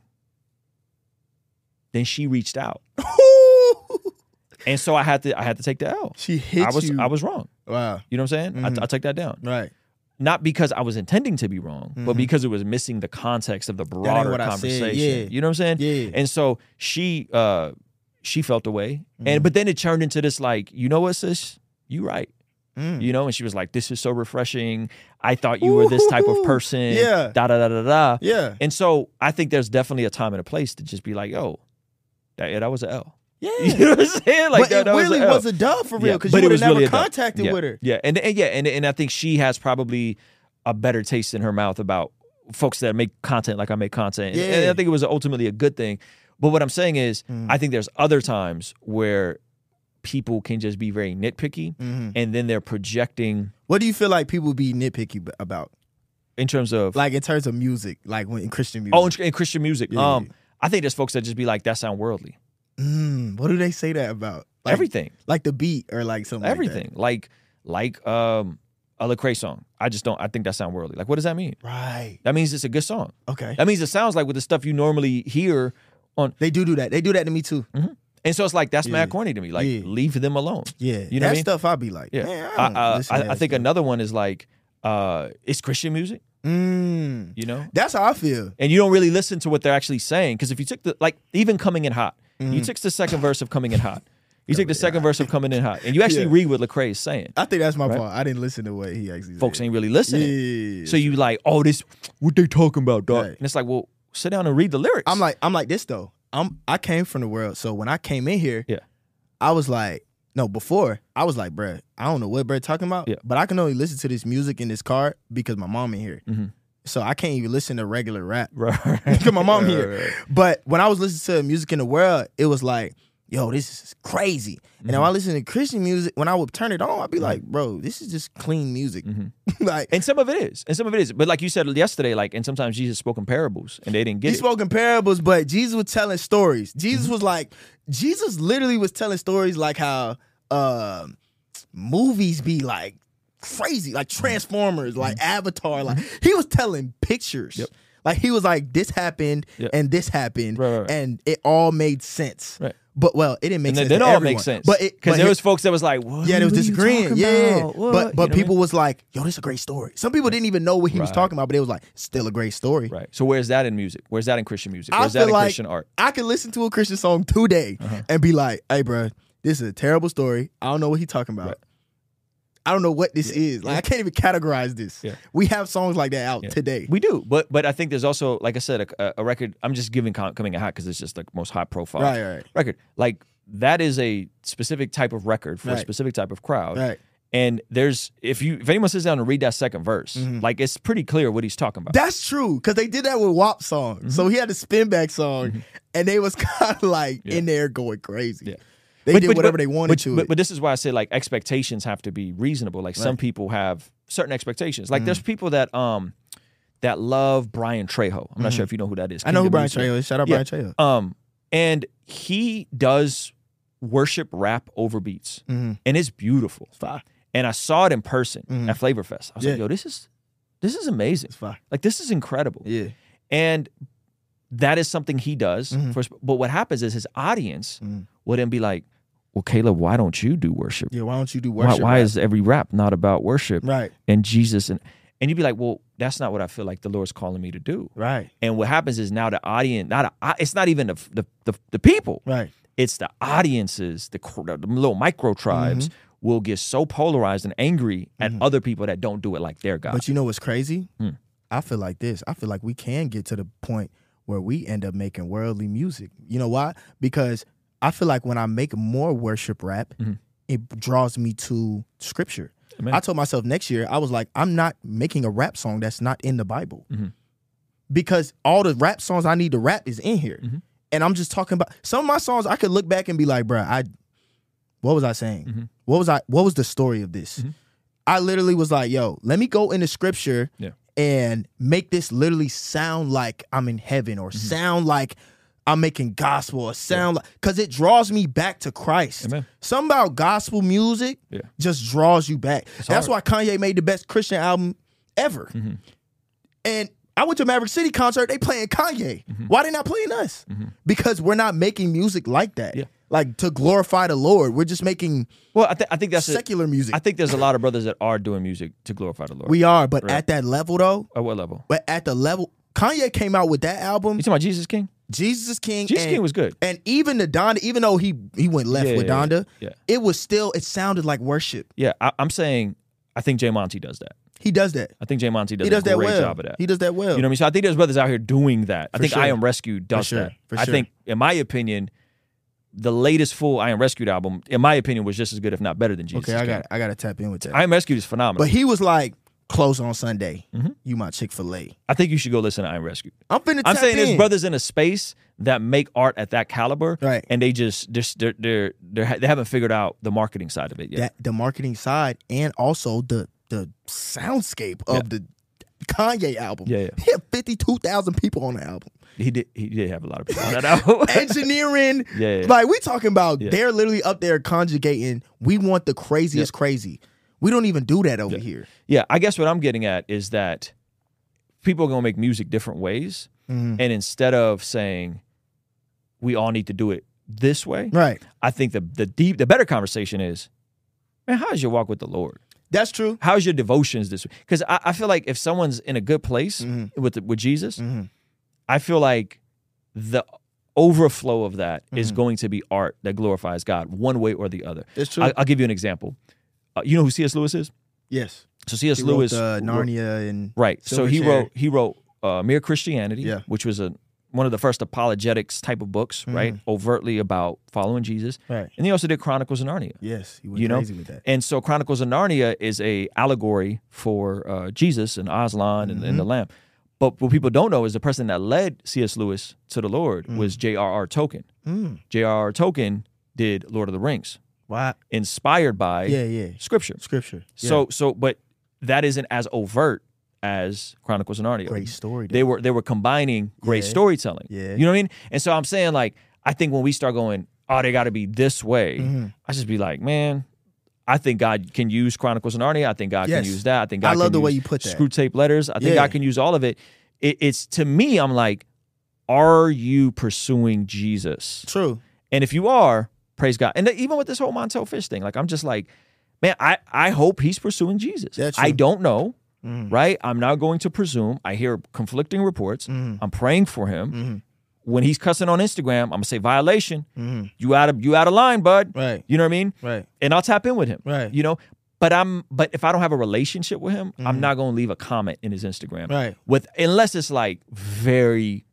then she reached out, and so I had to I had to take the L. she hit I was you. I was wrong. wow. You know what I'm saying? Mhm. I, I took that down, Right. not because I was intending to be wrong, but Mhm. because it was missing the context of the broader what I said, conversation. yeah. You know what I'm saying? Yeah. And so she uh she felt away, Mm-hmm. and but then it turned into this like, you know what, sis, you right. Mm. you know, and she was like, "This is so refreshing. I thought you were this type of person." yeah. Da da da da da. Yeah. And so I think there's definitely a time and a place to just be like, "Yo, that, yeah, that was an L." Yeah. You know what I'm saying? Like but that, it that really was, was a dub for real because but you would have never really contacted yeah. with her. Yeah, and, and yeah, and and I think she has probably a better taste in her mouth about folks that make content like I make content. And- And Yeah. I think it was ultimately a good thing. But what I'm saying is, Mm. I think there's other times where people can just be very nitpicky, Mhm. and then they're projecting. What do you feel like people be nitpicky about? in terms of Like in terms of music, like when in Christian music. oh, in, in Christian music. Yeah. Um, I think there's folks that just be like, that sound worldly. Mm, what do they say that about? Like, everything, Like the beat or like something. like that? everything, like like um a Lecrae song. I just don't. I think that sound worldly. Like, what does that mean? Right. That means it's a good song. Okay. That means it sounds like with the stuff you normally hear on. They do do that. They do that to me too. And so it's like that's Yeah. mad corny to me. Like, Yeah. leave them alone. Yeah. You know that I mean? stuff I'd be like, Yeah. man, I, I, I, I think stuff. another one is like, uh, it's Christian music. Mm, You know, that's how I feel. and you don't really listen to what they're actually saying because if you took the like even coming in hot, Mm-hmm. you took the second verse of coming in hot. You take the second verse of coming in hot, and you actually Yeah. read what Lecrae is saying. I think that's my Right? part. I didn't listen to what he actually Folks said. ain't really listening. Yeah. So you like, oh, this what they talking about, dog? Right. And it's like, well, sit down and read the lyrics. I'm like, I'm like this though. I'm I came from the world. So when I came in here, Yeah. I was like, no, before I was like, bruh, I don't know what bruh talking about. Yeah. But I can only listen to this music in this car because my mom in here. Mhm. So I can't even listen to regular rap. right. because my mom Right, here. right, right. But when I was listening to music in the world, it was like, yo, this is crazy. And Mm-hmm. when I listen to Christian music, when I would turn it on, I'd be like, bro, this is just clean music. like And some of it is, and some of it is. But like you said yesterday, like, and sometimes Jesus spoke in parables, and they didn't get he it. spoke in parables, but Jesus was telling stories. Jesus Mm-hmm. was like, Jesus literally was telling stories like how um movies be like crazy, like Mm-hmm. Transformers, like Avatar. Like he was telling pictures. Yep. Like he was like, this happened and this happened, Right, right, right. and it all made sense. Right. But well, it didn't make and sense. it all everyone. makes sense. But because there here- was folks that was like, what yeah, they was you disagreeing. Yeah? What? but You but know what I people mean? was like, "Yo, this is a great story." Some people didn't even know what he was talking about, but it was like, "Still a great story." right. So where's that in music? Where's that in Christian music? Where's that in like Christian art? I could listen to a Christian song today Uh-huh. and be like, "Hey, bro, this is a terrible story. I don't know what he's talking about. Right. I don't know what this is. Like, I can't even categorize this. Yeah. We have songs like that out Yeah. today. We do, but but I think there's also, like I said, a, a record. I'm just giving coming in hot because it's just the most high profile Right, right. record. Like that is a specific type of record for a specific type of crowd. Right. And there's if you if anyone sits down and read that second verse, like it's pretty clear what he's talking about. Mm-hmm. That's true because they did that with WAP songs. So he had a spin back song, and they was kind of like Mm-hmm. Yeah. in there going crazy. Yeah. They But- did but- whatever but- they wanted to. But, but this is why I say like expectations have to be reasonable. Like some people have certain expectations. Like there's people that um that love Brian Trejo. I'm not sure if you know who that is. Mm-hmm. I know who Brian Trejo is. Shout out Yeah. Brian Trejo. Um, and he does worship rap over beats, Mhm. and it's beautiful. It's. And I saw it in person Mhm. at Flavor Fest. I was like, yo, this is this is amazing. Like this is incredible. Yeah. And that is something he does. Mhm. For, but what happens is his audience Mhm. Then be like, well, Caleb, why don't you do worship? Yeah. Why don't you do worship? why rap? is every rap not about worship right? and Jesus? And and you'd be like, well, that's not what I feel like the Lord's calling me to do. Right. And what happens is now the audience, not a, it's not even the the, the, the people, Right. it's the audiences, the, the little micro tribes Mm-hmm. will get so polarized and angry at other people that don't do it like their God. But you know what's crazy? Hmm. I feel like this. I feel like we can get to the point where we end up making worldly music. You know why? Because I feel like when I make more worship rap, it draws me to scripture. Mm-hmm. Amen. I told myself next year, I was like, I'm not making a rap song that's not in the Bible. Mm-hmm. Because all the rap songs I need to rap is in here. Mm-hmm. And I'm just talking about some of my songs I could look back and be like, bruh, I what was I saying? Mm-hmm. What was I what was the story of this? I literally was like, yo, let me go into scripture Yeah. and make this literally sound like I'm in heaven or Mm-hmm. sound like I'm making gospel or sound like because it draws me back to Christ. Amen. Something about gospel music Yeah. just draws you back. That's why. Kanye made the best Christian album ever. Mm-hmm. And I went to a Maverick City concert, they playing Kanye. Why they not playing us? Because we're not making music like that. Mm-hmm. Yeah. Like to glorify the Lord. We're just making well, I, th- I think that's a- secular music. I think there's a lot of brothers that are doing music to glorify the Lord. we are, but Right. at that level though, At what level? but at the level Kanye came out with that album, You talking about Jesus King? Jesus is King. Jesus and, King was good. And even the Donda, even though he he went left Yeah, with yeah. Donda, Yeah. it was still it sounded like worship. Yeah, I, I'm saying I think Jay Monty does that. He does that. I think Jay Monty does, He does a that great well. job of that. He does that well. You know what I mean? So I think there's brothers out here doing that. I think sure. I Am Rescued does sure. that. For I sure. think, in my opinion, the latest full I Am Rescued album, in my opinion, was just as good, if not better than Jesus. okay, I got I got to tap in with that. I Am Rescued is phenomenal. but he was like close on Sunday. Mm-hmm. You my Chick Fil A. I think you should go listen to I Am Rescued. I'm finna. I'm saying there's brothers in a space that make art at that caliber, Right. And they just just they're, they're, they're they haven't figured out the marketing side of it yet. that the marketing side and also the the soundscape of Yeah. the Kanye album. Yeah, yeah. He had fifty two thousand people on the album. He did. He did have a lot of people on that album. Engineering. Yeah, yeah. Like we talking about Yeah. they're literally up there conjugating. We want the craziest crazy. We don't even do that over here. yeah, I guess what I'm getting at is that people are gonna make music different ways, Mm-hmm. and instead of saying we all need to do it this way, Right. I think the the deep, the better conversation is, man, how's your walk with the Lord? That's true. How's your devotions this week? Because I, I feel like if someone's in a good place Mm-hmm. with with Jesus, I feel like the overflow of that is Mm-hmm. going to be art that glorifies God one way or the other. It's true. I, will give you an example. Uh, you know who C.S. Lewis is? Yes. So C.S. He Lewis, wrote, uh, Narnia and right? So he Silverchair. wrote he wrote uh, Mere Christianity, Yeah. which was a one of the first apologetics type of books, right? Overtly about following Jesus. Mm-hmm. Right. And he also did Chronicles of Narnia. Yes, he went you know, crazy with that. and so Chronicles of Narnia is a allegory for uh, Jesus and Aslan and, Mm-hmm. and the Lamb. But what people don't know is the person that led C.S. Lewis to the Lord Mm. was J.R.R. Tolkien. J.R.R. Tolkien did Lord of the Rings, Why? inspired by Yeah, yeah. Scripture. Scripture. Yeah. So, so, but that isn't as overt as Chronicles of Narnia. Great story, They were they were combining great Yeah. storytelling. Yeah. you know what I mean. And so I'm saying like I think when we start going, oh, they got to be this way. Mm-hmm. I just be like, man. I think God can use Chronicles of Narnia. I think God Yes. can use that. I think I love can the way you put that. Screwtape Letters. I think Yeah. God can use all of it. it. It's to me, I'm like, are you pursuing Jesus? True. And if you are, praise God. And even with this whole Montell Fish thing, like I'm just like, man, I, I hope he's pursuing Jesus. That's I true. don't know, mm-hmm. right? I'm not going to presume. I hear conflicting reports. Mm-hmm. I'm praying for him. Mm-hmm. When he's cussing on Instagram, I'm gonna say violation. You out of you out of line, bud. Right. You know what I mean? Right. And I'll tap in with him. Right. You know. But I'm but if I don't have a relationship with him, I'm not gonna leave a comment in his Instagram. Right. With unless it's like very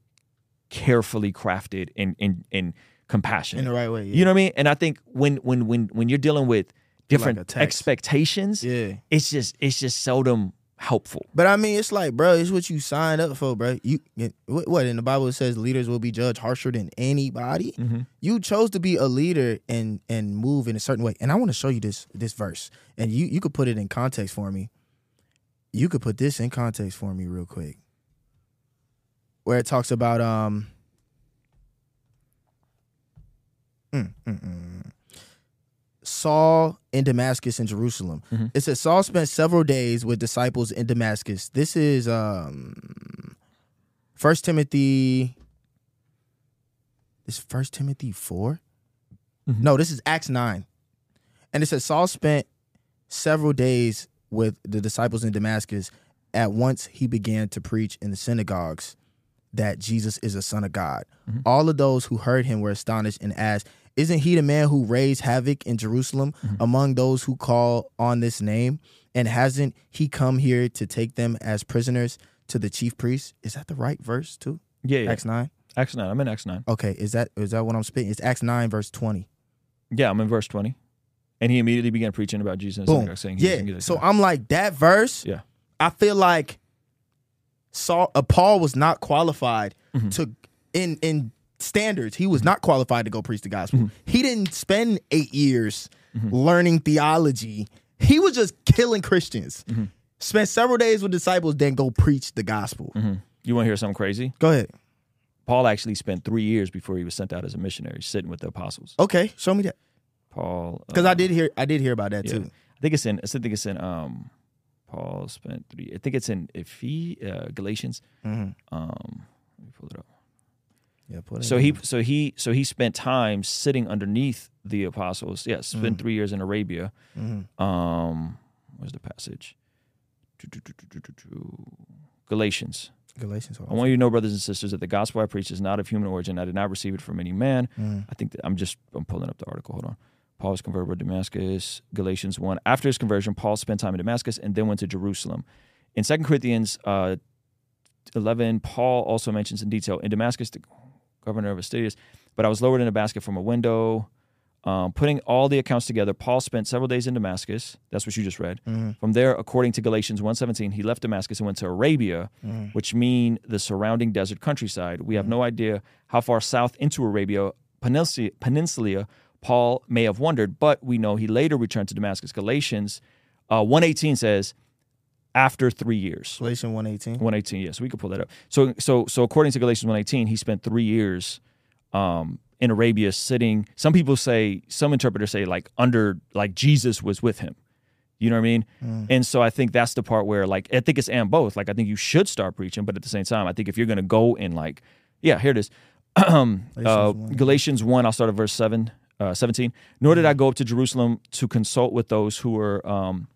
carefully crafted and and and compassionate In the right way. Yeah. you know what I mean? And I think when when when when you're dealing with different text. expectations, Yeah. it's just it's just seldom helpful. But I mean, it's like, bro, it's what you signed up for, bro. You what what in the Bible it says leaders will be judged harsher than anybody. Mm-hmm. You chose to be a leader and and move in a certain way. And I want to show you this this verse, and you you could put it in context for me. You could put this in context for me real quick, where it talks about um. Mm, mm, mm. Saul in Damascus and Jerusalem. It says Saul spent several days with disciples in Damascus. This is um First Timothy. Is First Timothy 4 No, this is Acts nine, and it says Saul spent several days with the disciples in Damascus. At once he began to preach in the synagogues that Jesus is a son of God. Mm-hmm. All of those who heard him were astonished and asked, Isn't he the man who raised havoc in Jerusalem mm-hmm. among those who call on this name? And hasn't he come here to take them as prisoners to the chief priests? Is that the right verse too? Yeah, yeah. Acts 9? Acts nine. I'm in Acts nine. Okay, is that is that what I'm spitting? It's Acts 9, verse 20. Yeah, I'm in verse twenty. And he immediately began preaching about Jesus Boom. saying, Yeah. So I'm like, that verse, yeah, I feel like Saul uh, Paul was not qualified Mm-hmm. to in in standards. He was not qualified to go preach the gospel. Mm-hmm. He didn't spend eight years learning theology. He was just killing Christians. Mm-hmm. Spent several days with disciples, then go preach the gospel. you want to hear something crazy? Go ahead. Paul actually spent three years before he was sent out as a missionary, sitting with the apostles. Okay, show me that Paul, because uh, I did hear I did hear about that yeah. too. I think it's in. I think it's in. Um, Paul spent three. I think it's in Ephes, uh, Galatians. Um, let me pull it up. Yeah, put it So in. he so he so he spent time sitting underneath the apostles. Yes, spent Mm. three years in Arabia. Mm-hmm. Um, where's the passage? Galatians. Galatians. I want you to know, brothers and sisters, that the gospel I preach is not of human origin. I did not receive it from any man. Mm. I think that I'm just I'm pulling up the article. Hold on. Paul was converted to Damascus. Galatians one. After his conversion, Paul spent time in Damascus and then went to Jerusalem. In 2 Corinthians uh, 11, Paul also mentions in detail in Damascus, the governor of Aretas, but I was lowered in a basket from a window. Um, putting all the accounts together, Paul spent several days in Damascus. That's what you just read. From there, according to Galatians 1.17, he left Damascus and went to Arabia, which mean the surrounding desert countryside. We have no idea how far south into Arabia Peninsula, Peninsula Paul may have wondered, but we know he later returned to Damascus. Galatians uh, 1.18 says, after three years. Galatians 118. 118, yes, we could pull that up. So so so according to Galatians 118, he spent three years um in Arabia sitting. Some people say, some interpreters say like under like Jesus was with him. You know what I mean? And so I think that's the part where like I think it's and both. Like I think you should start preaching, but at the same time, I think if you're gonna go and like, yeah, here it is. um, uh, 1. Galatians 1, I'll start at verse 7, uh, 17. Nor did I go up to Jerusalem to consult with those who were um,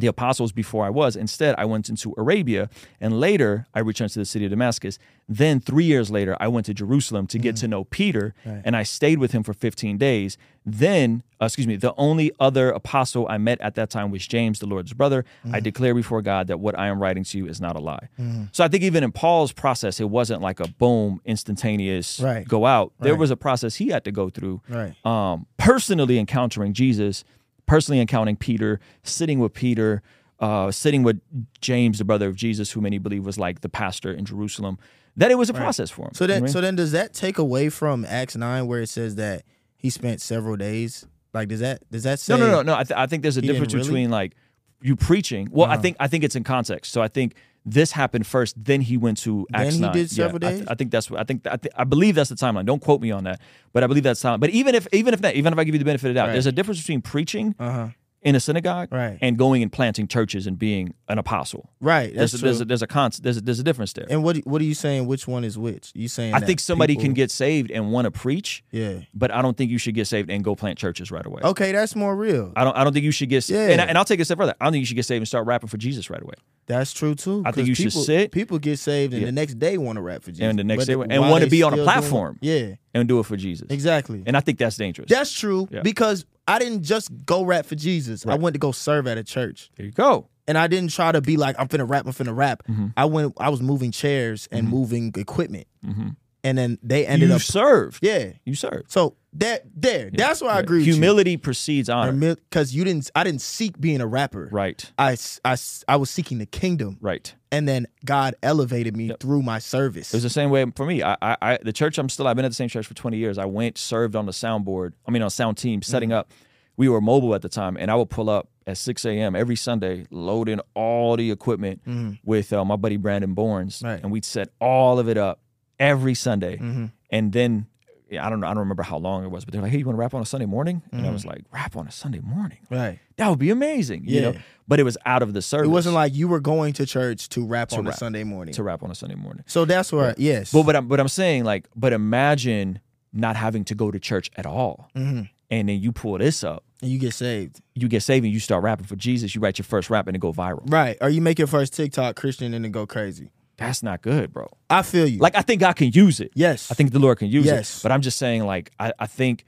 the apostles before I was. Instead, I went into Arabia, and later I returned to the city of Damascus. Then, three years later, I went to Jerusalem to get to know Peter, and I stayed with him for 15 days. Then, uh, excuse me, the only other apostle I met at that time was James, the Lord's brother. I declare before God that what I am writing to you is not a lie. So I think even in Paul's process, it wasn't like a boom, instantaneous Right. go out. There Right. was a process he had to go through Right. um, personally encountering Jesus, personally encountering Peter, sitting with Peter, uh, sitting with James, the brother of Jesus, who many believe was like the pastor in Jerusalem. That it was a process for him. So You know then, I mean? so then, does that take away from Acts nine where it says that he spent several days? Like, does that does that say? no, no, no, no. I, th- I think there's a difference really? between like you preaching. Well, I Uh-huh. think I think it's in context. So I think this happened first, then he went to Then he 9. did Yeah, several I th- days? I, think that's what I think. I, th- I believe that's the timeline. Don't quote me on that, but I believe that's time. But even if even if not, even if I give you the benefit of the doubt, Right. there's a difference between preaching Uh huh. in a synagogue Right. and going and planting churches and being an apostle. Right. That's There's a, true. there's a, there's a con- there's a, there's a difference there. and what what are you saying? Which one is which? You saying? I that think somebody can get saved and want to preach, Yeah. but I don't think you should get saved and go plant churches right away. Okay, that's more real. I don't. I don't think you should get. Yeah. And, I, and I'll take it a step further. I don't think you should get saved and start rapping for Jesus right away. That's true too. I think you should people, sit- People get saved and Yeah. the next day want to rap for Jesus. And the next But day- and wanna be on a platform. yeah, and do it for Jesus. exactly. And I think that's dangerous. That's true Yeah. because I didn't just go rap for Jesus. I went to go serve at a church. there you go. And I didn't try to be like I'm finna rap, I'm finna rap. Mm-hmm. I went I was moving chairs and moving equipment. Mhm. And then they ended you up served. Yeah. You served. So that there, that's why I Yeah. agree with Humility precedes honor. Because you didn't I didn't seek being a rapper. right. I, I, I was seeking the kingdom. Right. And then God elevated me through my service. It was the same way for me. I, I, I, the church I'm still. I've been at the same church for 20 years. I went, served on the soundboard. I mean, on sound team, Mm-hmm. setting up. We were mobile at the time, and I would pull up at 6 a.m. every Sunday, loading all the equipment with uh, my buddy Brandon Bournes, Mm-hmm. Right. and we'd set all of it up every Sunday. Mm-hmm. And then yeah, I don't know. I don't remember how long it was, but they're like, "Hey, you want to rap on a Sunday morning?" And Mm-hmm. I was like, "Rap on a Sunday morning? right. That would be amazing." You know. But it was out of the service. It wasn't like you were going to church to rap on rap. a Sunday morning. to rap on a Sunday morning. so that's where, yes. But but I'm but I'm saying like, but imagine not having to go to church at all, Mhm. and then you pull this up, and you get saved. you get saved, and you start rapping for Jesus. You write your first rap, and it go viral. Right. Or you make your first TikTok Christian and then go crazy. That's not good, bro. I feel you. Like I think God can use it. yes. I think the Lord can use Yes. it. But I'm just saying, like, I, I think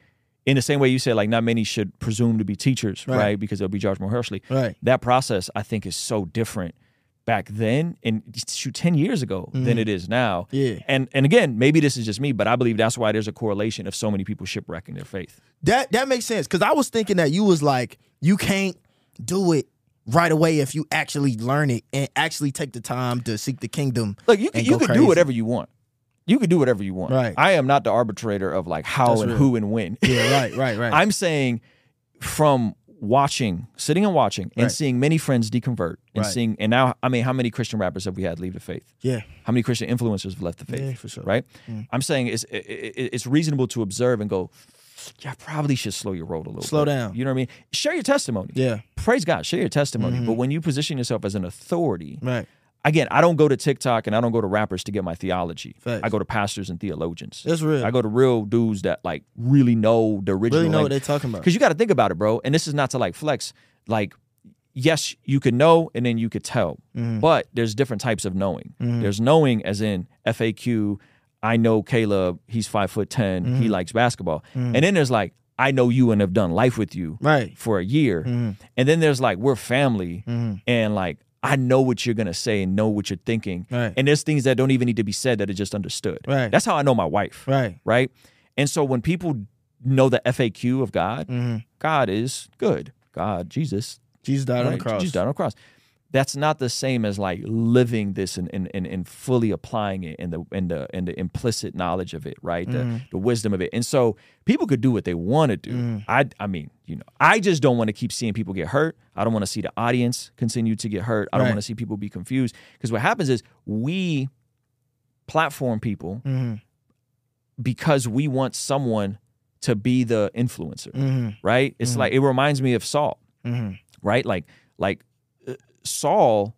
in the same way you said, like, not many should presume to be teachers, Right. right? Because they'll be judged more harshly. Right. That process, I think, is so different back then and shoot 10 years ago than it is now. Mm-hmm. Yeah. And and again, maybe this is just me, but I believe that's why there's a correlation of so many people shipwrecking their faith. That that makes sense. Cause I was thinking that you was like, you can't do it right away if you actually learn it and actually take the time to seek the kingdom. Look, you can you can do whatever you want. You can do whatever you want. Right. I am not the arbitrator of like how That's and real. who and when. Yeah, right, right, right. I'm saying from watching, sitting and watching, and Right. seeing many friends deconvert, and Right. seeing, and now, I mean, how many Christian rappers have we had leave the faith? yeah. How many Christian influencers have left the faith? Yeah, for sure. Mm. Right. I'm saying it's it, it- it's reasonable to observe and go. Yeah, I probably should slow your roll a little. Slow bit." down. You know what I mean? Share your testimony. Yeah. Mm-hmm. Praise God. Share your testimony. But when you position yourself as an authority, Right. again, I don't go to TikTok and I don't go to rappers to get my theology. Facts. I go to pastors and theologians. That's real. I go to real dudes that like really know the original. Really know what they're talking about. Because you got to think about it, bro. And this is not to like flex. Like, yes, you could know and then you could tell, Mm-hmm. but there's different types of knowing. There's knowing as in FAQ. I know Caleb. He's five foot 10 Mm-hmm. He likes basketball. And then there's like I know you and have done life with you Right. for a year. Mm-hmm. And then there's like we're family and like I know what you're gonna say and know what you're thinking. Right. And there's things that don't even need to be said that are just understood. Right. That's how I know my wife. Right. Right. And so when people know the FAQ of God, Mm-hmm. God is good. God, Jesus, Jesus died on the cross. Jesus died on the cross. That's not the same as like living this and and, and, and fully applying it and the and the and the implicit knowledge of it, right? The the wisdom of it. And so people could do what they want to do. I I mean, you know, I just don't want to keep seeing people get hurt. I don't want to see the audience continue to get hurt. I don't Right. want to see people be confused. Because what happens is we platform people Mm-hmm. because we want someone to be the influencer, Mm-hmm. right? It's like it reminds me of Saul, Mm-hmm. right? Like like Saul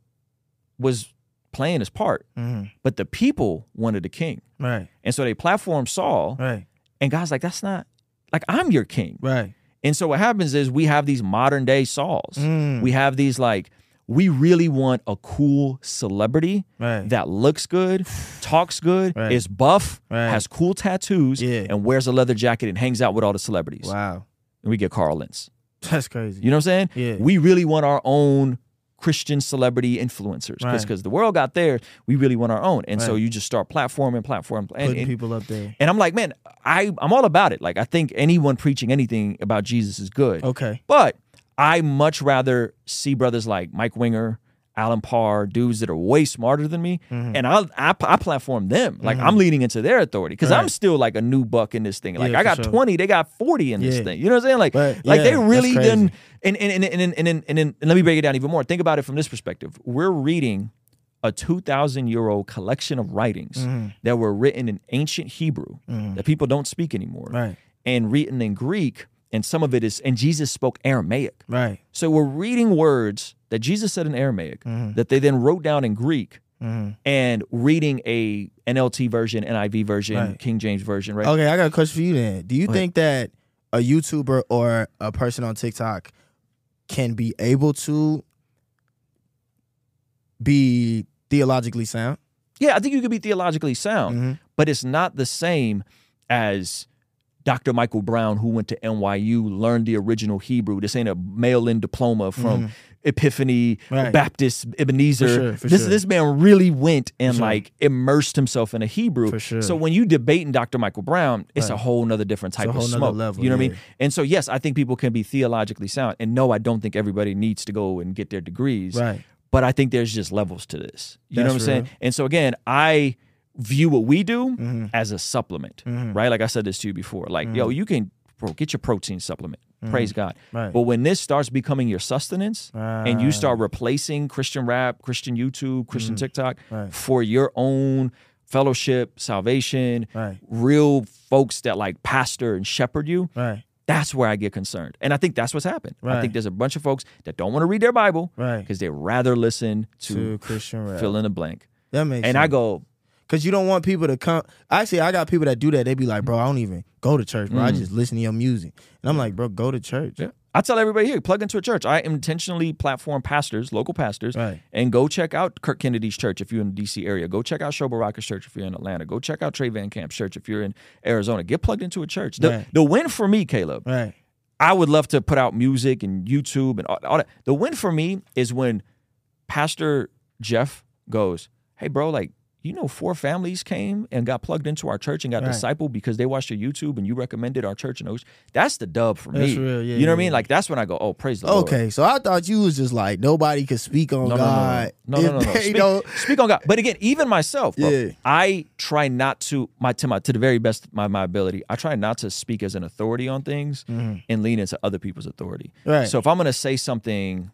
was playing his part, Mm-hmm. but the people wanted a king, Right. and so they platformed Saul, Right. and God's like, that's not like I'm your king, Right. and so what happens is we have these modern day Sauls, Mm. we have these like we really want a cool celebrity Right. that looks good, talks good, Right. is buff, Right. has cool tattoos, Yeah. and wears a leather jacket and hangs out with all the celebrities. Wow. And we get Carl Lentz. That's crazy. You know what I'm saying? Yeah. We really want our own Christian celebrity influencers because Right. the world got there. We really want our own, and so you just start platforming, platform, and, Putting and, people up there. and I'm like, man, I I'm all about it. Like I think anyone preaching anything about Jesus is good. Okay. But I much rather see brothers like Mike Winger, Alan Parr, dudes that are way smarter than me, Mm-hmm. and I, I I platform them. Like I'm leaning into their authority because I'm still like a new buck in this thing. Like Yeah, I got sure. 20, they got 40 in this thing. You know what I'm saying? Like Right. like Yeah, they really then. And and and and and, and, and, and, and let me break it down even more. Think about it from this perspective. We're reading a 2,000 year old collection of writings Mm-hmm. that were written in ancient Hebrew that people don't speak anymore, Right. and written in Greek. And some of it is, and Jesus spoke Aramaic. Right. So we're reading words that Jesus said in Aramaic Mm-hmm. that they then wrote down in Greek and reading a NLT version, NIV version, Right. King James version, right? Okay, I got a question for you then. Do you think that a YouTuber or a person on TikTok can be able to be theologically sound? Yeah, I think you could be theologically sound, Mhm. but it's not the same as Dr. Michael Brown, who went to NYU, learned the original Hebrew. This ain't a mail-in diploma from Epiphany Mm-hmm. Right. Baptist Ebenezer. For sure, for this sure. this man really went and sure. like immersed himself in a Hebrew. For sure. So when you debating Dr. Michael Brown, it's a whole nother different type of smoke. level, you know what I mean? And so yes, I think people can be theologically sound. And no, I don't think everybody needs to go and get their degrees Right. but I think there's just levels to this. You know what I'm saying? And so again, I view what we do Mm-hmm. as a supplement, right? Like I said this to you before. Like, yo, you can bro, get your protein supplement. Praise God. Mm-hmm. Right. But when this starts becoming your sustenance and you start replacing Christian rap, Christian YouTube, Christian TikTok Mm-hmm. Right. for your own fellowship, salvation, Right. real folks that like pastor and shepherd you, Right. that's where I get concerned. And I think that's what's happened. I think there's a bunch of folks that don't want to read their Bible Right. because they rather listen to, To Christian rap. fill in the blank. That makes And sense. I go, Cause you don't want people to come. Actually, I got people that do that. They be like, "Bro, I don't even go to church, bro. I just listen to your music." And I'm like, "Bro, go to church." Mm. yeah. I tell everybody here, plug into a church. I intentionally platform pastors, local pastors, Right. and go check out Kirk Kennedy's church if you're in the DC area. Go check out Shoba Rockers Church if you're in Atlanta. Go check out Trey Van Camp's church if you're in Arizona. Get plugged into a church. The, Right. the win for me, Caleb, Right. I would love to put out music and YouTube and all, all that. The win for me is when Pastor Jeff goes, "Hey, bro, like." You know, four families came and got plugged into our church and got Right. discipled because they watched your YouTube and you recommended our church and those. That's the dub for That's me. real, yeah, you know what I mean? Like that's when I go, oh, praise the Lord. Okay, so I thought you was just like nobody could speak on No, no, no, God. no, no, no, no, no. Speak, don't- speak on God. But again, even myself, bro, Yeah. I try not to my to my to the very best of my my ability. I try not to speak as an authority on things and lean into other people's authority. Mm-hmm. Right. So if I'm gonna say something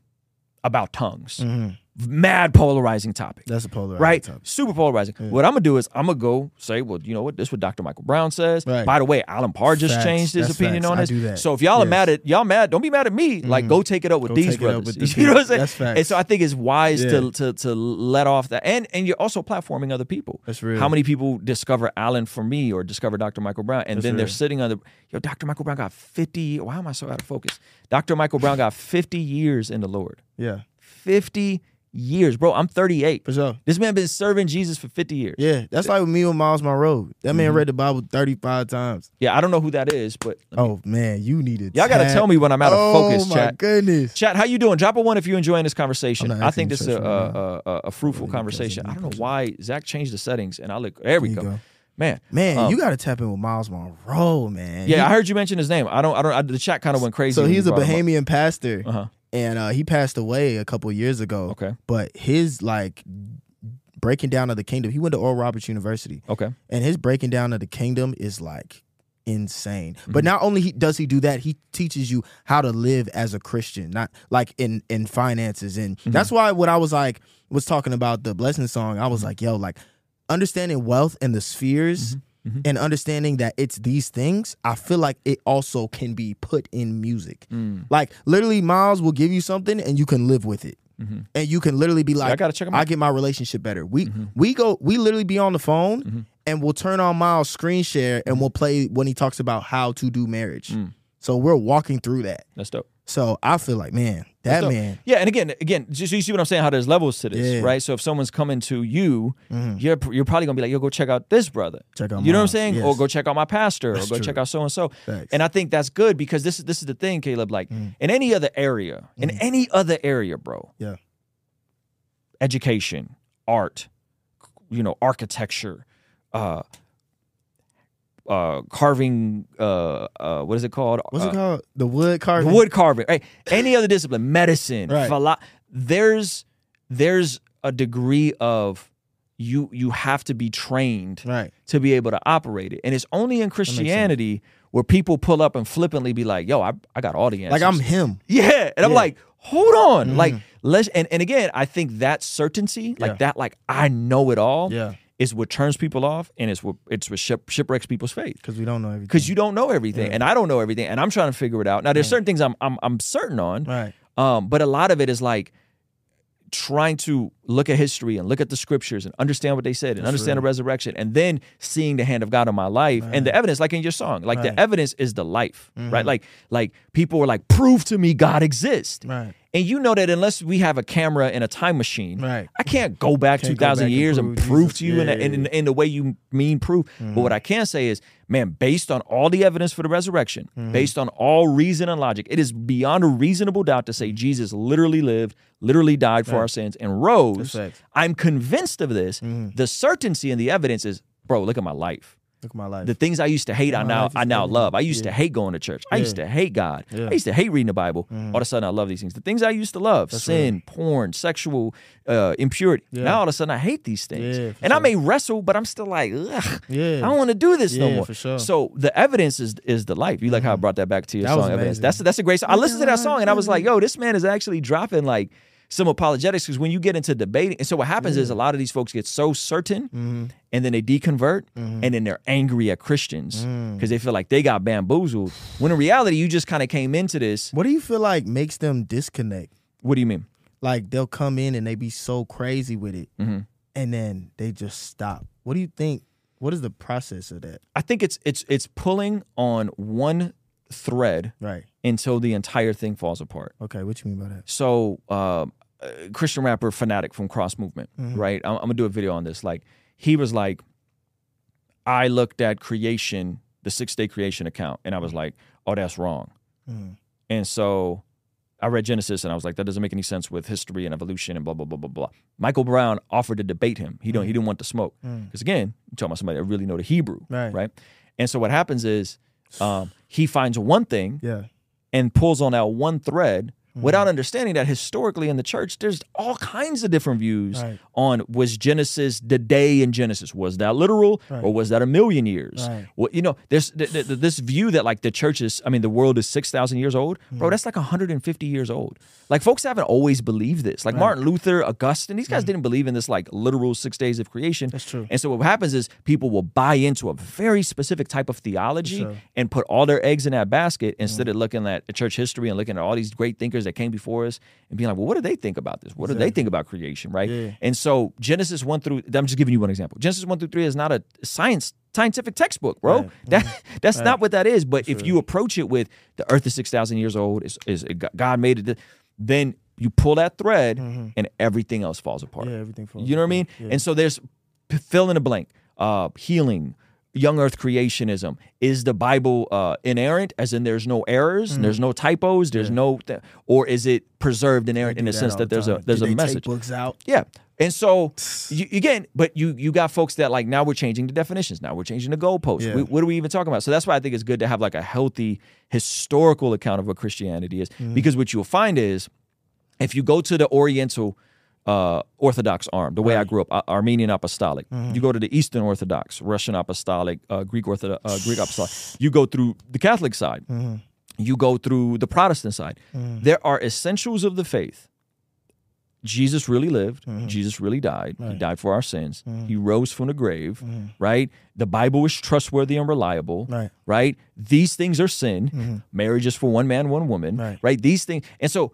about tongues, Mhm. Mad polarizing topic. That's a polar Right, topic. super polarizing. What I'm gonna do is I'm gonna go say, well, you know what, this is what Dr. Michael Brown says. Right. By the way, Alan Parr just Facts. changed his That's opinion facts. on this. So if y'all are mad at y'all mad, don't be mad at me. Mm-hmm. Like go take it up with Go these take it up brothers. with the you know what I'm saying? That's And so I think it's wise Yeah. to to to let off that, and and you're also platforming other people. That's real. How many people discover Alan for me or discover Dr. Michael Brown, and That's then they're sitting on the yo. Dr. Michael Brown got 50. Why am I so out of focus? Dr. Michael Brown got 50 years in the Lord. Yeah, 50 years, bro. I'm 38. for sure. This man been serving Jesus for 50 years. Yeah, that's like with me with Myles Munroe. That Mm-hmm. man read the Bible 35 times. Yeah, I don't know who that is, but Oh man, you need it. Y'all gotta tell me when I'm out of focus, Oh my chat. goodness. Chat, how you doing? Drop a one if you're enjoying this conversation. I think this is a, you a, right a, a fruitful Really conversation. I don't know why Zach changed the settings, and I look. There we There go. go. man. Man, Um, you got to tap in with Myles Munroe, man. Yeah, He- I heard you mention his name. I don't. I don't. I, the chat kind of went crazy. so he's a brought him up. Bahamian pastor, Uh-huh. And uh, he passed away a couple years ago. Okay. but his like breaking down of the kingdom. He went to Oral Roberts University, Okay. and his breaking down of the kingdom is like insane. Mm-hmm. But not only he, does he do that, he teaches you how to live as a Christian, not like in in finances. And Mm-hmm. that's why when I was like was talking about the blessing song, I Mm-hmm. was like, yo, like understanding wealth and the spheres. Mm-hmm. And understanding that it's these things, I feel like it also can be put in music. Mm. Like literally, Myles will give you something and you can live with it, and you can literally be like, I gotta check I out. Mm-hmm. get my relationship better. We we go we literally be on the phone and we'll turn on Myles screen share and we'll play when he talks about how to do marriage. Mm. So we're walking through that. That's dope. So I feel like man, that So- man. Yeah, and again, again, just so you see what I'm saying, how there's levels to this, Yeah. Mm-hmm. right? So if someone's coming to you, you're you're probably gonna be like, yo, go check out this brother. Check out you know what I'm saying? yes. Or go check out my pastor, That's or go true. check out so and so. And I think that's good because this is this is the thing, Caleb. Like Mm. in any other area, in any other area, bro, Yeah. education, art, you know, architecture, uh, uh, carving, uh, uh, what is it called? What's Uh, it called? The wood carving. wood carving, right? Any other discipline, medicine, Right. philo- there's there's a degree of you you have to be trained Right. to be able to operate it, and it's only in Christianity where people pull up and flippantly be like, "Yo, I, I got all the answers." Like I'm him. yeah, and I'm like, hold on, like let's and and again, I think that certainty, like Yeah. that, like I know it all, Yeah. Is what turns people off, and it's what it's what ship, shipwrecks people's faith Because we don't know everything. because you don't know everything, and I don't know everything, and I'm trying to figure it out. Now, there's certain things I'm I'm I'm certain on, Right. um, but a lot of it is like trying to look at history and look at the scriptures and understand what they said and understand the resurrection, and then seeing the hand of God in my life and the evidence, like in your song, like Right. Mm-hmm. the evidence is the life, right? Like like people were like, prove to me God exists, Right. And you know that unless we have a camera and a time machine, Right. I can't go back Can't two go back years and prove prove, to you in, Yeah, a, in, yeah, in, in the way you mean prove. But what I can say is, man, based on all the evidence for the resurrection, Mm-hmm. based on all reason and logic, it is beyond a reasonable doubt to say Jesus literally lived, literally died for our sins, and rose. Mm-hmm. I'm convinced of this. The certainty and the evidence is, bro, look at my life. Look at my life. The things I used to hate, I now I now everything. love. I used to hate going to church. I used to hate God. Yeah. Mm-hmm. I used to hate reading the Bible. All of a sudden, I love these things. The things I used to love, sin, porn, sexual uh, impurity. Yeah. Now all of a sudden, I hate these things. Yeah, and I may wrestle, but I'm still like, ugh, Yeah. I don't want to do this no more. for sure. Mm-hmm. So the evidence is is the life. You like how I brought that back to your That song, evidence. That's that's a great song. I listened to that song and I was like, yo, this man is actually dropping like some apologetics because when you get into debating, and so what happens is a lot of these folks get so certain Mm-hmm. and then they deconvert and then they're angry at Christians Mm. because they feel like they got bamboozled. When in reality, you just kind of came into this. what do you feel like makes them disconnect? What do you mean? Like they'll come in and they be so crazy with it, Mhm. and then they just stop. What do you think? What is the process of that? I think it's it's it's pulling on one thread Right. until the entire thing falls apart. Okay. What do you mean by that? So, uh, Christian rapper Phanatik from Cross Movement, Mm-hmm. right? I'm, I'm gonna do a video on this. Like, he was like, I looked at creation, the six day creation account, and I was like, oh, that's wrong. Mhm. And so I read Genesis and I was like, that doesn't make any sense with history and evolution and blah blah blah blah blah. Michael Brown offered to debate him. He don't he didn't want to smoke because again, you're talking about somebody that really know the Hebrew, Mm. Right. Right. And so what happens is um, he finds one thing Yeah. and pulls on that one thread Mm-hmm. without understanding that historically in the church there's all kinds of different views Right. on was genesis the day in genesis was that literal Right. or was that a million years Right. well, you know there's th- th- this view that like the church is i mean the world is 6000 years old bro Mm. that's like 150 years old like folks haven't always believed this like martin luther augustine these guys didn't believe in this like literal six days of creation Mm. That's true. and so what happens is people will buy into a very specific type of theology. Mm. and put all their eggs in that basket instead of looking at church history and looking at all these great thinkers that came before us and being like, well, what do they think about this? What do they think about creation, right? Yeah. And so Genesis one through I'm just giving you one example. Genesis one through three is not a science scientific textbook, bro. Right. That that's not what that is. But if you approach it with the Earth is six thousand years old, is is God made it, then you pull that thread and everything else falls apart. Mm-hmm. Yeah, everything falls You know what I mean? Yeah. And so there's fill in the blank, uh, healing, young earth creationism. Is the Bible uh, inerrant, as in there's no errors, there's no typos, there's no, th- or is it preserved inerrant in Mm. the that sense that the there's a there's Do a message? Books out. Yeah. And so you, again, but you you got folks that like now we're changing the definitions. Now we're changing the goalposts. Yeah. We, what are we even talking about? So that's why I think it's good to have like a healthy historical account of what Christianity is, Mm-hmm. because what you'll find is If you go to the Oriental uh, Orthodox arm, the way I grew up, uh, Armenian Apostolic. You go to the Eastern Orthodox, Russian Apostolic, uh, Greek Orthodox, uh, Greek Apostolic. You go through the Catholic side. You go through the Protestant side. There are essentials of the faith. Jesus really lived. Jesus really died. He died for our sins. He rose from the grave, right? The Bible is trustworthy and reliable, Right. right? These things are sin. Marriage is for one man, one woman, Right. right? These things. And so,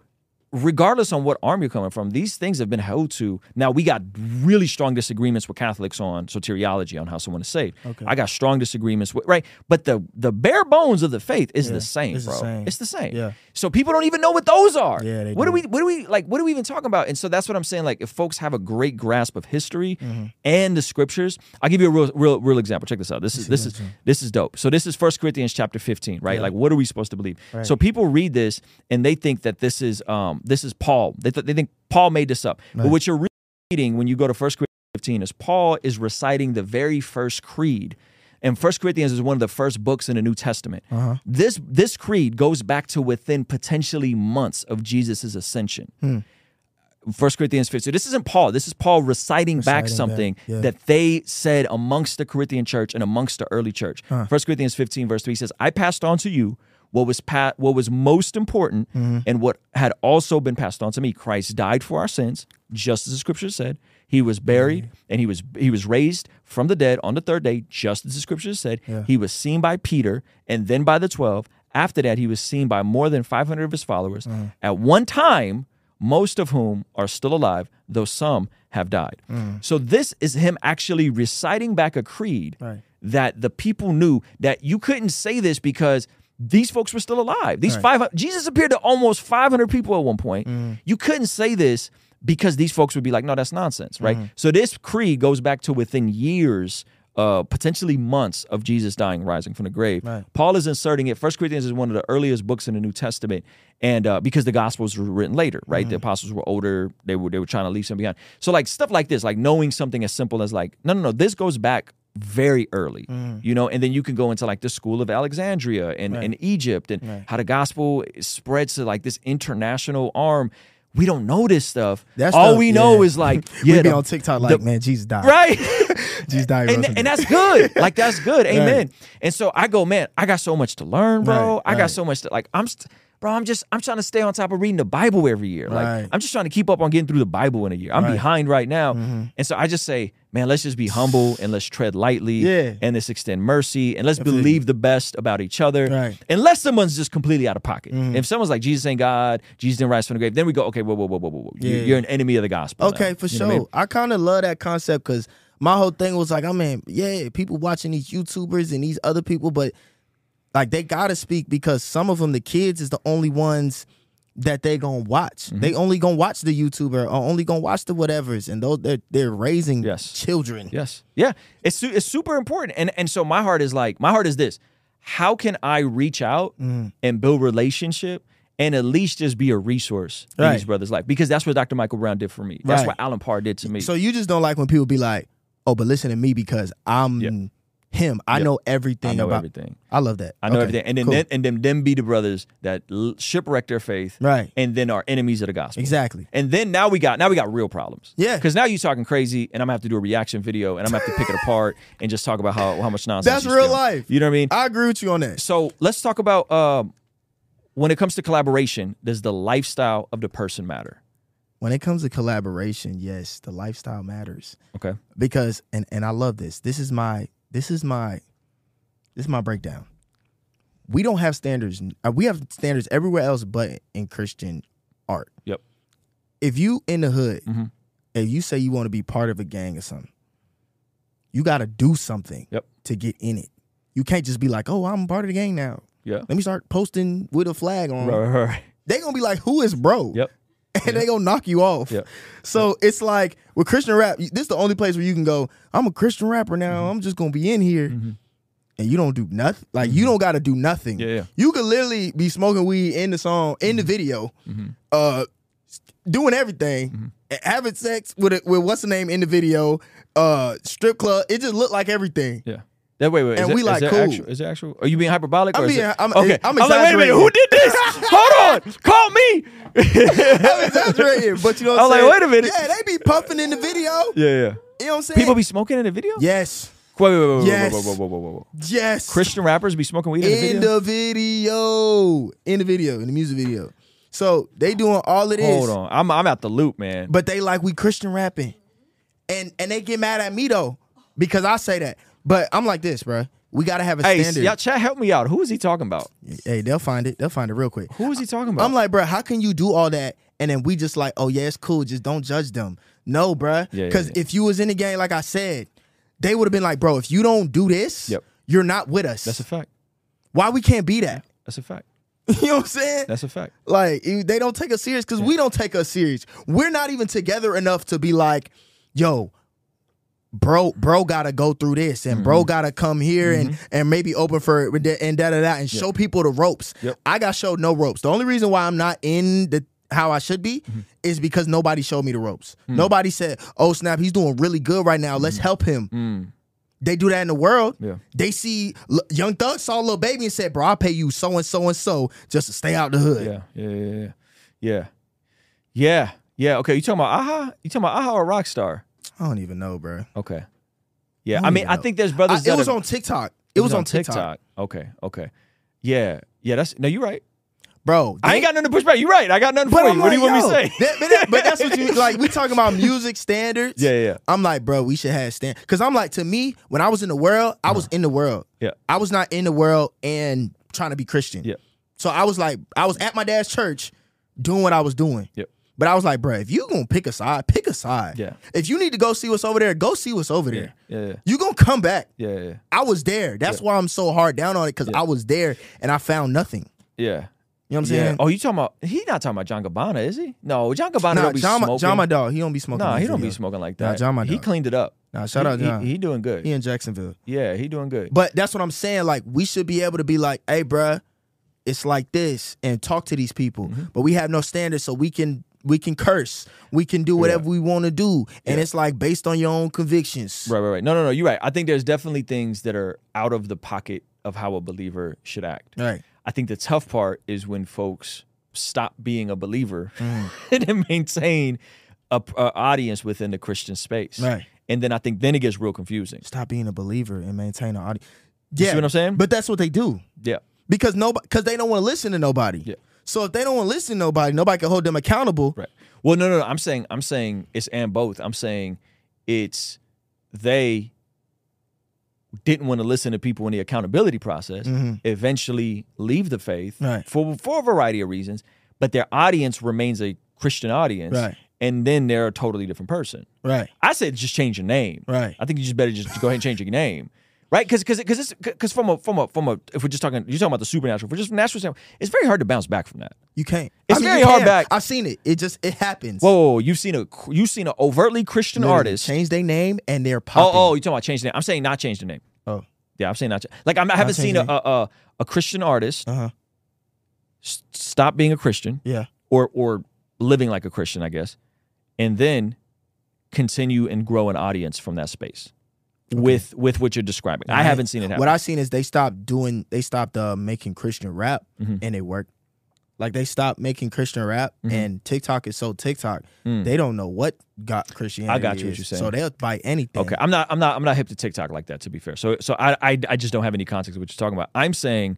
regardless on what arm you're coming from, these things have been held to. Now, we got really strong disagreements with Catholics on soteriology, on how someone is saved. Okay. I got strong disagreements with, right? But the the bare bones of the faith is Yeah, the same, it's the same. It's the same. Yeah. So people don't even know what those are. Yeah, they what do we what do we like what are we even talking about? And so that's what I'm saying. Like if folks have a great grasp of history Mm-hmm. and the scriptures, I'll give you a real real real example. Check this out. This is this is this is dope. So this is First Corinthians chapter 15, right? Like what are we supposed to believe? So people read this and they think that this is um this is Paul. They th- they think Paul made this up. But what you're reading when you go to First Corinthians 15 is Paul is reciting the very first creed. And First Corinthians is one of the first books in the New Testament. Uh-huh. This this creed goes back to within potentially months of Jesus' ascension. Hmm. First Corinthians 15. So this isn't Paul. This is Paul reciting, back something back, yeah. that they said amongst the Corinthian church and amongst the early church. First Corinthians 15, verse 3 says, I passed on to you what was pa- what was most important Mm-hmm. and what had also been passed on to me. Christ died for our sins, just as the scripture said. He was buried and he was he was raised from the dead on the third day, just as the scriptures said. Yeah. He was seen by Peter and then by the 12. After that, he was seen by more than 500 of his followers. Mm. At one time, most of whom are still alive, though some have died. Mm. So this is him actually reciting back a creed Right. that the people knew that you couldn't say this because these folks were still alive. These Right. 500 Jesus appeared to almost 500 people at one point. Mm. You couldn't say this because these folks would be like, no, that's nonsense, right? Mm. So this creed goes back to within years, uh, potentially months of Jesus dying, rising from the grave. Right. Paul is inserting it. First Corinthians is one of the earliest books in the New Testament, and uh, because the Gospels were written later, right? Mm-hmm. The apostles were older; they were they were trying to leave something behind. So like stuff like this, like knowing something as simple as like, no, no, no, this goes back very early, Mm. you know, and then you can go into like the school of Alexandria and, and Egypt and Right. how the gospel spreads to like this international arm. We don't know this stuff. That All stuff, we know yeah. is like, we yeah, be the- on TikTok like, the- man, Jesus died. right? Jesus died. and, and that's good. Like that's good. Amen. And so I go, man, I got so much to learn, bro. Right, I got right. so much to like. I'm, st- bro. I'm just, I'm trying to stay on top of reading the Bible every year. Like Right. I'm just trying to keep up on getting through the Bible in a year. I'm Right. Mm-hmm. behind right now, and so I just say, man, let's just be humble and let's tread lightly. Yeah. And let's extend mercy and let's Definitely. believe the best about each other. Right. Mm-hmm. Unless someone's just completely out of pocket. If someone's like Jesus ain't God, Jesus didn't rise from the grave, then we go, okay, whoa, whoa, whoa, whoa, whoa, Yeah. You're an enemy of the gospel. Okay, now. for You sure. I mean? I, kind of love that concept because my whole thing was like, I mean, yeah, people watching these YouTubers and these other people, but like they gotta speak because some of them, the kids, is the only ones that they gonna watch. Mm-hmm. They only gonna watch the YouTuber or only gonna watch the whatevers, and those they're they're raising Yes. children. Yes. Yeah. It's su- it's super important. And and so my heart is like my heart is this. How can I reach out Mm. and build relationship and at least just be a resource in Right. these brothers' life? Because that's what Dr. Michael Brown did for me. That's Right. what Alan Parr did to me. So you just don't like when people be like, "Oh, but listen to me because I'm Yeah. Him. I Yeah. know everything I know about." everything. I love that. I know Okay, everything. And then, cool. then and then them be the brothers that l- shipwreck their faith Right. and then are enemies of the gospel. exactly. And then now we got now we got real problems. Yeah. Because now you talking crazy, and I'm gonna have to do a reaction video, and I'm gonna have to pick it apart and just talk about how, how much nonsense. That's real life. You know what I mean? I agree with you on that. So let's talk about um, when it comes to collaboration. Does the lifestyle of the person matter? When it comes to collaboration, yes, the lifestyle matters. Okay. because and and I love this. This is my this is my this is my breakdown. We don't have standards. uh, We have standards everywhere else but in Christian art. Yep. If you in the hood, Mhm. if you say you want to be part of a gang or something, you got to do something Yep. to get in it. You can't just be like, "Oh, I'm part of the gang now." Yeah. Let me start posting with a flag on. Right, right, right. They gonna be like, "Who is bro?" Yep. and they gonna knock you off. Yep. So it's like with Christian rap, this is the only place where you can go. I'm a Christian rapper now. Mm-hmm. I'm just gonna be in here, and you don't do nothing. Like you don't got to do nothing. Mm-hmm. Yeah, yeah. You could literally be smoking weed in the song, in the video, Mm-hmm. uh, doing everything, and having sex with it with what's the name in the video, uh, strip club. It just looked like everything. Yeah. That wait, wait. And is we there- like is cool. Actual, is there actual? Are you being hyperbolic? I'm or is being- it- I'm- okay. I'm like, wait a minute. Who did this? Hold on. Call me. I'm exaggerating, but you know what I'm, I'm was like, saying? wait a minute. Yeah, they be puffing in the video. Yeah, yeah. You know what I'm saying? People be smoking in the video? Yes. Wait, wait, wait, wait, Yes. wait, whoa, whoa, whoa, whoa, whoa. Yes. Christian rappers be smoking weed in the in video? the video. In the video, in the music video. So they doing all of this. Hold on. I'm I'm out the loop, man. But they like we Christian rapping. And and they get mad at me though, because I say that. But I'm like this, bro. We gotta have a hey, standard. y'all chat help me out. Who is he talking about? Hey, they'll find it. They'll find it real quick. Who is he talking about? I'm like, bro, how can you do all that and then we just like, oh yeah, it's cool. Just don't judge them. No, bro. Yeah, yeah, Because yeah. if you was in the game, like I said, they would have been like, bro, if you don't do this, Yep. you're not with us. That's a fact. Why we can't be that? That's a fact. you know what I'm saying? That's a fact. Like they don't take us serious because we don't take us serious. We're not even together enough to be like, yo, bro, bro gotta go through this and bro Mm-hmm. gotta come here and and maybe open for it and da da da and show people the ropes. Yep. I got showed no ropes. The only reason why I'm not in the how I should be Mm-hmm. is because nobody showed me the ropes. Mm. Nobody said, "Oh snap, he's doing really good right now. Let's help him." They do that in the world. Mm. Yeah. They see Young Thug saw Lil Baby and said, "Bro, I'll pay you so and so and so just to stay out the hood." Yeah, yeah, yeah, yeah. Yeah. Yeah. Yeah. Okay. You talking about Aha? You talking about Aha or Rockstar? I don't even know, bro. Okay. Yeah. don't I mean, I know. think there's brothers I- that it was have- on TikTok. It, was, on TikTok, Okay. Okay. Yeah. Yeah. That's no. You're right. bro. I ain't got nothing to push back. You're right. I got nothing for I'm you. What do you like, want me to say? that- but, that- but that's what you like. We talking about music standards. Yeah, yeah. I'm like, bro, we should have stand. Because I'm like, to me, when I was in the world, I was in the world. Uh-huh. Yeah. I was not in the world and trying to be Christian. Yeah. So I was like, I was at my dad's church doing what I was doing. Yep. But I was like, bro, if you gonna pick a side, pick a side. Yeah. If you need to go see what's over there, go see what's over Yeah. there. Yeah. Yeah. You gonna come back. Yeah. Yeah. I was there. That's why I'm so hard down on it because I was there and I found nothing. Yeah. You know what I'm saying? Oh, you talking about? He not talking about John Gabbana, is he? No, John Gabbana nah, don't be John, smoking. John, my dog, he don't be smoking. Nah, he don't be smoking like Nah, that. John, my he cleaned it up. Nah, shout He- out he- He, doing good. He in Jacksonville. yeah, he doing good. But that's what I'm saying. Like, we should be able to be like, hey, bruh, it's like this and talk to these people. Mm-hmm. But we have no standards, so we can we can curse. We can do whatever we want to do. And it's like based on your own convictions. Right, right, right. No, no, no. You're right. I think there's definitely things that are out of the pocket of how a believer should act. Right. I think the tough part is when folks stop being a believer Mm. and maintain a, a audience within the Christian space. Right. And then I think then it gets real confusing. Stop being a believer and maintain an audience. Yeah. You Yeah. see what I'm saying? But that's what they do. Yeah. Because nobody because they don't want to listen to nobody. Yeah. So if they don't want to listen to nobody, nobody can hold them accountable. Right. Well, no, no, no. I'm saying, I'm saying it's and both. I'm saying it's they didn't want to listen to people in the accountability process. Eventually, leave the faith Mm-hmm. Right. for for a variety of reasons, but their audience remains a Christian audience. Right. And then they're a totally different person. Right. I said just change your name. Right. I think you just better just go ahead and change your name. Right? Because because because because from a from a from a if we're just talking you're talking about the supernatural, if we're just from natural standpoint, it's very hard to bounce back from that. You can't. It's I mean, very hard back. I've seen it. It just it happens. Whoa, whoa, whoa, you've seen a you've seen an overtly Christian Literally, artist. change their name and they're Oh, popping. oh, you talking about change the name? I'm saying not change the name. oh. Yeah, I'm saying not. ch- Like I'm, I haven't seen a, a a a Christian artist Uh huh. s- stop being a Christian Yeah. or or living like a Christian, I guess, and then continue and grow an audience from that space with with what you're describing. I haven't seen it happen. What I've seen is they stopped doing. They stopped uh, making Christian rap, Mhm. and it worked. Like they stopped making Christian rap, Mhm. and TikTok is so TikTok. Mm. They don't know what got Christianity. I got you what is. you're saying. So they'll buy anything. Okay, I'm not. I'm not. I'm not hip to TikTok like that. To be fair, so so I I, I just don't have any context of what you're talking about. I'm saying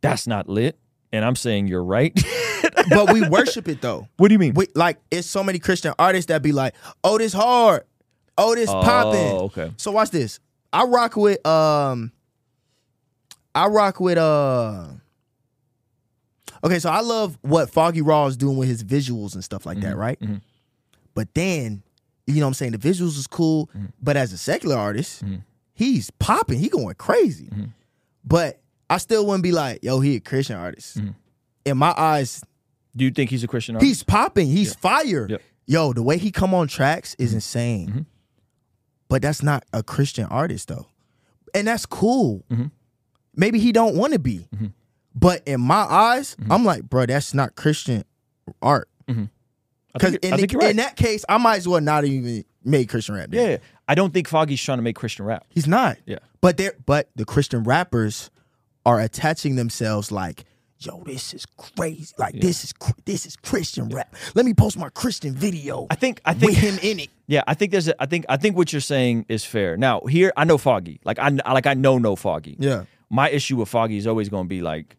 that's not lit, and I'm saying you're right. but we worship it though. what do you mean? We, like it's so many Christian artists that be like, "Oh, this hard. Oh, this Oh, popping." okay. So watch this. I rock with um. I rock with uh. Okay, so I love what Foggy Raw is doing with his visuals and stuff like that, right? mhm. But then, you know what I'm saying? The visuals is cool, Mm-hmm. but as a secular artist, he's popping, he going crazy. But I still wouldn't be like, yo, he a Christian artist. In my eyes, Do you think he's a Christian artist? he's popping, he's fire. Yep. Yo, the way he come on tracks is insane. But that's not a Christian artist though. And that's cool. Mm-hmm. Maybe he don't want to be. Mm-hmm. But in my eyes, mm-hmm. I'm like, bro, that's not Christian art. Because think, in, I the- you're right. in that case, I might as well not even make Christian rap. then. yeah, I don't think Foggy's trying to make Christian rap. He's not. Yeah. But they are but the Christian rappers are attaching themselves like, yo, this is crazy. Like this is this is Christian rap. Let me post my Christian video. I think I think with him in it. Yeah, I think there's. A, I think I think what you're saying is fair. Now here, I know Foggy. Like I like I know no Foggy. Yeah. My issue with Foggy is always going to be like,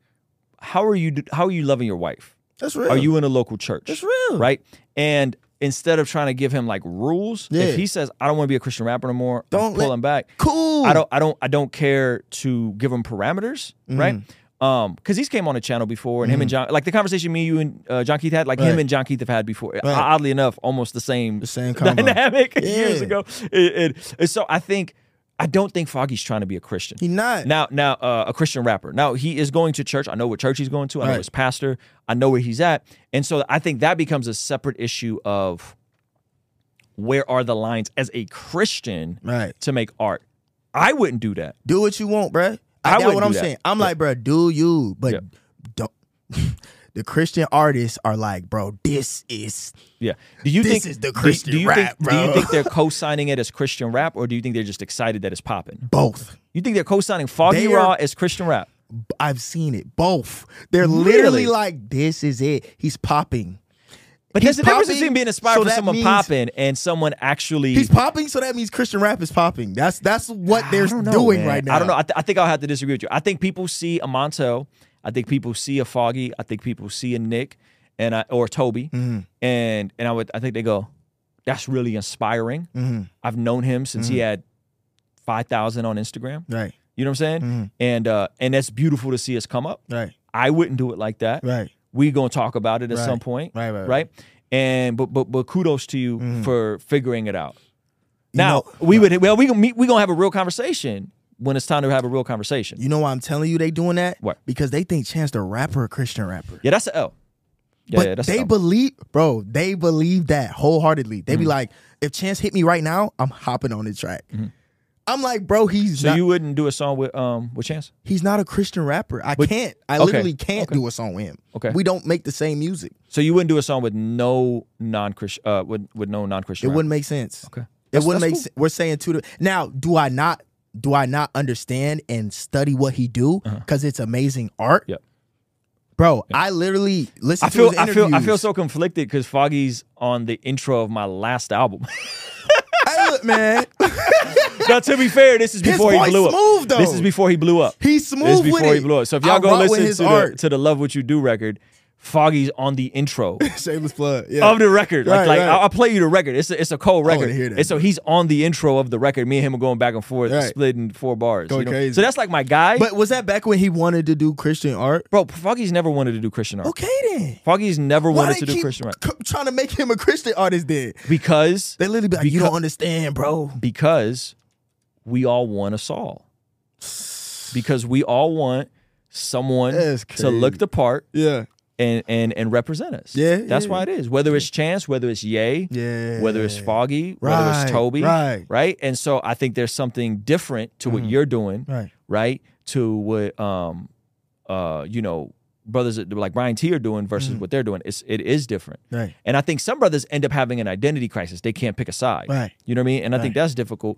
how are you? How are you loving your wife? That's real. Are you in a local church? That's real. right? And instead of trying to give him like rules, Yeah. if he says I don't want to be a Christian rapper anymore, Don't don't pull let- him back. Cool. I don't. I don't. I don't care to give him parameters, Mm-hmm. right? Um, because he's came on the channel before, and him and John, like the conversation me, you, and uh, Jon Keith had, like him and Jon Keith have had before. Oddly enough, almost the same, The same combo. dynamic years ago. It, it- and so I think, I don't think Foggy's trying to be a Christian. He not. Now, now, uh, a Christian rapper. Now he is going to church. I know what church he's going to. I know his pastor. I know where he's at, and so I think that becomes a separate issue of where are the lines as a Christian Right. to make art. I wouldn't do that. Do what you want, bruh. I That's what I'm that. saying. I'm like, bro, do you, but Yeah. don't. the Christian artists are like, bro, this is Yeah. Do you This think is the Christian do, you rap, think, Do you think they're co-signing it as Christian rap, or do you think they're just excited that it's popping? both. You think they're co-signing Foggy They Raw as Christian rap? I've seen it. Both. They're literally like, this is it. He's popping. But He's there's a difference popping, between being inspired so for someone popping and someone actually. He's popping, so that means Christian rap is popping. That's that's what they're know, doing man. right now. I don't know. I, th- I think I'll have to disagree with you. I think people see a Montell. I think people see a Foggy. I think people see a Nic and I, or Tobe, Mm-hmm. and and I would I think they go, that's really inspiring. Mm-hmm. I've known him since he had five thousand on Instagram. Right, You know what I'm saying? Mm-hmm. And uh, and that's beautiful to see us come up. right, I wouldn't do it like that. right. We gonna talk about it at Right. some point. Right, right, right. right. And but but but kudos to you mm-hmm. for figuring it out. You Now know- we would well we gonna meet we gonna have a real conversation when it's time to have a real conversation. You know why I'm telling you they doing that? What? Because they think Chance the rapper a Christian rapper. Yeah, that's a L. Yeah, but yeah, that's they a L. believe, bro. They believe that wholeheartedly. They be mm-hmm. like, if Chance hit me right now, I'm hopping on the track. Mm-hmm. I'm like, bro, he's so not. you wouldn't do a song with um with Chance? he's not a Christian rapper. I But- can't. I okay, literally can't okay. do a song with him. Okay. We don't make the same music. So you wouldn't do a song with no non Christian uh with with no non Christian. It wouldn't make sense. Okay. It wouldn't make cool. sense. We're saying two. To, now, do I not? Do I not understand and study what he do because it's amazing art? Uh-huh. Yep. Bro, I literally listen I feel I feel I feel so conflicted because Foggy's on the intro of my last album. Look, man, now to be fair, this is before he blew up. smooth, though. This is before he blew up. he's This smooth is with before he blew up. So if y'all go rock listen to the, to the Love What You Do record, Foggy's on the intro Shameless plug. Yeah. of the record. Like, Right, like right. I'll, play you the record. It's a, it's a cold record. hear that. And so he's on the intro of the record. Me and him are going back and forth, Right. splitting four bars. Going you know? crazy. So that's like my guy. but was that back when he wanted to do Christian art? bro, Foggy's never wanted to do Christian art. Okay then. Foggy's never Why wanted to do Christian art c- trying to make him a Christian artist then? because They literally be like, you don't understand, bro. because we all want a Saul. Because we all want someone to look the part Yeah. And and and represent us. Yeah, that's yeah. why it is. Whether it's Chance, whether it's Ye, Yeah. whether it's Foggy, whether it's Tobe, right. right. And so I think there's something different to what you're doing. Right. right? To what um uh you know brothers like Brian T are doing versus what they're doing. It's it is different. Right. And I think some brothers end up having an identity crisis. They can't pick a side. Right. You know what I mean? And I think that's difficult.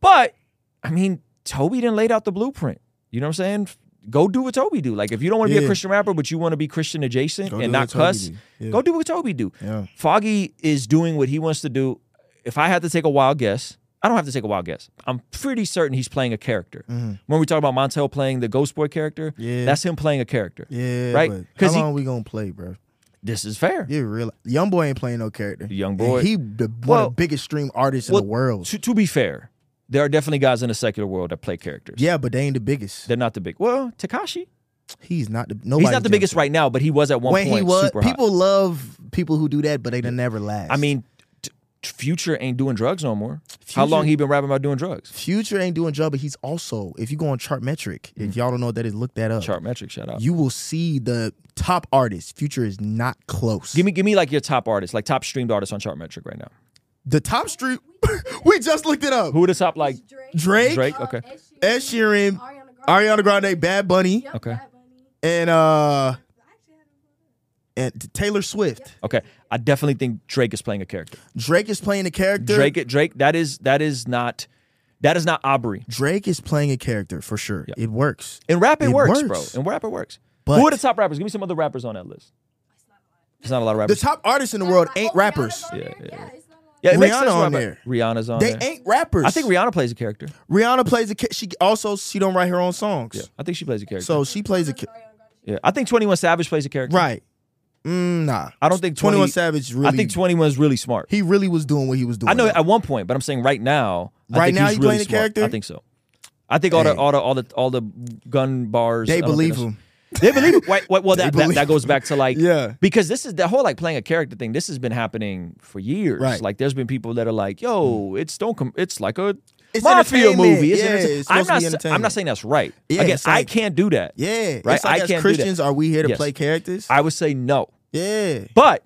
But I mean, Tobe didn't laid out the blueprint. You know what I'm saying? Go do what Tobe do. Like if you don't want to be a Christian rapper, but you want to be Christian adjacent Go and not cuss. Yeah. go do what Tobe do. Yeah. Foggy is doing what he wants to do. If I had to take a wild guess, I don't have to take a wild guess. I'm pretty certain he's playing a character. When we talk about Montell playing the Ghost Boy character, Mm-hmm. Yeah. that's him playing a character. Yeah. Right? How he- long we gonna play, bro? This is fair. Yeah, real. Young boy ain't playing no character. Young And boy- he the one Well- of the biggest stream artists Well, in the world. To, to be fair, there are definitely guys in the secular world that play characters. Yeah, but they ain't the biggest. They're not the big. Well, Tekashi. He's not the. Nobody He's not the biggest right now, but he was at one When point he was, super hot. people love people who do that, but they never last. I mean, Future ain't doing drugs no more. How long he been rapping about doing drugs? Future ain't doing job, but he's also. If you go on Chartmetric, if mm-hmm. y'all don't know what that is, look that up. Chartmetric, shout out. You will see the top artists. Future is not close. give me, give me like your top artists, like top streamed artists on Chartmetric right now. the top street. we just looked it up. Who are the top like? Drake, Drake. Okay. Ed Sheeran, Ariana Grande, Bad Bunny, Okay. and uh, and Taylor Swift. Okay. I definitely think Drake is playing a character. Drake is playing a character. Drake. Drake. That is that is not that is not Aubrey. Drake is playing a character for sure. It works. In rap, it, It works, works. bro. In rap, it works. But Who are the top rappers? Give me some other rappers on that list. It's not a lot of rappers. the top artists in the world ain't rappers. Yeah, yeah. Yeah. Yeah, it makes Rihanna sense on there. Rihanna's on there. They there. ain't rappers. I think Rihanna plays a character. Rihanna plays a. ca- She also she don't write her own songs. Yeah, I think she plays a character. So she plays a. ca- yeah, I think Twenty One Savage plays a character. Right. Mm, nah. I don't think Twenty 20 One Savage really. I think Twenty One is really smart. he really was doing what he was doing. I know at one point, but I'm saying right now. I Right think now he's he really playing a smart. character? I think so. I think all the Hey. all the all the all the gun bars. they don't think believe that's- him. They believe it. Well, that, that that goes back to like Yeah. because this is the whole like playing a character thing. This has been happening for years. Right. Like there's been people that are like, "Yo, mm. it's don't come, it's like a It's mafia movie." It's Yeah, it's I'm not. I'm not saying that's right. Yeah, Again, it's I can't do that. Yeah. Right? Like I can't. Christians, are we here to Yes. play characters? I would say no. yeah. But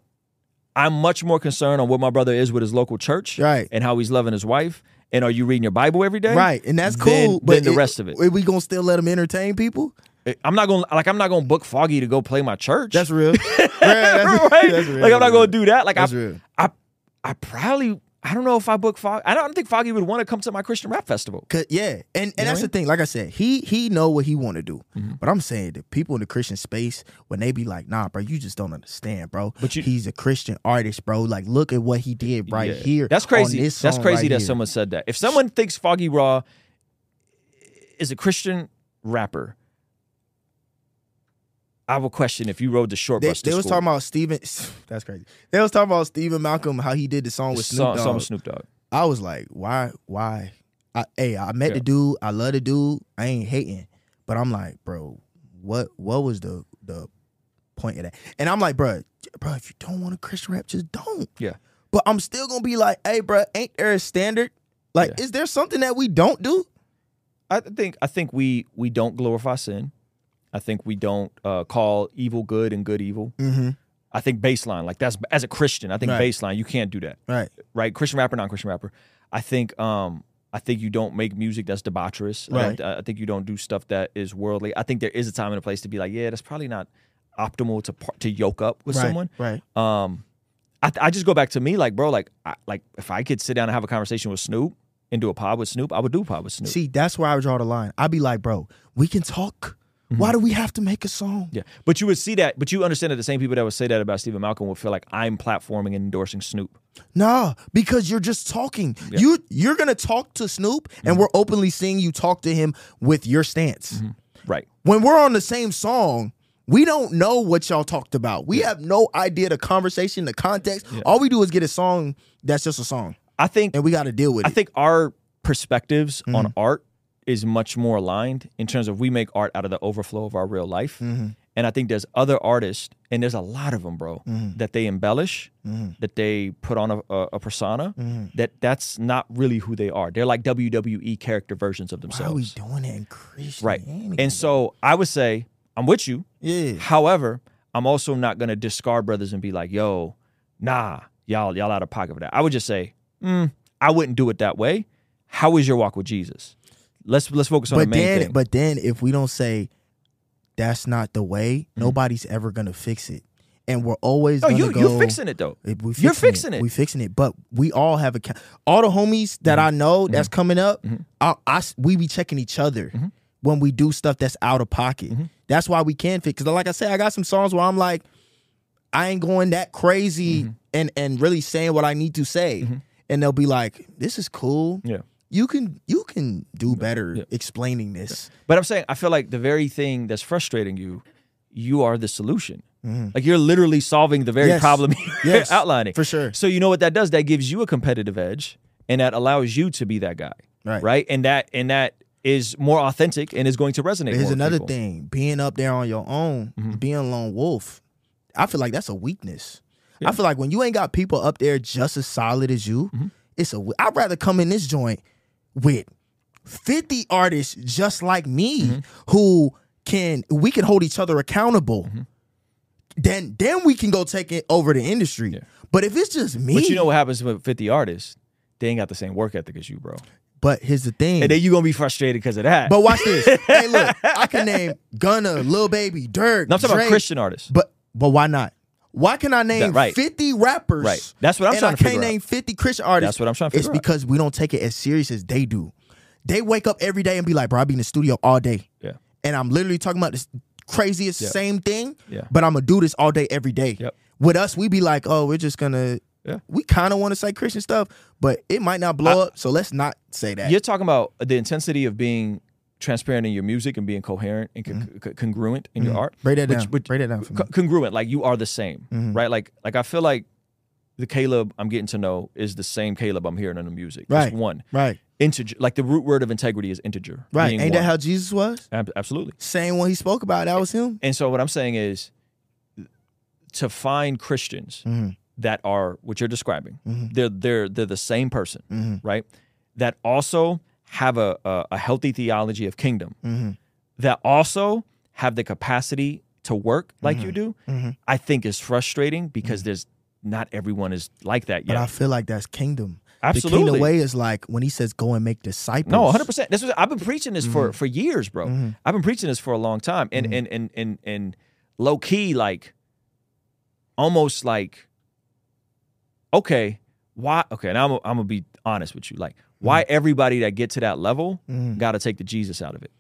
I'm much more concerned on what my brother is with his local church, Right. And how he's loving his wife. And are you reading your Bible every day, Right. And that's cool. but than the it- rest of it. Are we gonna still let him entertain people? I'm not gonna like I'm not gonna book Foggy to go play my church. That's real. Yeah, that's, right. that's real. like I'm not gonna do that. Like That's I, real. I, I probably I don't know if I book Foggy. I don't think Foggy would want to come to my Christian rap festival. Yeah, and, and know that's I the thing. Like I said, he he know what he want to do. Mm-hmm. But I'm saying the people in the Christian space when they be like, "Nah, bro, you just don't understand, bro. But you- he's a Christian artist, bro. Like, look at what he did right Yeah. here. That's on crazy. That's crazy right that here. someone said that. If someone thinks Foggy Raw is a Christian rapper, I will question if you rode the short They, bus to they was school. talking about Steven. That's crazy. They was talking about Steven Malcolm how he did the song with Snoop Dogg. song with Snoop Dogg. I was like, why, why? I, hey, I met Yeah. the dude. I love the dude. I ain't hating, but I'm like, bro, what, what was the the point of that? And I'm like, bro, bro, if you don't want a Christian rap, just don't. Yeah. But I'm still gonna be like, hey, bro, ain't there a standard? Like, Yeah. is there something that we don't do? I think I think we we don't glorify sin. I think we don't uh, call evil good and good evil. Mm-hmm. I think baseline, like that's as a Christian, I think Right. baseline, you can't do that. Right. right? Christian rapper, non-Christian rapper. I think um I think you don't make music that's debaucherous. I, Right. don't, I think you don't do stuff that is worldly. I think there is a time and a place to be like, yeah, that's probably not optimal to par- to yoke up with right. someone. Right. Um, I, I just go back to me, like, bro, like, I, like if I could sit down and have a conversation with Snoop and do a pod with Snoop, I would do a pod with Snoop. See, that's where I would draw the line. I'd be like, bro, we can talk. Mm-hmm. Why do we have to make a song? yeah, but you would see that, but you understand that the same people that would say that about Steven Malcolm would feel like I'm platforming and endorsing Snoop. Nah, because you're just talking. You you're gonna talk to Snoop, Mm-hmm. and we're openly seeing you talk to him with your stance. Right. When we're on the same song, we don't know what y'all talked about. We have no idea the conversation, the context. All we do is get a song that's just a song, I think and we got to deal with I it. I think our perspectives Mm-hmm. on art is much more aligned in terms of we make art out of the overflow of our real life. Mm-hmm. And I think there's other artists, and there's a lot of them, bro, Mm-hmm. that they embellish, that they put on a, a, persona. Mm-hmm. That that's not really who they are. They're like WWE character versions of Why are we themselves, doing it in right? And so I would say I'm with you. yeah, However, I'm also not gonna discard brothers and be like, "Yo, nah, y'all y'all out of pocket for that." I would just say, mm, I wouldn't do it that way. How is your walk with Jesus? Let's let's focus on but the main then, thing. but then if we don't say that's not the way, Mm-hmm. nobody's ever gonna fix it, and we're always no, you go. you're fixing it though. It- we You're fixing it. We fixing it. But we all have a all the homies that Mm-hmm. I know that's coming up. I, I s- we be checking each other Mm-hmm. when we do stuff that's out of pocket. That's why we can fix. Because like I said, I got some songs where I'm like, I ain't going that crazy Mm-hmm. and and really saying what I need to say, and they'll be like, "This is cool. Yeah. You can you can do better explaining this." But I'm saying I feel like the very thing that's frustrating you, you are the solution. Like you're literally solving the very Mm-hmm. Yes. problem you're Yes, outlining. for sure. So you know what that does? That gives you a competitive edge and that allows you to be that guy. Right. Right? And that and that is more authentic and is going to resonate. Here's another people. Mm-hmm. thing: being up there on your own, being a lone wolf. I feel like that's a weakness. I feel like when you ain't got people up there just as solid as you, Mm-hmm. it's a I'd rather come in this joint with fifty artists just like me Mm-hmm. who can we can hold each other accountable. Mm-hmm. Then then we can go take it over the industry. But if it's just me, But you know what happens with 50 artists? They ain't got the same work ethic as you, bro. But here's the thing. And then you gonna be frustrated because of that. but watch this. hey, look, I can name Gunna, Lil Baby, Dirk. no, I'm talking about Christian artists. But but why not? Why can I name That- right. 50 rappers? Right. That's what I'm trying I to can't figure out. name 50 Christian artists. That's what I'm trying to It's figure out. It's because we don't take it as serious as they do. They wake up every day and be like, bro, I be in the studio all day. Yeah. And I'm literally talking about this craziest same thing, Yeah. but I'm gonna do this all day, every day. Yep. With us, we be like, oh, we're just gonna. Yeah. We kind of want to say Christian stuff, but it might not blow up. So let's not say that. You're talking about the intensity of being transparent in your music and being coherent and con- congruent in your art. Mm-hmm. Break that Which- down. which- Break that down for me. co- congruent, like you are the same, Mm-hmm. right? Like, like I feel like the Caleb I'm getting to know is the same Caleb I'm hearing in the music. Right. It's one Right. integer, like the root word of integrity is integer. Right. Ain't that how Jesus was? Ab- Absolutely. Same one he spoke about. That was him. And so what I'm saying is to find Christians Mm-hmm. that are what you're describing, they're they're they're the same person, Mm-hmm. right? That also have a, a a healthy theology of kingdom. Mm-hmm. That also have the capacity to work like Mm-hmm. you do. I think is frustrating because there's not everyone is like that yet. But. I feel like that's kingdom. The Absolutely. kingdom way is like when he says, "Go and make disciples." No, 100. percent This was I've been preaching this Mm-hmm. for for years, bro. I've been preaching this for a long time, and and and and and low key, like almost like okay, why? Okay, now I'm I'm gonna be honest with you. Like, why Mm-hmm. everybody that get to that level got to take the Jesus out of it?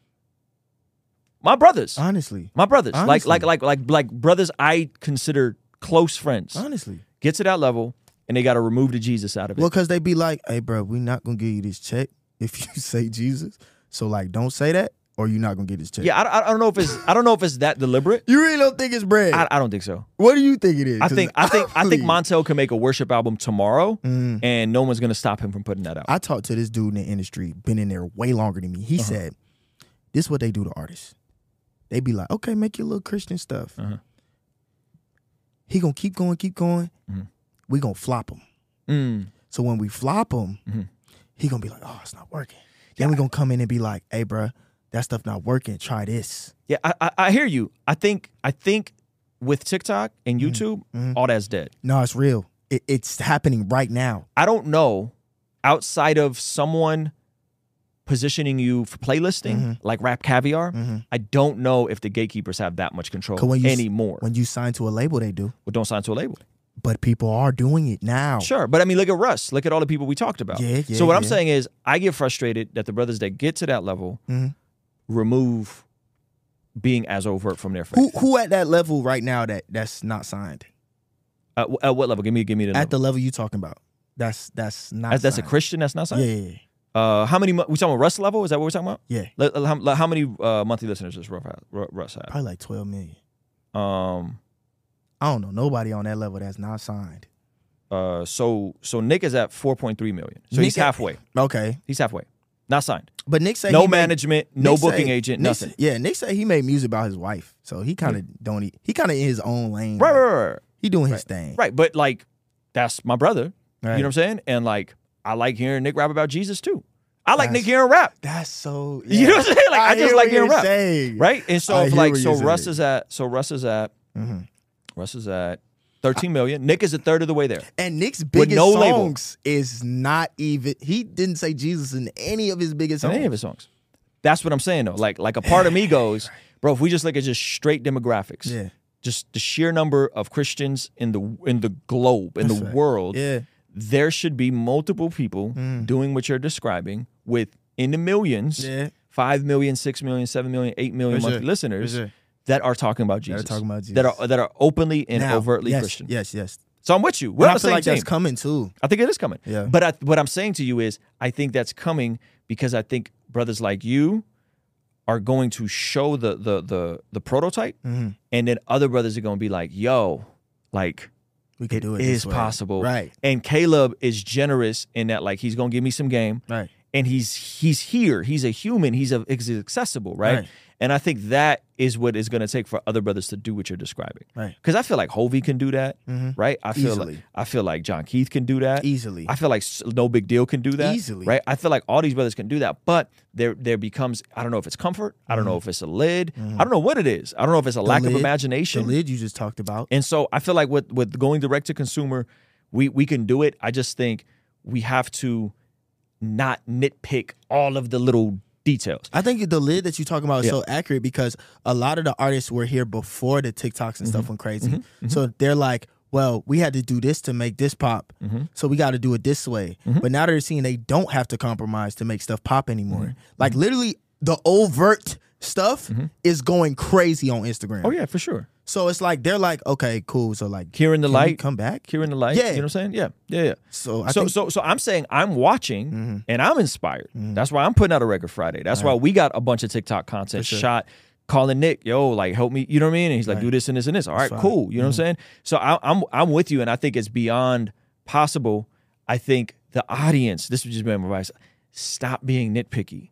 My brothers, Honestly, my brothers, like like like like like brothers I consider close friends, honestly. get to that level, and they got to remove the Jesus out of it. Well, because they be like, "Hey, bro, we not gonna give you this check if you say Jesus." So like, don't say that, or you're not gonna get this check. yeah, I, I don't know if it's I don't know if it's that deliberate. You really don't think it's bread? I, I don't think so. what do you think it is? I think I think I think Montell can make a worship album tomorrow, and no one's gonna stop him from putting that out. I talked to this dude in the industry, been in there way longer than me. He Uh-huh. said, "This is what they do to artists. They be like, okay, make your little Christian stuff. Uh-huh. He gonna keep going, keep going. Mm-hmm. We gonna flop him. Mm. So when we flop him, Mm-hmm. he gonna be like, oh, it's not working. Then we gonna come in and be like, hey, bro, that stuff not working. Try this. Yeah, I, I I hear you. I think I think with TikTok and Mm-hmm. YouTube, all that's dead. No, it's real. It, it's happening right now. I don't know outside of someone positioning you for playlisting Mm-hmm. like Rap Caviar. I don't know if the gatekeepers have that much control when you anymore. When you sign to a label, they do. but don't sign to a label. But people are doing it now. Sure, but I mean, look at Russ. Look at all the people we talked about. Yeah, yeah, so what I'm saying is, I get frustrated that the brothers that get to that level Mm-hmm. Remove being as overt from their faith. Who who at that level right now that that's not signed? At, at what level? Give me, give me the. At Level. the level you talking about. That's that's not. As, that's a signed. Christian. That's not Yeah, signed. yeah, yeah. Uh, how many? mo- We talking about Russ level? Is that what we're talking about? Yeah. Like, how, like, how many uh, monthly listeners does Russ have? Ru- Russ have? Probably like twelve million. Um. I don't know nobody on that level that's not signed. Uh. So so Nic is at 4.3 million. So Nic he's at- halfway. Okay, He's halfway. Not signed. but Nic said No he made- management. no Nic booking say- agent. Nic nothing. say- yeah, Nic said he made music about his wife, so he kind of don't. He, he kind of in his own lane. Right, like, right, right, right. He doing his thing. Right, but like that's my brother. You know what I'm saying? And like I like hearing Nic rap about Jesus too. I like That's- Nic hearing rap. That's so. You know what I'm saying? Like I, hear just like hearing rap. saying. Right? And so like so Russ saying. is at so Russ is at Mm-hmm. Russ is at 13 million. Nic is a third of the way there. And Nic's biggest no label. songs is not even. He didn't say Jesus in any of his biggest In songs. any of his songs. That's what I'm saying though. Like like a part of me goes, bro, if we just look at just straight demographics. Yeah. Just the sheer number of Christians in the in the globe, in the right. world. Yeah. Mm. there should be multiple people doing what you're describing with in the millions, Yeah. 5 million, 6 million, 7 million, 8 million sure. monthly listeners. That are talking about Jesus. are talking about That are that are openly and Now, overtly yes, Christian. Yes, yes. So I'm with you. We're And on I the feel same like team. that's coming too. I think it is coming. Yeah. But I, what I'm saying to you is, I think that's coming because I think brothers like you are going to show the the the the prototype, Mm-hmm. and then other brothers are going to be like, "Yo, like We can do it. it. is possible. Right. And Caleb is generous in that like he's gonna give me some game. Right. And he's he's here. He's a human. He's a he's accessible, right? Right. And I think that is what is gonna take for other brothers to do what you're describing. Right. Mm-hmm. Because I feel like Hovey can do that, right? I feel Easily. like I feel like Jon Keith can do that Easily. I feel like No Big Deal can do that Easily. right? I feel like all these brothers can do that, but there there becomes I don't know if it's comfort, I don't know if it's a lid, I don't know what it is. I don't know if it's a lack of Mm-hmm. imagination. The lid you just talked about. And so I feel like with with going direct to consumer, we we can do it. I just think we have to not nitpick all of the little details. I think the lid that you're talking about is Yeah. so accurate because a lot of the artists were here before the TikToks and Mm-hmm. stuff went crazy. So they're like, well, we had to do this to make this pop. Mm-hmm. So we got to do it this way. But now they're seeing they don't have to compromise to make stuff pop anymore. Mm-hmm. Like literally the overt stuff is going crazy on Instagram. Oh yeah, for sure. So it's like they're like, okay, cool. So like, Here in the light, come back. Here in the light. Yeah. You know what I'm saying? Yeah. Yeah. Yeah. So I so think, so so I'm saying I'm watching Mm-hmm. and I'm inspired. That's why I'm putting out a record Friday. That's why we got a bunch of TikTok content sure. shot. Calling Nic, yo, like help me. You know what I mean? And he's like, do this and this and this. All right, cool. You know what I'm saying? So I, I'm I'm with you, and I think it's beyond possible. I think the audience. This would just be my advice. Stop being nitpicky.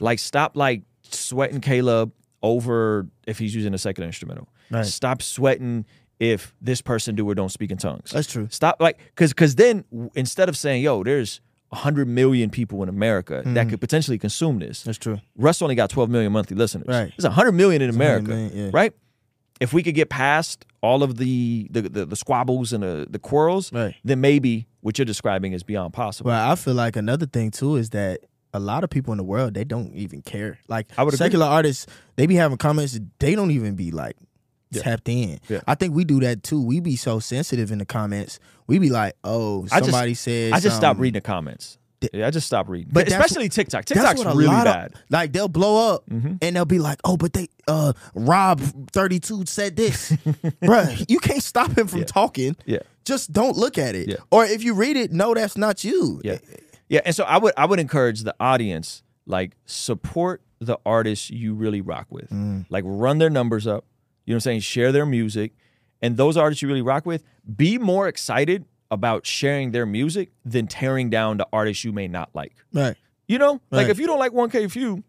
Like stop like sweating Caleb over if he's using a second instrumental. Right. Stop sweating if this person do or don't speak in tongues. That's true. Stop like because because then instead of saying yo, there's hundred million people in America that could potentially consume this. Mm-hmm. That's true. Russ only got 12 million monthly listeners. Right. There's 100 million in America, million, yeah. right? If we could get past all of the the, the, the squabbles and the, the quarrels, Right. then maybe what you're describing is beyond possible. Well, I feel like another thing too is that a lot of people in the world they don't even care. Like I would agree. secular artists, they be having comments they don't even be like tapped in. Yeah. I think we do that too. We be so sensitive in the comments. We be like, oh, somebody said. I just stopped reading the comments. Yeah, I just stopped reading. But especially TikTok. TikTok's really lot of- bad. like they'll blow up Mm-hmm. and they'll be like, "Oh, but they uh Rob 32 said this." Bruh, you can't stop him from Yeah. talking. Yeah. Just don't look at it. Yeah. Or if you read it, no that's not you. Yeah. Yeah. And so I would I would encourage the audience, like, support the artists you really rock with. Mm. Like run their numbers up. You know what I'm saying? Share their music. And those artists you really rock with, be more excited about sharing their music than tearing down the artists you may not like. Right. You know? Like if you don't like 1K Phew,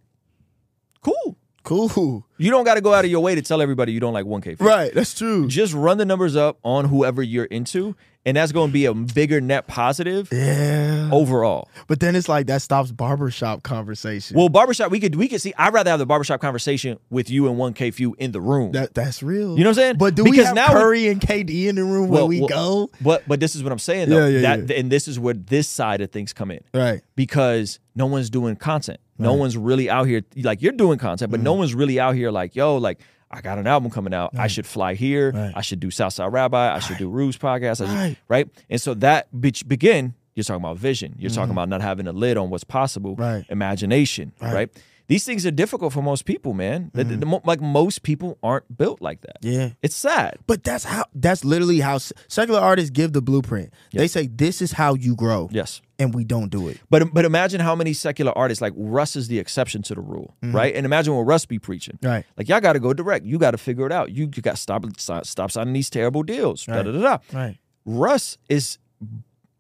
cool. Cool. You don't got to go out of your way to tell everybody you don't like 1K Phew. Right. That's true. Just run the numbers up on whoever you're into, and that's going to be a bigger net positive Yeah. overall. But then it's like that stops barbershop conversation. Well, barbershop, we could we could see. I'd rather have the barbershop conversation with you and 1K Phew in the room. that that's real. You know what I'm saying? But do we Because have now we- Curry and KD in the room Well, when we well, go? But but this is what I'm saying though. Yeah, yeah, that, yeah. And this is where this side of things come in Right. because no one's doing content. No one's really out here like you're doing content, but Mm. no one's really out here like yo like. I got an album coming out. I should fly here. Right. I should do Southside Rabbi. I should do Ruse podcast. Should- Right. right? And so that bitch begin. You're talking about vision. You're talking about not having a lid on what's possible. Mm-hmm. Right. Imagination. Right. These things are difficult for most people, man. The- the- the like most people aren't built like that. Mm-hmm. Yeah. It's sad. But that's how that's literally how secular artists give the blueprint. They say this is how you grow. Yes. And we don't do it. But but imagine how many secular artists like Russ is the exception to the rule, right? And imagine what Russ be preaching. Mm-hmm. Right. Like y'all got to go direct. You got to figure it out. You, you got to stop stop stop signing these terrible deals. Da, Right. da, da, da. Right. Russ is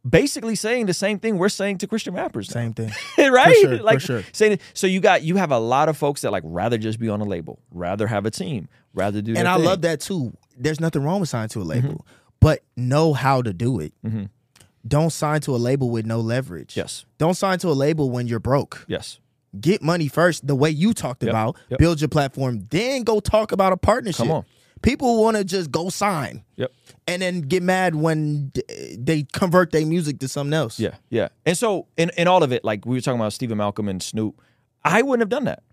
basically saying the same thing we're saying to Christian rappers. now. Same thing. right? sure, for like sure. saying so you got you have a lot of folks that like rather just be on a label, rather have a team, rather do. and I thing. love that too. There's nothing wrong with signing to a label, Mm-hmm. but know how to do it. Don't sign to a label with no leverage. Yes. Don't sign to a label when you're broke. Yes. Get money first, the way you talked Yep, about. yep. Build your platform, then go talk about a partnership. Come on. People want to just go sign Yep. and then get mad when they convert their music to something else. Yeah, yeah. And so in, in all of it, like we were talking about Steven Malcolm and Snoop, I wouldn't have done that.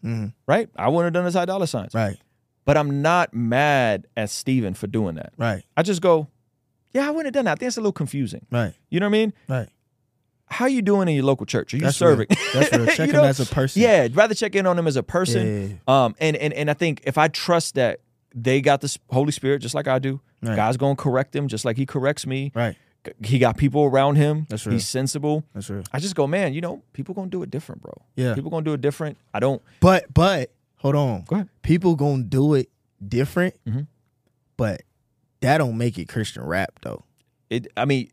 Right? I wouldn't have done this high dollar signs. Mm-hmm. Right. But I'm not mad at Steven for doing that. Right. I just go, yeah, I wouldn't have done that. I think it's a little confusing. Right. You know what I mean? Right. How are you doing in your local church? Are you That's serving? real. That's real. You Check him as a person. Yeah, I'd rather check in on him as a person. Yeah. Um, and and and I think if I trust that they got the Holy Spirit just like I do, Right. God's gonna correct them just like He corrects me. Right. He got people around him. That's real. He's sensible. That's real. I just go, man. You know, people gonna do it different, bro. Yeah. people gonna do it different. I don't. But but hold on. Go ahead. People gonna do it different, Mhm. but that don't make it Christian rap though. It. I mean,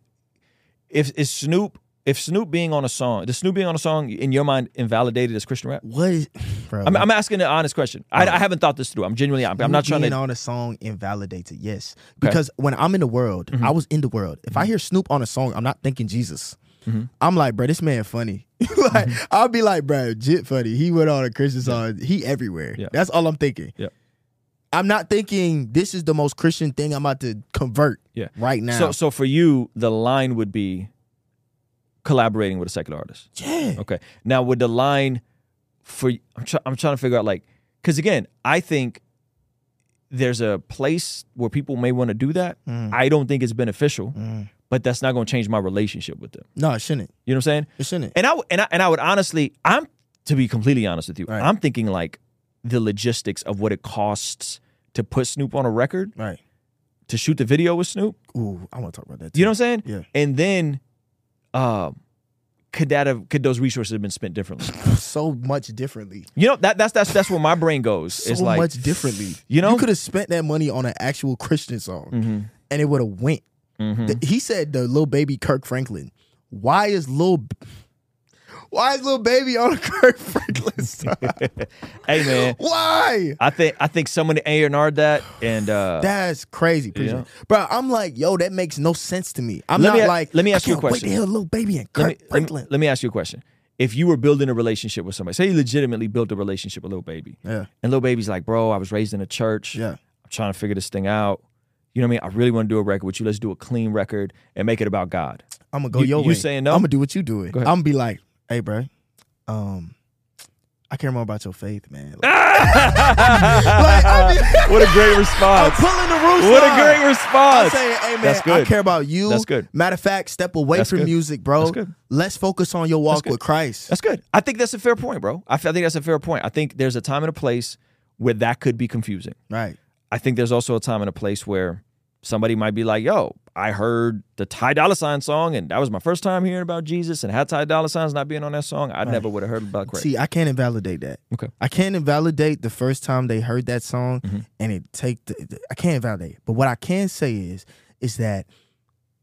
if is Snoop, if Snoop being on a song, does Snoop being on a song in your mind invalidated as Christian rap? What is, bro? I'm, I'm asking an honest question. I, I haven't thought this through. I'm genuinely. I'm, I'm not trying to. being to. on a song invalidates it. Yes, because when I'm in the world, Mm-hmm. I was in the world. If I hear Snoop on a song, I'm not thinking Jesus. Mm-hmm. I'm like, bro, this man funny. like, I'll be like, bro, Jit funny. He went on a Christian song. He everywhere. Yeah. That's all I'm thinking. Yeah. I'm not thinking this is the most Christian thing I'm about to convert. Yeah. Right now. So, so for you, the line would be collaborating with a secular artist. yeah. Okay. Now, with the line for I'm, try, I'm trying to figure out like because again, I think there's a place where people may want to do that. Mm. I don't think it's beneficial, but that's not going to change my relationship with them. No, it shouldn't. You know what I'm saying? It shouldn't. And I and I, and I would honestly, I'm to be completely honest with you, Right. I'm thinking like the logistics of what it costs to put Snoop on a record, Right. to shoot the video with Snoop. Ooh, I want to talk about that. You know what I'm saying? Yeah. And then, um, could that have could those resources have been spent differently? so much differently. You know that that's that's that's where my brain goes. So it's like much differently. you know? Mm-hmm. you could have spent that money on an actual Christian song, and it would have went. The- he said the Lil Baby Kirk Franklin. Why is little Why is Lil Baby on a Kirk Franklin song? hey man, Why? I think I think someone A and R that and uh, That's crazy, Yeah. bro. I'm like, yo, that makes no sense to me. I'm Let not me like. let me ask you a can't wait question. to Lil Baby and Kirk let me, let me Franklin. let me ask you a question. If you were building a relationship with somebody, say you legitimately built a relationship with Lil Baby, yeah, and Lil Baby's like, bro, I was raised in a church. yeah. I'm trying to figure this thing out. You know what I mean? I really want to do a record with you. Let's do a clean record and make it about God. I'm gonna go You- your you way. saying no? I'm gonna do what you doing. Go I'm gonna be like, hey, bro, um, I care more about your faith, man. Like, I what a great I'm response. pulling the roof. What a great response! I'm saying, hey man, That's I care about you. That's good. Matter of fact, step away That's from good. music, bro. That's good. Let's focus on your walk with Christ. That's good. I think that's a fair point, bro. I, f- I think that's a fair point. I think there's a time and a place where that could be confusing. right. I think there's also a time and a place where somebody might be like, yo, I heard the Ty Dolla Sign song, and that was my first time hearing about Jesus. And had Ty Dolla Signs not being on that song, I never would have heard about Craig. See, I can't invalidate that. Okay. I can't invalidate the first time they heard that song Mm-hmm. and it take the, I can't invalidate. it. But what I can say is is that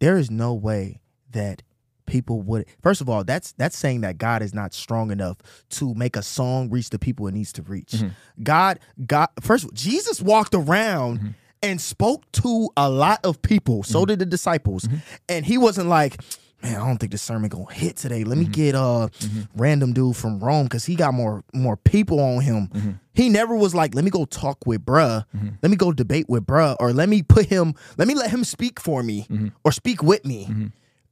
there is no way that people would first of all that's that's saying that god is not strong enough to make a song reach the people it needs to reach Mm-hmm. god god first all, jesus walked around and spoke to a lot of people. So Mm-hmm. did the disciples. Mm-hmm. And he wasn't like man i don't think this sermon gonna hit today. Let me mm-hmm. get uh mm-hmm. random dude from rome because he got more more people on him. He never was like let me go talk with bruh. Let me go debate with bruh or let me put him let me let him speak for me or speak with me.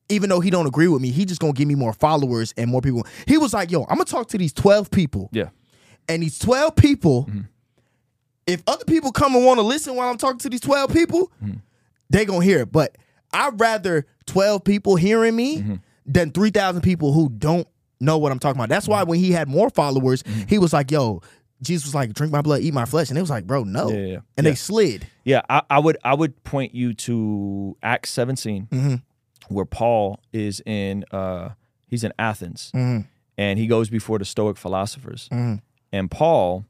Even though he don't agree with me, he just gonna give me more followers and more people. He was like, "Yo, I'm gonna talk to these 12 people, Yeah. and these 12 people, Mm-hmm. If other people come and want to listen while I'm talking to these 12 people, Mm-hmm. they gonna hear it. But I'd rather 12 people hearing me Mm-hmm. than 3,000 people who don't know what I'm talking about. That's Mm-hmm. why when he had more followers, he was like, "Yo." Jesus was like, "Drink my blood, eat my flesh," and it was like, "Bro, no," Yeah, yeah, yeah. and they slid. Yeah, I, I would I would point you to Acts 17, Mm-hmm. where Paul is in uh he's in Athens Mm-hmm. and he goes before the Stoic philosophers. And Paul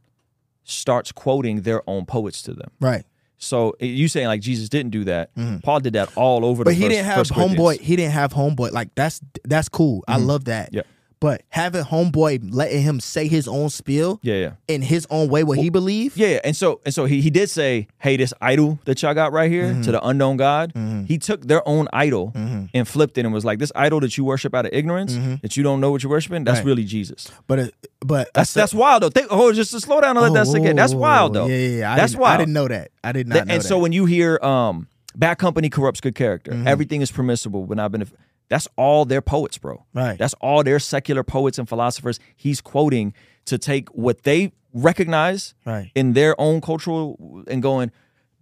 starts quoting their own poets to them. Right. So eh, you saying like Jesus didn't do that. Paul did that all over the But he first- didn't have homeboy. He didn't have homeboy. Like that's that's cool. I love that. Mm-hmm. But having homeboy letting him say his own spiel Yeah, yeah. in his own way, what he believe. Yeah, yeah. and so and so he, he did say, "Hey, this idol that y'all got right here Mm-hmm. to the unknown God." He took their own idol and flipped it and was like, "This idol that you worship out of ignorance, that you don't know what you're worshiping, that's Mm-hmm. Right. really Jesus." But it, but That's that's wild though. Think, oh, just to slow down and let that sink in. That's wild though. Yeah, yeah, yeah. I That's wild. I didn't know that. I did not Th- and that. so when you hear um, "bad company corrupts good character," Mm-hmm. everything is permissible, but not benefit. That's all their poets, bro. Right. That's all their secular poets and philosophers. He's quoting to take what they recognize Right. in their own cultural and going,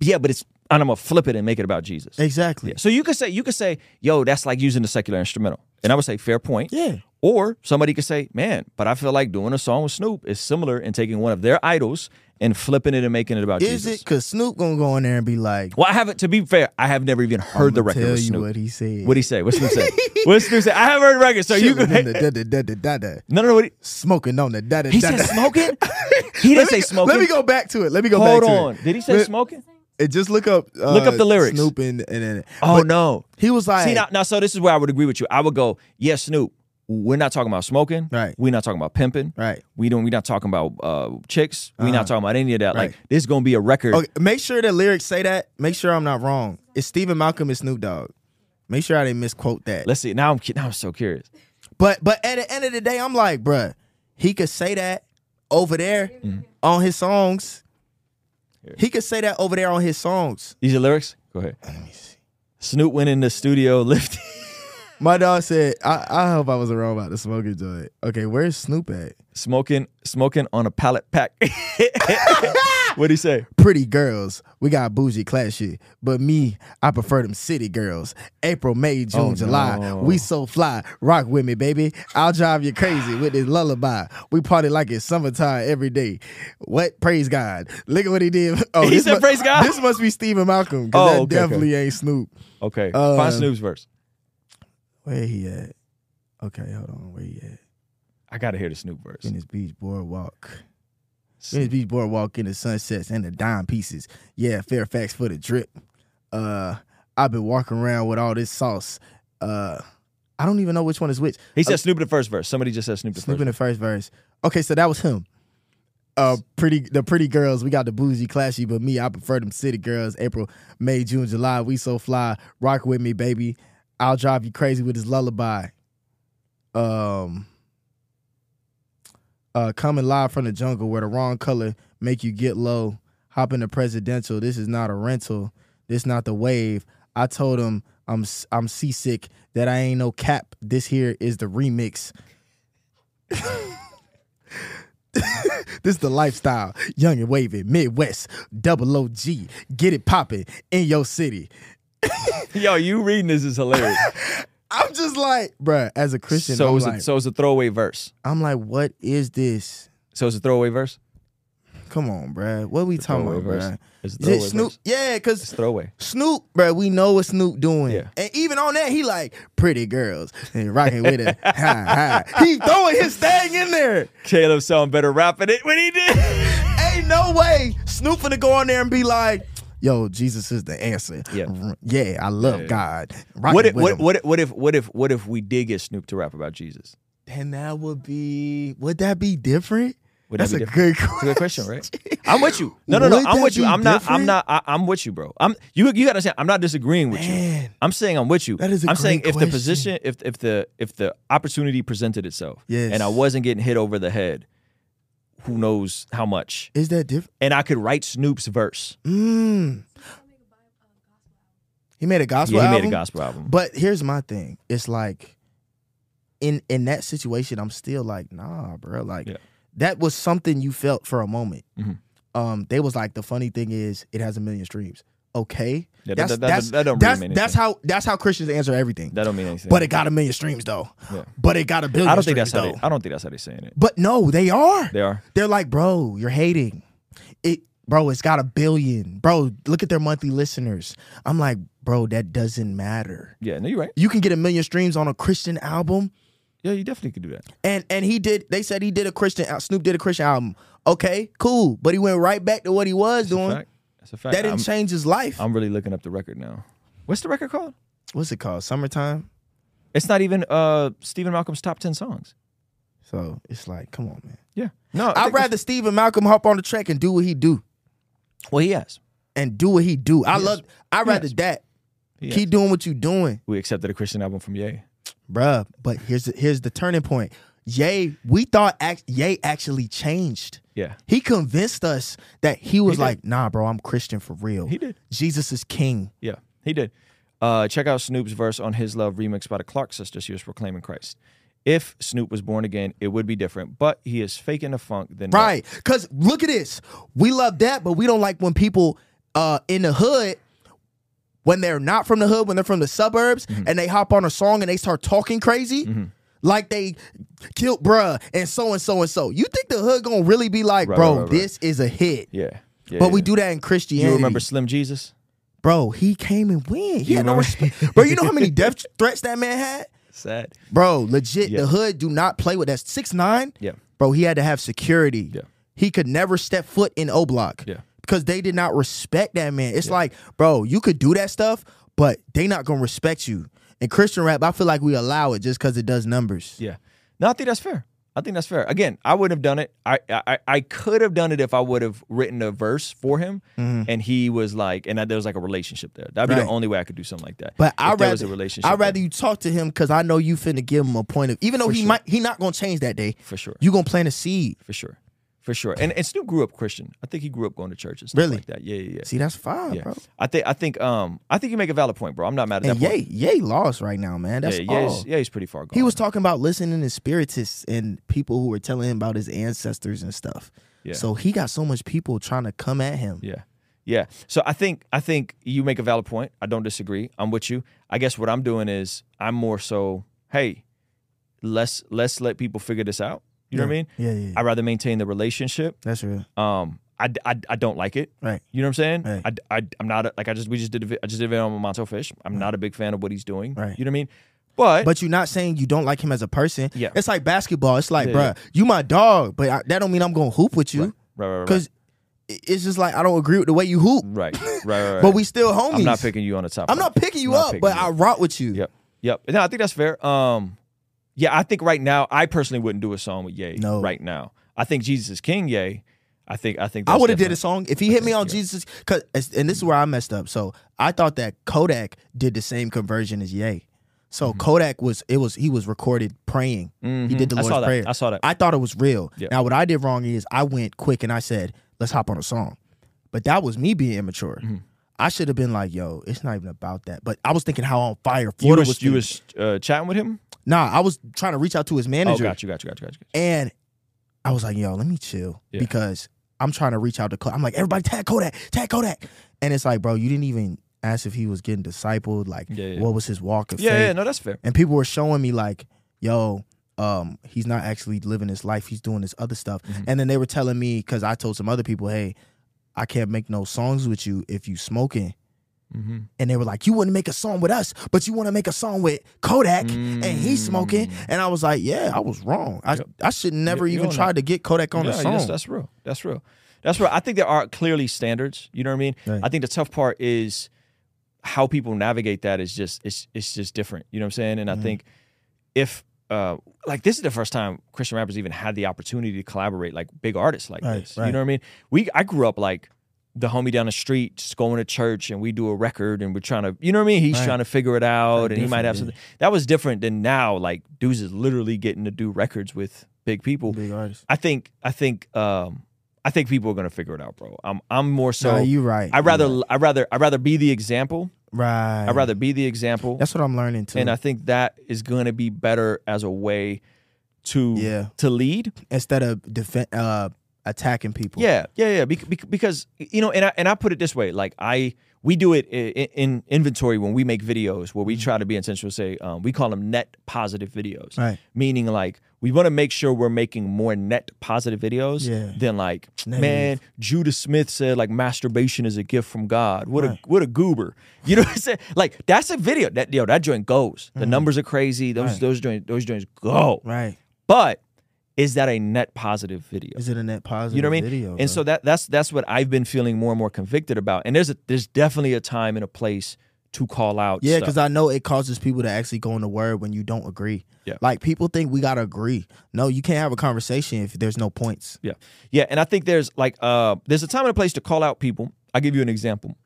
yeah, but it's and I'm gonna flip it and make it about Jesus. exactly. Yeah. So you could say you could say, yo, that's like using the secular instrumental, and I would say fair point. Yeah. Or somebody could say, man, but I feel like doing a song with Snoop is similar in taking one of their idols and flipping it and making it about Is Jesus. it because Snoop gonna go in there and be like, Well, I haven't. To be fair, I have never even heard the record Tell with you what he said. What'd he say? What Snoop say? what Snoop say? I haven't heard the record, so you could. da da da da da. No, no, no. What he, Smoking on the da da he da said smoking. He didn't me say smoking. Let me go back to it. Let me go Hold back to it. Hold on. Did he say Let- smoking? It just look up. Uh, Look up the lyrics. Snoop and and, and Oh but no. He was like, See now, now, so this is where I would agree with you. I would go, yes, Snoop. We're not talking about smoking. Right. We're not talking about pimping. right. We don't. We're not talking about uh, chicks. We're Uh-huh. not talking about any of that. Like this is gonna be a record. Okay, make sure the lyrics say that. Make sure I'm not wrong. It's Steven Malcolm and Snoop Dogg. Make sure I didn't misquote that. Let's see. Now I'm now I'm so curious. But but at the end of the day, I'm like, bruh, he could say that over there Mm-hmm. on his songs. He could say that over there on his songs. These are lyrics. Go ahead. Let me see. Snoop went in the studio, lifted. My dog said, I, I hope I wasn't wrong about the smoking joint. Okay, where's Snoop at? smoking smoking on a pallet pack. What'd he say? Pretty girls, we got bougie classy, but me, I prefer them city girls. April, May, June, Oh, July, no. we so fly. Rock with me, baby. I'll drive you crazy with this lullaby. We party like it's summertime every day. What? Praise God. Look at what he did. Oh, He this said mu- praise God? This must be Steven Malcolm Oh, that okay, definitely ain't Snoop. Okay. Uh, Find Snoop's verse. Where he at? Okay, hold on. Where he at? I gotta hear the Snoop verse. In his Beach Boardwalk. Venice Beach Boardwalk in the sunsets and the dime pieces. Yeah, Fairfax for the drip. Uh, I've been walking around with all this sauce. Uh, I don't even know which one is which. He said Snoop in the first verse. Somebody just said Snoop the Snoop first in the first verse. Okay, so that was him. Uh, pretty the pretty girls. We got the bougie, classy, but me, I prefer them city girls. April, May, June, July. We so fly. Rock with me, baby. I'll drive you crazy with his lullaby. Um, uh, coming live from the jungle where the wrong color make you get low. Hop in the presidential. This is not a rental. This not the wave. I told him I'm I'm seasick. That I ain't no cap. This here is the remix. this the lifestyle. Young and wavy, Midwest, double OG. Get it popping in your city. Yo, you reading this is hilarious. I'm just like, bruh, as a Christian, so I'm it's like, a, so it's a throwaway verse. I'm like, what is this? So it's a throwaway verse. Come on, bruh. What we talking about, verse. bruh? It's a Is it Snoop? verse. Yeah, It's cause throwaway. Snoop, bruh, we know what Snoop doing. Yeah. And even on that, he like pretty girls and rocking with it. ha ha. He throwing his thing in there. Caleb sound better rapping it when he did. Ain't no way Snoop finna go on there and be like, "Yo, Jesus is the answer." Yeah. Yeah, I love Yeah. God. Rocking what if what, what if- what if what if what if we did get Snoop to rap about Jesus? Then that would be. Would that be different? Would that That's be a different? good a good question, right? I'm with you. No, no, no. Would I'm with you. I'm not. I'm not. I, I'm with you, bro. I'm. You. You gotta understand. I'm not disagreeing with you. I'm saying I'm with you. That is a I'm saying great if the position, if if the if the opportunity presented itself, Yes. and I wasn't getting hit over the head, who knows how much, Is that different? and I could write Snoop's verse. Mm. He made a gospel yeah, he album. made a gospel album. But here's my thing. It's like in in that situation, I'm still like, nah, bro. Like Yeah. that was something you felt for a moment. Mhm. Um, they was like, the funny thing is, it has a million streams. Okay, Yeah, that- that's that- that- that's that don't really that's, mean that's how that's how Christians answer everything. that don't mean anything. but it got a million streams though. Yeah. But it got a billion. I don't think that's how. They, I don't think that's how they're saying it. But no, they are. They are. They're like, bro, you're hating. It bro, it's got a billion. Bro, look at their monthly listeners. I'm like, bro, that doesn't matter. Yeah. No, you're right. You can get a million streams on a Christian album. Yeah, you definitely could do that. And and he did they said he did a Christian Snoop did a Christian album. Okay, cool. But he went right back to what he was doing. That's a fact. That didn't I'm, change his life. I'm really looking up the record now. What's the record called? What's it called? Summertime? It's not even uh Steven Malcolm's top ten songs. So it's like, come on, man. Yeah. No, I I'd rather Steven Malcolm hop on the track and do what he do. Well, he has. And do what he do. I Yes. love I'd rather Yes. that. He Keep has. doing what you doing. We accepted a Christian album from Ye. Bruh, but here's the, here's the turning point. Ye, we thought act, Ye actually changed. Yeah. He convinced us that he was did. like, nah, bro, I'm Christian for real. He did. Jesus is king. Yeah, he did. Uh, check out Snoop's verse on His Love remix by the Clark sisters. He was proclaiming Christ. If Snoop was born again, it would be different, but he is faking the funk. Then Right. Cause look at this. We love that, but we don't like when people uh in the hood, when they're not from the hood, when they're from the suburbs, Mm-hmm. and they hop on a song and they start talking crazy. Like they killed bruh and so and so and so. You think the hood gonna really be like, Right, bro, right, right, this is a hit. Yeah. yeah But we do that in Christianity. You remember Slim Jesus? bro, he came and win. He You had no respect. bro, you know how many death threats that man had? Sad. Bro, legit, Yeah. the hood do not play with that. Six nine. Yeah. Bro, he had to have security. Yeah. He could never step foot in O Block. Yeah. Because they did not respect that man. It's like, bro, you could do that stuff, but they not gonna respect you. In Christian rap, I feel like we allow it just because it does numbers. Yeah. No, I think that's fair. I think that's fair. Again, I wouldn't have done it. I I, I could have done it if I would have written a verse for him, mm-hmm. and he was like, and there was like a relationship there. That'd be. Right. the only way I could do something like that. But I rather a relationship. I rather there. you talk to him because I know you finna give him a point of even though For he sure. might he not gonna change that day. for sure. You gonna plant a seed. for sure, for sure. And and Snoop grew up Christian. I think he grew up going to church and stuff Really? like that. Yeah, yeah, yeah. See, that's fine, yeah. bro. I think I think um I think you make a valid point, bro. I'm not mad at And that point. Ye lost right now, man. That's yeah, all. yeah, he's pretty far gone. He was talking about listening to spiritists and people who were telling him about his ancestors and stuff. Yeah. So he got so much people trying to come at him. Yeah. Yeah. So I think I think you make a valid point. I don't disagree. I'm with you. I guess what I'm doing is I'm more so, hey, let's let's let people figure this out. You know what I mean? Yeah, yeah. yeah. I'd rather maintain the relationship. That's real. Um, I, I, I don't like it. Right. You know what I'm saying? Right. I, I, I'm not a, like I just we just did a, I just did a video on Montell Fish. I'm not a big fan of what he's doing. Right. You know what I mean? But, But you're not saying you don't like him as a person. Yeah. It's like basketball. It's like, Yeah, bruh, you my dog, but I, that don't mean I'm gonna hoop with you. right, right, right, right, Because it's just like I don't agree with the way you hoop. right, right, right, right. But we still homies. I'm not picking you on the top. I'm not picking you not up, picking but you I rock with you. Yep. Yep. No, I think that's fair. Um, yeah, I think right now, I personally wouldn't do a song with Ye. No. Right now, I think Jesus is King. Ye. I think. I think. I would have did a song if he hit me on Yeah. Jesus. Cause and this is where I messed up. So I thought that Kodak did the same conversion as Ye. So Kodak was it was he was recorded praying. He did the Mm-hmm. I Lord's that. prayer. I saw that. I thought it was real. Yeah. Now what I did wrong is I went quick and I said let's hop on a song, but that was me being immature. Mm-hmm. I should have been like, yo, it's not even about that. But I was thinking how on fire You was, was. you was uh, chatting with him. Nah, I was trying to reach out to his manager. Oh, manager. got you, got you, got you, got you. And I was like, yo, let me chill Yeah. because I'm trying to reach out to. Ko- I'm like, everybody tag Kodak, tag Kodak, and it's like, bro, you didn't even ask if he was getting discipled. Like, Yeah, yeah. what was his walk of Yeah, faith? yeah, no, that's fair. And people were showing me like, yo, um, he's not actually living his life. He's doing this other stuff. Mm-hmm. And then they were telling me because I told some other people, hey, I can't make no songs with you if you smoking. Mm-hmm. And they were like, you wouldn't make a song with us, but you want to make a song with Kodak and he's smoking. And I was like, yeah, I was wrong. I. Yep. I should never You- even try that. to get Kodak on yeah, the song. That's, that's real. That's real. That's real. I think there are clearly standards. You know what I mean? Right. I think the tough part is how people navigate that is just it's it's just different. You know what I'm saying? And Mm-hmm. I think if uh like this is the first time Christian rappers even had the opportunity to collaborate like big artists like Right, this. You know what I mean? We I grew up like the homie down the street just going to church and we do a record and we're trying to you know what I mean? He's Right. trying to figure it out and he might have something that was different than now. Like dudes is literally getting to do records with big people. Big artist. I think I think um I think people are gonna figure it out, bro. I'm I'm more so nah, you right. I'd rather right. I'd rather I'd rather be the example. right. I'd rather be the example. That's what I'm learning too. and I think that is gonna be better as a way to Yeah. to lead. Instead of defend, uh, attacking people. Yeah, yeah, yeah. Bec- because you know, and I and I put it this way: like I, we do it in, in inventory when we make videos where we Mm-hmm. try to be intentional. Say, um, we call them net positive videos, Right. Meaning, like we want to make sure we're making more net positive videos Yeah. than like, Negative. man, Judah Smith said like masturbation is a gift from God. What Right. a what a goober. You know what I'm saying? Like that's a video that yo that joint goes. The numbers are crazy. Those Mm-hmm. Right. those joints those joints go. Right. But is that a net positive video? Is it a net positive You know what I mean? video? and so that that's that's what I've been feeling more and more convicted about. And there's a there's definitely a time and a place to call out. Yeah, because I know it causes people to actually go in the word when you don't agree. Yeah. Like people think we gotta agree. No, you can't have a conversation if there's no points. yeah, yeah. And I think there's like uh there's a time and a place to call out people. I'll give you an example,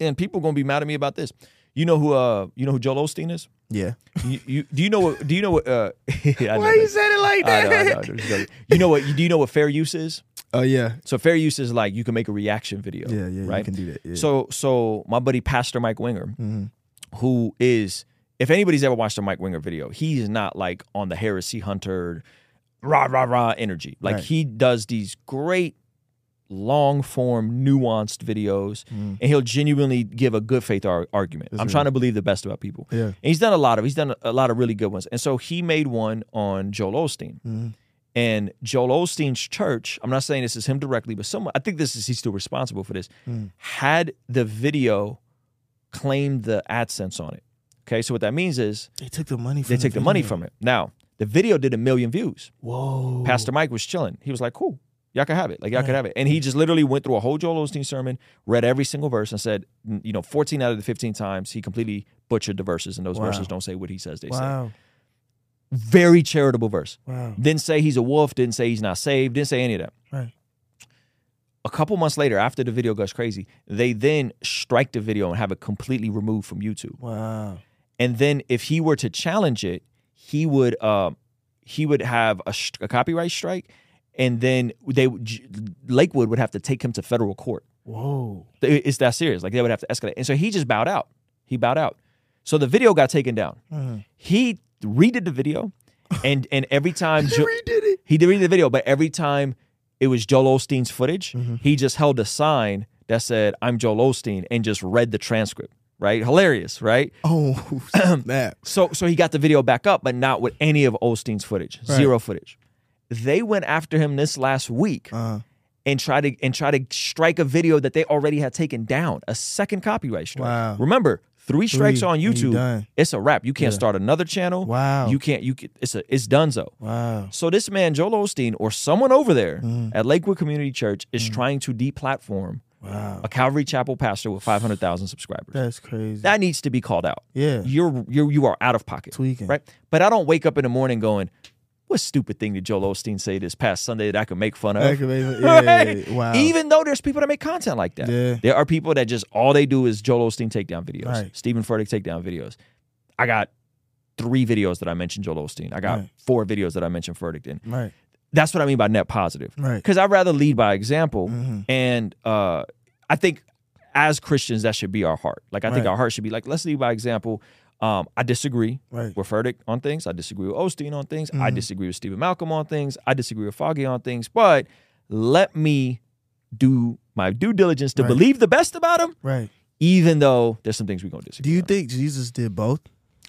and people are gonna be mad at me about this. You know who uh you know who Joel Osteen is? Yeah. You, you do you know what do you know what uh I know Why you that. said it like I that? know, I know, I'm just joking. You know what? Do you know what fair use is? Oh yeah. So fair use is like you can make a reaction video. Yeah, yeah. right. You can do that. Yeah. So so my buddy Pastor Mike Winger, Mhm. who is if anybody's ever watched a Mike Winger video, he's not like on the heresy hunter, rah rah rah energy. Like Right. he does these great long form nuanced videos Mm. and he'll genuinely give a good faith ar- argument i'm trying to believe the best about people Yeah. and he's done a lot of he's done a lot of really good ones and so he made one on joel osteen Mhm. and Joel Osteen's church, I'm not saying this is him directly, but someone I think this is he's still responsible for this, Mm. had the video claimed the AdSense on it. Okay, so what that means is They took the money from they take the money from it. Now, the video did a million views. Whoa. Pastor Mike was chilling. He was like, cool. Y'all can have it. Like y'all can have it. And he just literally went through a whole Joel Osteen sermon, read every single verse, and said, you know, 14 out of the 15 times he completely butchered the verses, and those Wow. verses don't say what he says they say. Very charitable verse. Wow. Didn't say he's a wolf, didn't say he's not saved, didn't say any of that. Right. a couple months later, after the video goes crazy, they then strike the video and have it completely removed from YouTube. Wow. And then if he were to challenge it, he would uh, he would have a, a copyright strike, and then they Lakewood would have to take him to federal court. Whoa. It- It's that serious. Like they would have to escalate. And so he just bowed out. He bowed out. So the video got taken down. Mhm. He redid the video, and and every time Jo- Redid it. he did read the video, but every time it was Joel Osteen's footage. Mm-hmm. He just held a sign that said, I'm Joel Osteen, and just read the transcript, right? Hilarious, right? Oh, snap. So so he got the video back up, but not with any of Osteen's footage. Right. Zero footage. They went after him this last week Uh, and try to and try to strike a video that they already had taken down. A second copyright strike. Wow. Remember, three strikes Three, on you YouTube. It's a wrap. You can't Yeah. start another channel. Wow. You can't you can, it's a it's donezo. wow. So this man, Joel Osteen, or someone over there Mm. at Lakewood Community Church is trying to deplatform Wow. a Calvary Chapel pastor with 500,000 subscribers. That's crazy. that needs to be called out. yeah. You're you're you are out of pocket. Tweaking. Right? But I don't wake up in the morning going, what stupid thing did Joel Osteen say this past Sunday that I could make fun of? Make- yeah, Right? wow. Even though there's people that make content like that. Yeah. There are people that just all they do is Joel Osteen takedown videos. Right. Steven Furtick takedown videos. I got three videos that I mentioned Joel Osteen. I got Right. four videos that I mentioned Furtick in. Right. That's what I mean by net positive. Right. Because I'd rather lead by example. Mhm. And uh, I think as Christians, that should be our heart. Like I think our heart should be like, let's lead by example. Um, I disagree Right. with Furtick on things. I disagree with Osteen on things. I Mhm. disagree with Steven Malcolm on things. I disagree with Foggy on things. But let me do my due diligence to Right. believe the best about him, Right. even though there's some things we're going to disagree Do you on. think Jesus did both?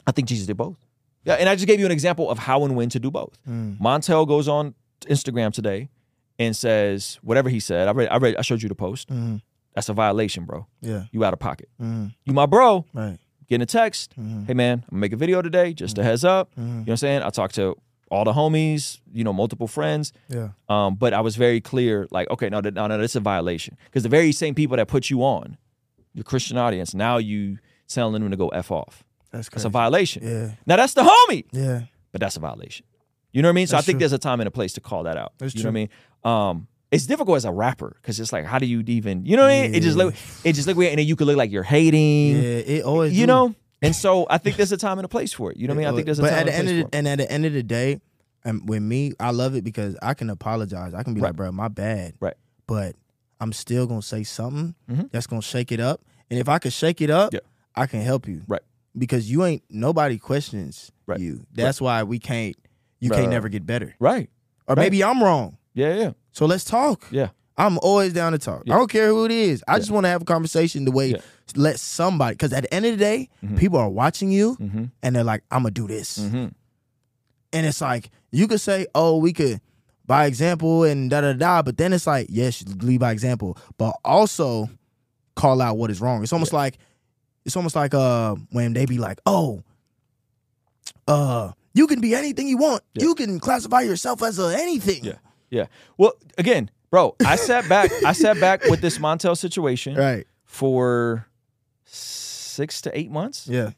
I think Jesus did both. Yeah, and I just gave you an example of how and when to do both. Mm. Montell goes on Instagram today and says whatever he said. I read, I read, I showed you the post. Mm. That's a violation, bro. Yeah. You out of pocket. Mm. You my bro. Right. Getting a text. Mhm. Hey man, I'm gonna make a video today. Just a heads up. Mhm. You know what I'm saying? I talked to all the homies. You know, multiple friends. Yeah. Um, but I was very clear. Like, okay, no, no, no, that's a violation because the very same people that put you on, your Christian audience, now you telling them to go f off. That's That's a violation. Yeah. Now that's the homie. Yeah. but that's a violation. You know what I mean? So That's I think true. there's a time and a place to call that out. That's you know what I mean? Um, it's difficult as a rapper because it's like, how do you even, you know what I mean? It just look, it just look weird, and then you could look like you're hating, Yeah. It always. you do. know. And so I think there's a time and a place for it. You know what I mean? I think there's a but time at the and end a of the, for it. and at the end of the day, and with me, I love it because I can apologize. I can be Right. like, bro, my bad. Right. But I'm still gonna say something Mhm. that's gonna shake it up. And if I can shake it up, Yeah. I can help you. Right. Because you ain't nobody questions Right. you. That's why we can't. You Right, can't never get better. Right. Or Right. maybe I'm wrong. Yeah, yeah. So let's talk. Yeah. I'm always down to talk. Yeah. I don't care who it is. I just want to have a conversation the way Yeah. let somebody because at the end of the day, Mhm. people are watching you Mm-hmm. and they're like, I'm gonna do this. Mm-hmm. And it's like you could say, "Oh, we could by example and da da da," but then it's like, yes, lead by example, but also call out what is wrong. It's almost like it's almost like uh when they be like, "Oh, uh, you can be anything you want. Yeah. You can classify yourself as a anything." Yeah. Yeah. Well, again, bro, I sat back. I sat back with this Montell situation Right. for six to eight months Yeah.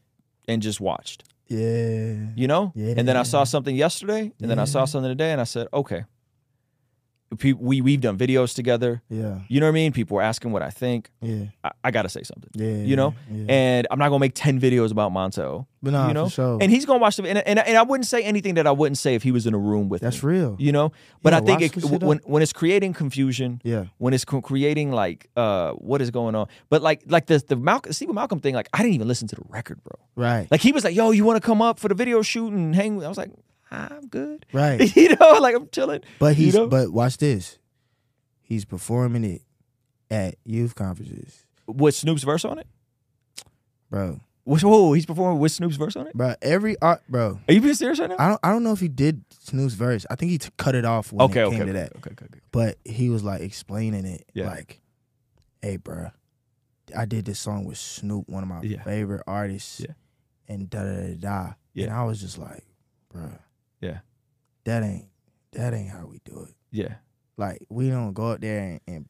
and just watched. Yeah. you know? Yeah. And then I saw something yesterday, and then I saw something today, and I said, okay. We we've done videos together. Yeah. You know what I mean? People were asking what I think. Yeah. I, I got to say something. Yeah. You know? Yeah. And I'm not gonna make ten videos about Montell. but nah, you know? for sure. And he's gonna watch the and, and and I wouldn't say anything that I wouldn't say if he was in a room with that's me. real. You know? But Yeah, I think it, when up. when it's creating confusion, Yeah. when it's creating like uh what is going on. But like like the the Malcolm Steven Malcolm thing, like I didn't even listen to the record, bro. Right. Like he was like, "Yo, you want to come up for the video shoot and hang?" with-" I was like, "I'm good." Right. you know, like I'm chilling. But You he's know? but watch this. He's performing it at youth conferences. With Snoop's verse on it? Bro. Whoa, he's performing with Snoop's verse on it? Bro, every art bro. Are you being serious right now? I don't I don't know if he did Snoop's verse. I think he t- cut it off when okay, it came okay, to that. okay, okay, okay. But he was like explaining it Yeah. like, hey bro, I did this song with Snoop, one of my Yeah. favorite artists. Yeah. And da da da da. Yeah. And I was just like, bro. Yeah. That ain't that ain't how we do it. Yeah, Like we don't go up there and, and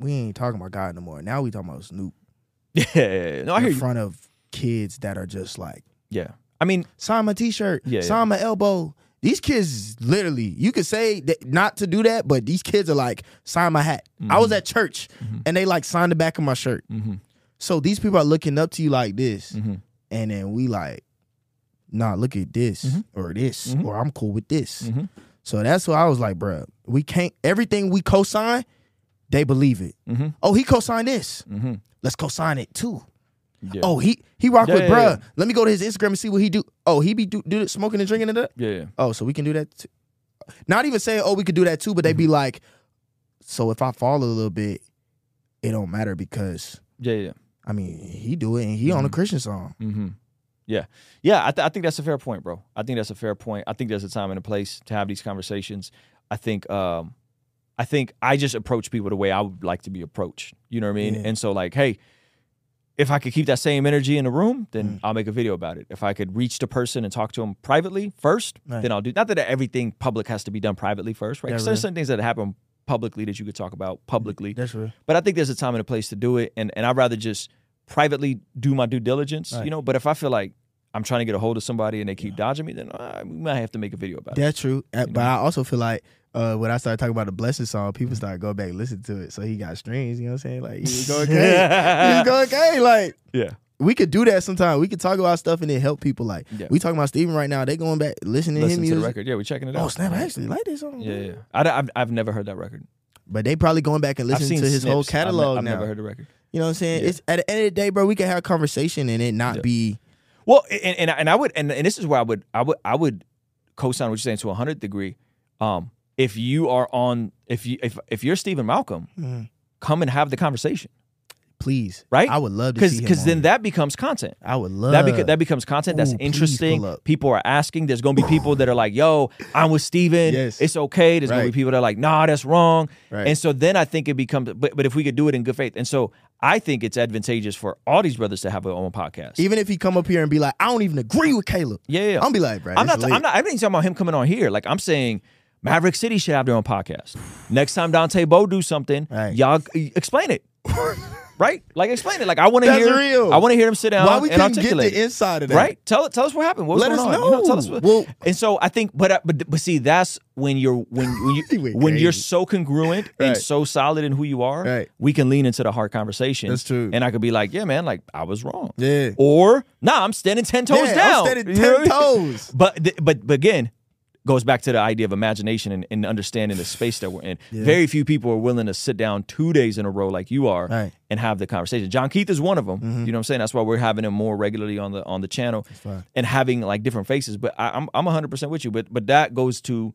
we ain't talking about God no more. Now we talking about Snoop yeah. No, I in hear you. front of kids that are just like Yeah, I mean, sign my t-shirt, Yeah, sign my elbow. These kids literally, you could say that not to do that, but these kids are like, sign my hat. I was at church and they like signed the back of my shirt. mhm, So these people are looking up to you like this. mhm. And then we like, nah, look at this Mhm. or this, Mhm. or I'm cool with this. Mhm. So that's why I was like, bruh, we can't, everything we co-sign, they believe it. Mhm. Oh, he co-signed this. Mhm. Let's co-sign it too. Yeah. Oh, he he rock Yeah, with yeah, bruh. Let me go to his Instagram and see what he do. Oh, he be do, do smoking and drinking and that. yeah, yeah. Oh, so we can do that. Too. not even saying, oh, we could do that too, but they be Mm-hmm. like, so if I fall a little bit, it don't matter because Yeah, yeah. I mean he do it and he on a Christian song. Yeah, yeah. I, th- I think that's a fair point, bro. I think that's a fair point. I think there's a time and a place to have these conversations. I think, um, I think I just approach people the way I would like to be approached. You know what I mean? Yeah. And so, like, hey, if I could keep that same energy in the room, then Mm. I'll make a video about it. If I could reach the person and talk to them privately first, Right. then I'll do. Not that everything public has to be done privately first, right? Yeah, there's some things that happen publicly that you could talk about publicly. That's real. But I think there's a time and a place to do it, and and I'd rather just privately do my due diligence, Right. you know. But if I feel like I'm trying to get a hold of somebody and they keep dodging me, then uh, we might have to make a video about it. That's true. Uh, But I also feel like uh, when I started talking about the blessing song, people started going back and listen to it. So he got streams. You know what I'm saying? Like he was going crazy. he was going crazy. Like Yeah, we could do that sometime. We could talk about stuff and then help people. Like Yeah. we talking about Steven right now. They going back listening to his listen to the record. Yeah, we're checking it out. Oh snap! I actually like this song. Yeah, yeah. I, have I've never heard that record. But they probably going back and listening to his whole snips. I've ne- catalog I've, now. never heard the record. You know what I'm saying? Yeah. It's at the end of the day, bro. We can have a conversation and it not Yeah. be Well, and and, and I would and, and this is where I would I would I would co-sign what you're saying to a hundred degree. Um, if you are on if you if if you're Steven Malcolm, Mm-hmm. come and have the conversation, please. right? I would love to because see because then here. that becomes content. I would love That, beca- that becomes content that's Ooh, please interesting. People are asking. There's going to be people that are like, "Yo, I'm with Steven. Yes. It's okay." There's gonna be people that are like, "Nah, that's wrong." Right. And so then I think it becomes. But but if we could do it in good faith, and so I think it's advantageous for all these brothers to have their own podcast. even if he come up here and be like, I don't even agree with Caleb. yeah, yeah. I'm be like, bro. I'm not. I'm not. I ain't talking about him coming on here. Like I'm saying, Maverick City should have their own podcast. Next time Dante Bowe do something, Right. y'all explain it. right? Like explain it. Like I want to hear. real. I want to hear them sit down Why we and couldn't get the inside of that? Right? Tell tell us what happened. What was Let going us on? You know, tell us know. what, Well- and so I think, but uh, but but see, that's when you're when when you when you're so congruent and so solid in who you are. Right. We can lean into the hard conversation. That's true. And I could be like, yeah, man, like I was wrong. Yeah. Or nah, I'm standing ten toes Yeah, down. I'm standing ten what I mean? toes. But but but again, goes back to the idea of imagination and, and understanding the space that we're in. Very few people are willing to sit down two days in a row like you are Right. and have the conversation. Jon Keith is one of them. You know what I'm saying? That's why we're having him more regularly on the on the channel and having like different faces. But I, I'm I'm 100 percent with you. But but that goes to.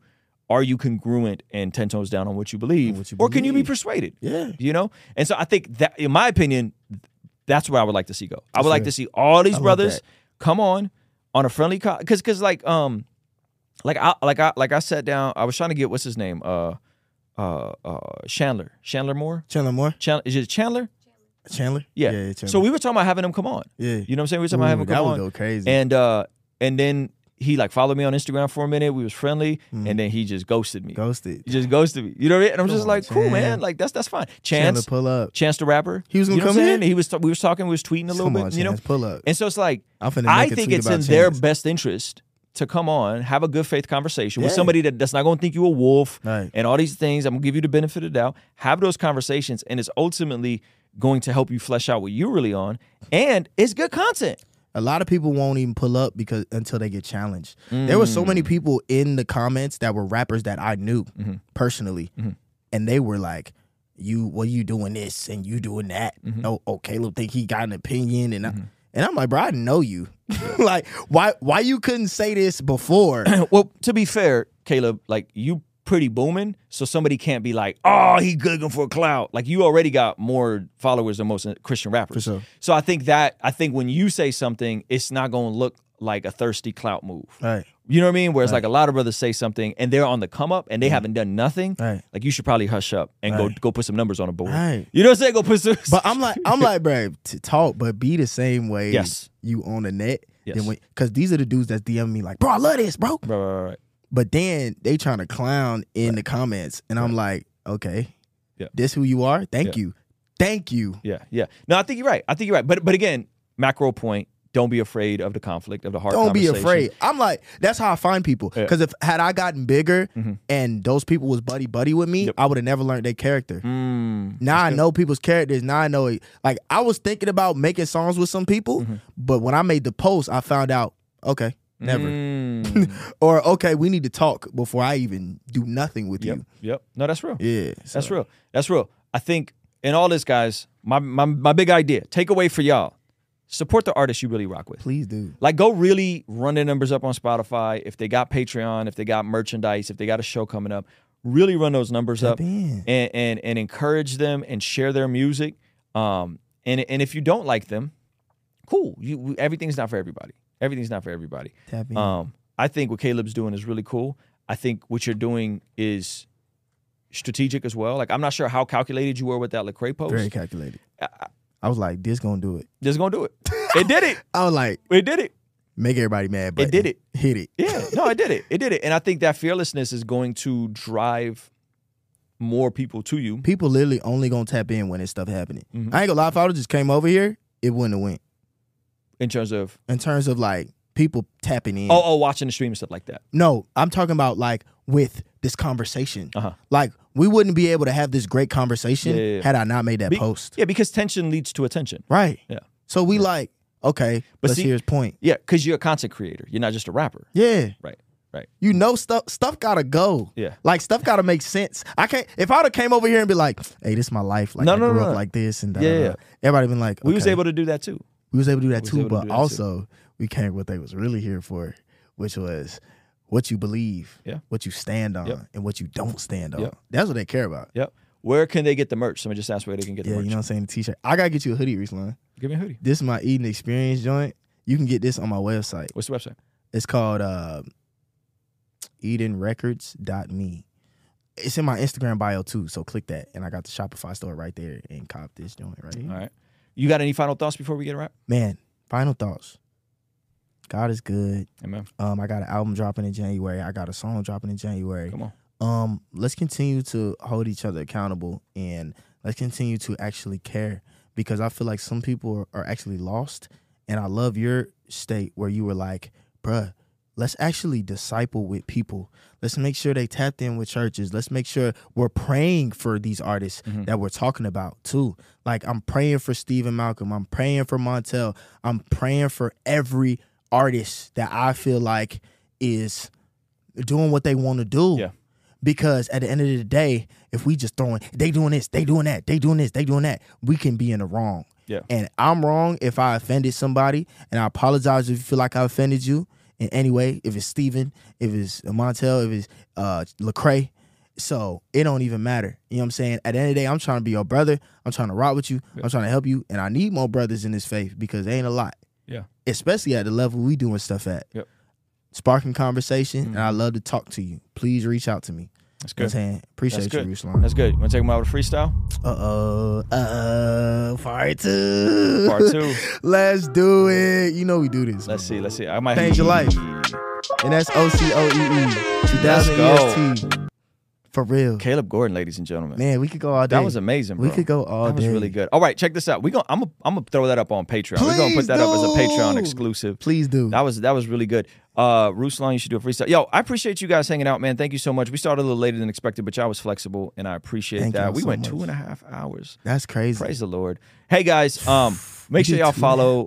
Are you congruent and ten toes down on what you believe, what you or can you be persuaded? Yeah. you know. And so I think that, in my opinion, that's where I would like to see go. I would like to see all these love brothers come on on a friendly because because like um like I like I like I sat down. I was trying to get what's his name uh uh uh Chandler Chandler Moore Chandler Moore, Chandler is it Chandler Chandler. yeah, yeah. Chandler. so we were talking about having him come on yeah, you know what I'm saying we were talking about having Ooh, him that come would on go crazy. and uh and then he like followed me on Instagram for a minute we was friendly Mm. and then he just ghosted me ghosted. he just ghosted me you know what I mean? and I'm just Come like on, cool man like that's that's fine Chance Chandler, Chance pull up. Chance the rapper He was gonna you know come in? he was we was talking we was tweeting a little Come bit on, you know pull up. and so it's like I'm finna I think it's in their best interest to come on, have a good faith conversation with somebody that, that's not going to think you a wolf Right. and all these things. I'm going to give you the benefit of the doubt. Have those conversations, and it's ultimately going to help you flesh out what you're really on. And it's good content. A lot of people won't even pull up because until they get challenged. There were so Mm. many people in the comments that were rappers that I knew Mm-hmm. personally, and they were like, "You, what are you doing this and you doing that? Mm-hmm. Oh, oh, Caleb think he got an opinion, and I, and I'm like, bro, I know you. like, why, why you couldn't say this before? well, to be fair, Caleb, like you pretty booming, so somebody can't be like, "Oh, he good for a clout." Like you already got more followers than most Christian rappers. sure. So I think that I think when you say something, it's not going to look like a thirsty clout move. right, You know what I mean? Whereas like a lot of brothers say something and they're on the come up and they mm-hmm. haven't done nothing. Right. Like you should probably hush up and go Right. go put some numbers on the board. Right. You know what I'm saying? Go put some. But I'm like, I'm like, bro, to talk, but be the same way Yes. you on the net. Yes. Because these are the dudes that DM me like, bro, I love this, bro. right, right, right. But then they trying to clown in the comments, and I'm like, okay, Yeah. this who you are? Thank Yeah. you, thank you. Yeah, yeah. No, I think you're right. I think you're right. But but again, macro point. Don't be afraid of the conflict of the hard. Don't be afraid. I'm like, that's how I find people. Yeah. Because if had I gotten bigger Mhm. and those people was buddy buddy with me, Yep. I would have never learned their character. Mm, Now I know people's characters. Now I know it. Like I was thinking about making songs with some people, Mm-hmm. but when I made the post, I found out, okay, never. mm. or okay, we need to talk before I even do nothing with yep, you. yep. No, that's real. Yeah, That's real. That's real. I think in all this, guys, my my my big idea, takeaway for y'all, support the artists you really rock with. Please do. Like, go really run their numbers up on Spotify. If they got Patreon, if they got merchandise, if they got a show coming up, really run those numbers up and, and and encourage them and share their music. Um, and and if you don't like them, cool. You everything's not for everybody. Everything's not for everybody. Um, I think what Caleb's doing is really cool. I think what you're doing is strategic as well. Like I'm not sure how calculated you were with that Lecrae post. Very calculated. I was like, this gonna do it. This gonna do it. It did it. I was like, It did it. make everybody mad, but it did it. Hit it. Yeah, no, it did it. It did it. And I think that fearlessness is going to drive more people to you. People literally only gonna tap in when this stuff happening. Mhm. I ain't gonna lie, if I just came over here, it wouldn't have went. in terms of In terms of like people tapping in. oh, oh watching the stream and stuff like that. No, I'm talking about like with this conversation. Uh-huh. Like we wouldn't be able to have this great conversation Yeah, yeah, yeah. had I not made that Be- post. Yeah, because tension leads to attention. Right. Yeah. So we like, okay, But let's see- hear his point. Yeah, because you're a content creator. You're not just a rapper. Yeah. Right. Right. You know stuff stuff gotta go. Yeah. Like stuff gotta make sense. I can't if I would have came over here and be like, hey, this is my life. Like No, I no, grew no, up like this and da, Yeah, yeah. everybody been like, We was able to do that too. we was able to do that too, but that too. also we came what they was really here for, which was what you believe, Yeah. what you stand on, Yep. and what you don't stand on. Yep. That's what they care about. Yep. Where can they get the merch? Somebody just asked where they can get Yeah, the merch. you know what I'm saying? The t-shirt. I gotta get you a hoodie, Ruslan. Give me a hoodie. This is my eating experience joint. You can get this on my website. What's the website? It's called uh, EdenRecords.me. It's in my Instagram bio too, so click that, and I got the Shopify store right there and cop this joint right here. All right. You got any final thoughts before we get a wrap? Man, final thoughts. God is good. Amen. Um, I got an album dropping in January. I got a song dropping in January. Come on. um let's continue to hold each other accountable and let's continue to actually care because i feel like some people are, are actually lost and i love your state where you were like bruh let's actually disciple with people let's make sure they tapped in with churches let's make sure we're praying for these artists that we're talking about too like i'm praying for steven malcolm i'm praying for montell i'm praying for every artist that i feel like is doing what they want to do Yeah. because at the end of the day, if we just throwing they doing this, they doing that, they doing this, they doing that, we can be in the wrong. Yeah. And I'm wrong if I offended somebody, and I apologize if you feel like I offended you in any way. If it's Steven, if it's Montell, if it's uh Lecrae. So it don't even matter. You know what I'm saying? At the end of the day, I'm trying to be your brother. I'm trying to rock with you. I'm trying to help you. And I need more brothers in this faith because they ain't a lot. Yeah. Especially at the level we doing stuff at. Yep. Sparking conversation, and I love to talk to you. Please reach out to me. That's You good. Saying? Appreciate That's you, good. Ruslan. That's good. You want to take them out with a freestyle? Uh oh. Uh. Part two. Part two. Let's do it. You know we do this. Let's see. Let's see. I might Change your life. And that's O C O E E. 2000. EST. For real. Caleb Gordon, ladies and gentlemen. Man, we could go all day. that was amazing, bro. We could go all That was really good. All right, check this out. We going I'm gonna I'm gonna throw that up on Patreon. Please We're gonna put that up as a Patreon exclusive. Please do. That was that was really good. Uh Ruslan, you should do a freestyle. Yo, I appreciate you guys hanging out, man. Thank you so much. We started a little later than expected, but y'all was flexible and I appreciate Thank that. We so went much. two and a half hours. That's crazy. Praise the Lord. Hey guys, um, make sure y'all two and a half follow,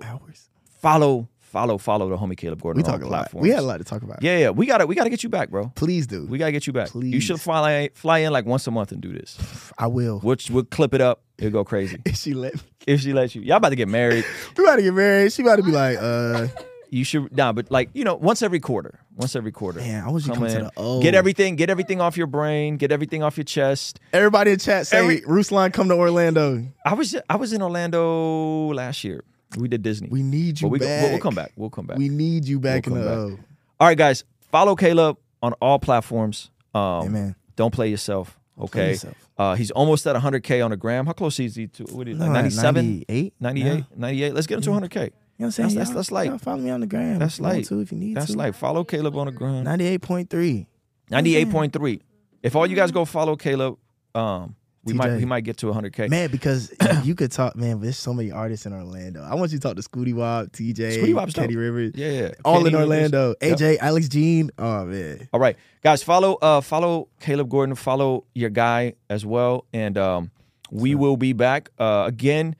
folloght, follow, follow the homie Caleb Gordon We talk a lot. We had a lot to talk about. Yeah, yeah. We gotta we gotta get you back, bro. Please do. We gotta get you back. You should fly fly in like once a month and do this. I will. We'll, we'll clip it up. It'll go crazy. If she let if she lets you. Y'all about to get married. We about to get married. She about to be like, uh, You should nah, but like, you know, once every quarter. Once every quarter. Man, I want you to come to in, the O. Get everything, get everything off your brain, get everything off your chest. everybody in chat say, Every- Ruslan, come to Orlando. I was I was in Orlando last year. We did Disney. We need you but we, back. We'll, we'll come back. We'll come back. We need you back We'll in the come O. All right, guys. Follow Caleb on all platforms. Um, Amen. Don't play yourself. play Okay. yourself. Uh, he's almost at 100K on the gram. How close is he to what is like 97? 98? 98? Yeah. 98? Let's get him to 100K. You know what I'm saying? That's- that's- that's light. follow me on the gram. That's if you light. to, if you need That's to. like follow Caleb on the gram. 98.3. 98.3. If all you guys go follow Caleb, um, we might TJ. he might get to 100K. Man, because you could talk, man, there's so many artists in Orlando. I want you to talk to Scooty Wop, TJ, Scooty Wop's Teddy. Rivers. Yeah, yeah. All Kenny in Rivers. Orlando. Yep. AJ, Alex Jean. Oh, man. All right, guys, follow uh follow Caleb Gordon, follow your guy as well, and um we will be back uh again.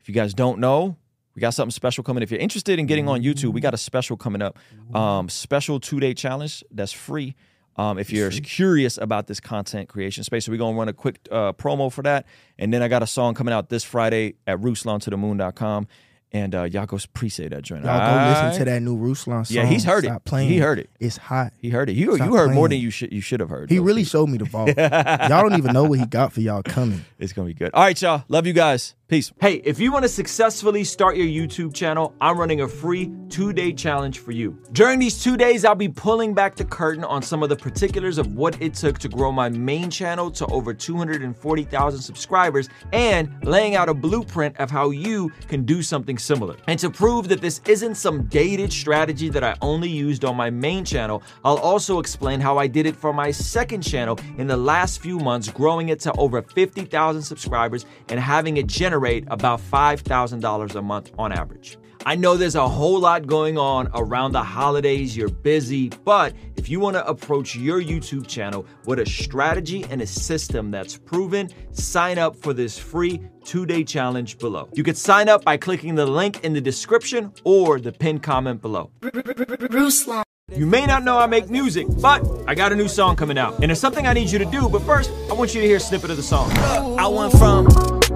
If you guys don't know, we got something special coming. If you're interested in getting on YouTube, we got a special coming up. Um, special two day challenge that's free. Um, if you're curious about this content creation space, so we're gonna run a quick uh, promo for that, and then I got a song coming out this Friday at RuslanToTheMoon.com. and uh, y'all go pre-say that joint. Y'all go Alright? listen to that new Ruslan song. Yeah, he's heard it. Playing. He heard it. It's hot. He heard it. You Stop you heard more than you should you should have heard. He really Pete. showed me the vault. y'all don't even know what he got for y'all coming. It's gonna be good. All right, y'all. Love you guys. Peace. Hey, if you want to successfully start your YouTube channel, I'm running a free two-day challenge for you. During these two days, I'll be pulling back the curtain on some of the particulars of what it took to grow my main channel to over 240,000 subscribers and laying out a blueprint of how you can do something similar. And to prove that this isn't some dated strategy that I only used on my main channel, I'll also explain how I did it for my second channel in the last few months, growing it to over 50,000 subscribers and having it generate about $5,000 a month on average. I know there's a whole lot going on around the holidays, you're busy, but if you want to approach your YouTube channel with a strategy and a system that's proven, sign up for this free two day challenge below. You could sign up by clicking the link in the description or the pinned comment below. Ruslan. You may not know I make music, but I got a new song coming out. And it's something I need you to do, but first, I want you to hear a snippet of the song. I went from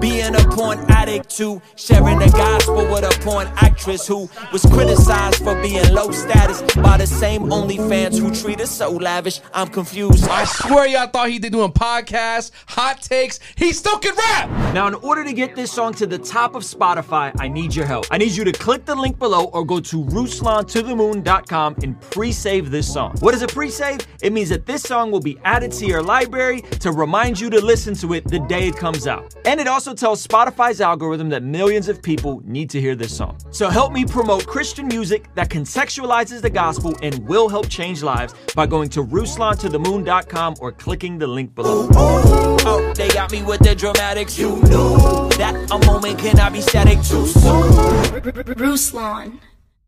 being a porn addict too, sharing the gospel with a porn actress who was criticized for being low status by the same OnlyFans who treat us so lavish. I'm confused. I swear y'all thought he did doing podcasts, hot takes. He still can rap. Now, in order to get this song to the top of Spotify, I need your help. I need you to click the link below or go to RuslanToTheMoon.com and pre-save this song. What is a pre-save? It means that this song will be added to your library to remind you to listen to it the day it comes out. And it also tells Spotify's algorithm that millions of people need to hear this song. So help me promote Christian music that contextualizes the gospel and will help change lives by going to RuslanToTheMoon.com or clicking the link below. Oh, they got me with the dramatics. You knew that a moment cannot be static too soon. Ruslan.